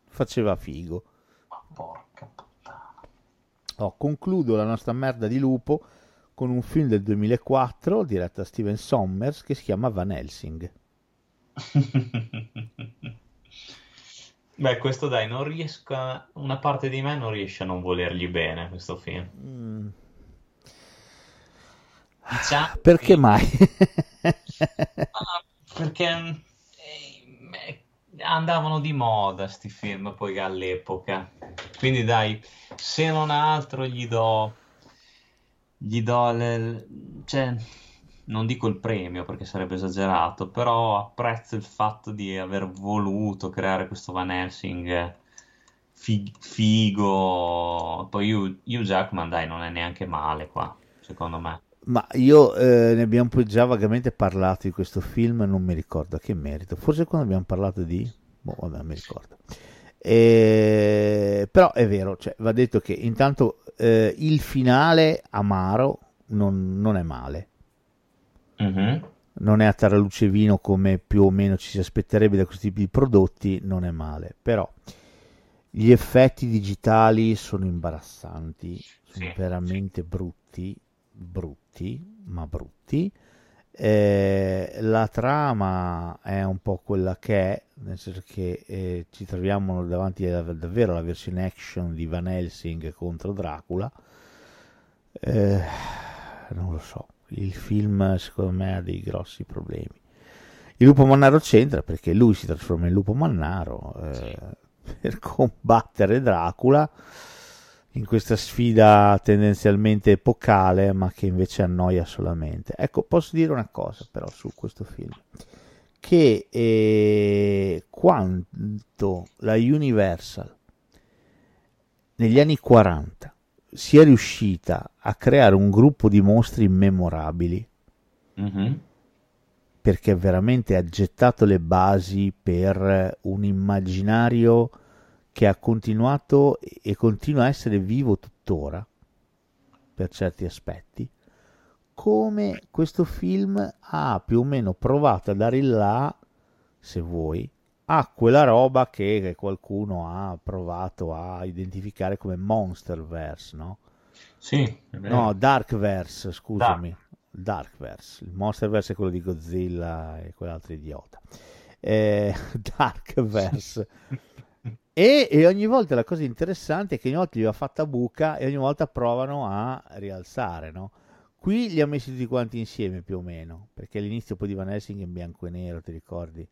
faceva figo. Ma porca puttana. Oh, concludo la nostra merda di lupo con un film del 2004 diretto da Steven Sommers che si chiama Van Helsing. Beh, questo dai, non riesco a... una parte di me non riesce a non volergli bene questo film. Mm. Diciamo perché che... mai? ah, perché eh, andavano di moda sti film poi all'epoca. Quindi dai, se non altro gli do gli do le, cioè, non dico il premio perché sarebbe esagerato, però apprezzo il fatto di aver voluto creare questo Van Helsing fig- figo. Poi Hugh, Hugh Jackman, dai, non è neanche male qua, secondo me. Ma io eh, ne abbiamo già vagamente parlato di questo film, non mi ricordo a che merito. Forse quando abbiamo parlato di... Boh, vabbè, non mi ricordo. E... Però è vero, cioè, va detto che intanto eh, il finale amaro non, non è male. Mm-hmm. Non è a taraluce vino come più o meno ci si aspetterebbe da questi tipi di prodotti, non è male. Però gli effetti digitali sono imbarazzanti, sono sì, veramente sì. brutti, brutti, ma brutti. Eh, la trama è un po' quella che è, nel senso che eh, ci troviamo davanti a, davvero alla versione action di Van Helsing contro Dracula, Eh, non lo so, il film secondo me ha dei grossi problemi. Il lupo mannaro c'entra perché lui si trasforma in lupo mannaro eh, per combattere Dracula in questa sfida tendenzialmente epocale, ma che invece annoia solamente. Ecco, posso dire una cosa però su questo film, che eh, quanto la Universal negli anni 40 sia riuscita a creare un gruppo di mostri immemorabili, mm-hmm. perché veramente ha gettato le basi per un immaginario che ha continuato e continua a essere vivo tuttora per certi aspetti, come questo film ha più o meno provato a dare il là, se vuoi, a quella roba che qualcuno ha provato a identificare come Monsterverse, no? Sì, no, Darkverse, scusami. Dark. Darkverse, il Monsterverse è quello di Godzilla e quell'altro idiota. Eh, Darkverse e, e, ogni volta la cosa interessante è che ogni volta gli va fatta buca e ogni volta provano a rialzare, no? Qui li ha messi tutti quanti insieme più o meno, perché all'inizio poi di Van Helsing è in bianco e nero, ti ricordi?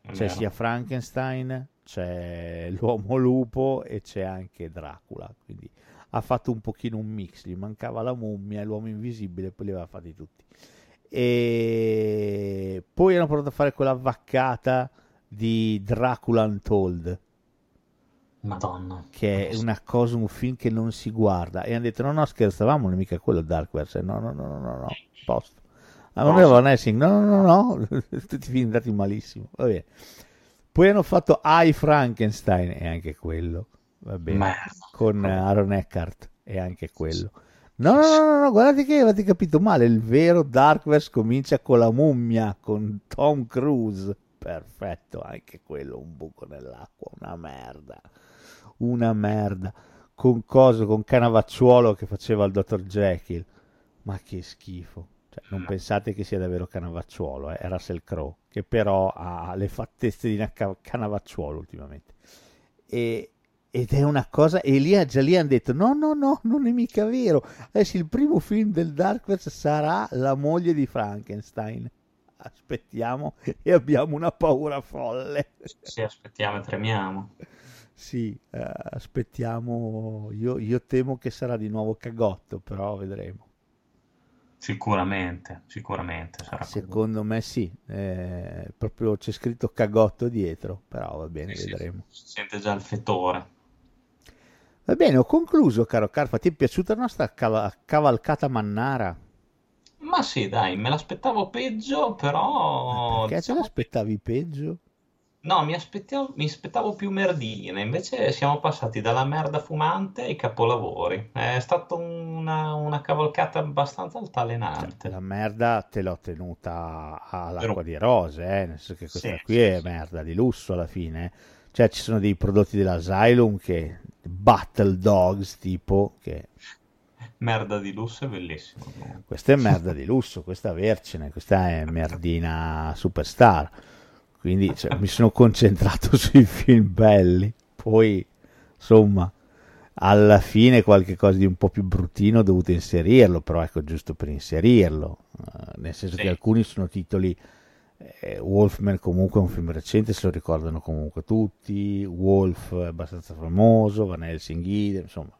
C'è sia Frankenstein, c'è l'uomo lupo e c'è anche Dracula, quindi ha fatto un pochino un mix, gli mancava la mummia e l'uomo invisibile, poi li aveva fatti tutti. E poi hanno provato a fare quella vaccata di Dracula Untold, Madonna. Che è una cosa, un film che non si guarda. E hanno detto: no, no, scherzavamo, non è mica quello Darkverse. No, no, no, no, no, no, posto. Ah, non era Van Helsing, no, no, no, no, tutti i film andati malissimo. Va bene. Poi hanno fatto I Frankenstein, e anche quello. Va bene. Con Aaron Eckhart, e anche quello. No, no, no, no, guardate che avete capito male. Il vero Darkverse comincia con la mummia, con Tom Cruise. Perfetto, anche quello un buco nell'acqua, una merda una merda con coso, con Canavacciuolo che faceva il dottor Jekyll. Ma che schifo. Cioè, non mm. pensate che sia davvero Canavacciuolo, eh? è Russell Crowe, che però ha le fattezze di Canavacciuolo ultimamente. E, ed è una cosa, e lì, già lì hanno detto: no, no, no, non è mica vero. Adesso il primo film del Darkverse sarà la moglie di Frankenstein. Aspettiamo e abbiamo una paura folle. Sì, aspettiamo e tremiamo. Sì, eh, aspettiamo. Io, io temo che sarà di nuovo cagotto, però vedremo. Sicuramente, sicuramente sarà Secondo me sì, eh, proprio c'è scritto cagotto dietro, però va bene, sì, vedremo. Sì, si sente già il fetore. Va bene, ho concluso, caro Carfa. Ti è piaciuta la nostra cav- cavalcata mannara? Ma sì, dai, me l'aspettavo peggio, però... Perché diciamo... ce l'aspettavi peggio? No, mi aspettavo, mi aspettavo più merdine, invece siamo passati dalla merda fumante ai capolavori. È stata una, una cavalcata abbastanza altalenante. Cioè, la merda te l'ho tenuta all'acqua di rose, eh? nel senso che questa sì, qui sì, è sì. merda di lusso alla fine. Cioè ci sono dei prodotti dell'Asylum che Battle Dogs tipo che merda di lusso è bellissimo. Questa è merda di lusso, questa vercine, questa è merdina superstar quindi cioè, mi sono concentrato sui film belli. Poi, insomma, alla fine qualche cosa di un po' più bruttino ho dovuto inserirlo, però ecco, giusto per inserirlo. Uh, nel senso sì. che alcuni sono titoli... Eh, Wolfman comunque è un film recente, se lo ricordano comunque tutti. Wolf è abbastanza famoso, Van Helsing, insomma,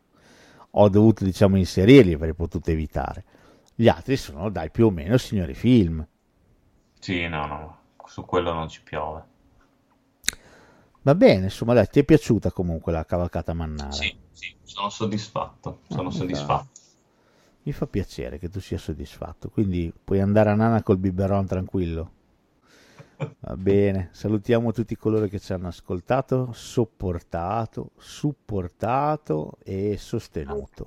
ho dovuto diciamo inserirli, avrei potuto evitare. Gli altri sono, dai, più o meno signori film. Sì, no, no, su quello non ci piove. Va bene, insomma, dai, ti è piaciuta comunque la cavalcata mannara? Sì, sì, sono soddisfatto, sono ah, soddisfatto. Mi fa piacere che tu sia soddisfatto, quindi puoi andare a nana col biberon tranquillo. Va bene, salutiamo tutti coloro che ci hanno ascoltato, sopportato, supportato e sostenuto.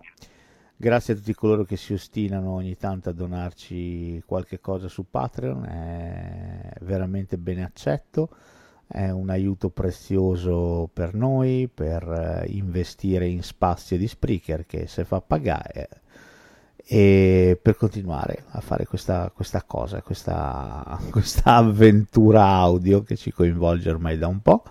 Grazie a tutti coloro che si ostinano ogni tanto a donarci qualche cosa su Patreon, è veramente ben accetto, è un aiuto prezioso per noi per eh, investire in spazio di Spreaker che se fa pagare e per continuare a fare questa, questa cosa, questa, questa avventura audio che ci coinvolge ormai da un po'.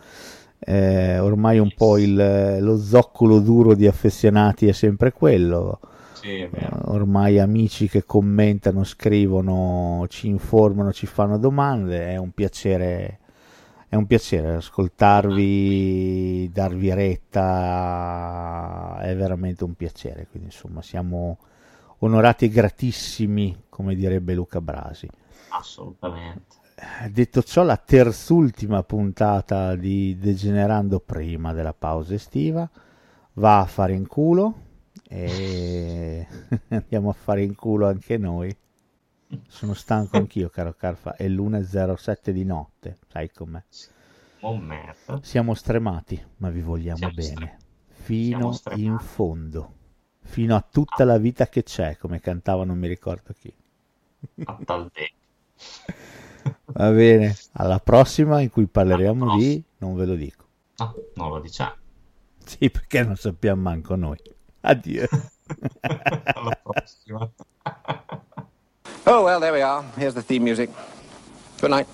Eh, ormai un po' il, lo zoccolo duro di affezionati è sempre quello Sì, ormai amici che commentano, scrivono, ci informano, ci fanno domande, è un piacere, è un piacere ascoltarvi, darvi retta, è veramente un piacere, quindi insomma siamo onorati e gratissimi, come direbbe Luca Brasi. Assolutamente. Detto ciò, la terzultima puntata di Degenerando prima della pausa estiva va a fare in culo e andiamo a fare in culo anche noi. Sono stanco anch'io, caro Carfa. È l'1.07 di notte, sai com'è? Oh merda. Siamo stremati, ma vi vogliamo Siamo bene. Fino in fondo. Fino a tutta la vita che c'è, come cantava non mi ricordo chi. Va bene, alla prossima in cui parleremo di... non ve lo dico. No, non lo diciamo. Sì, perché non sappiamo manco noi. Addio. alla prossima. oh, well, there we are. Here's the theme music. Good night.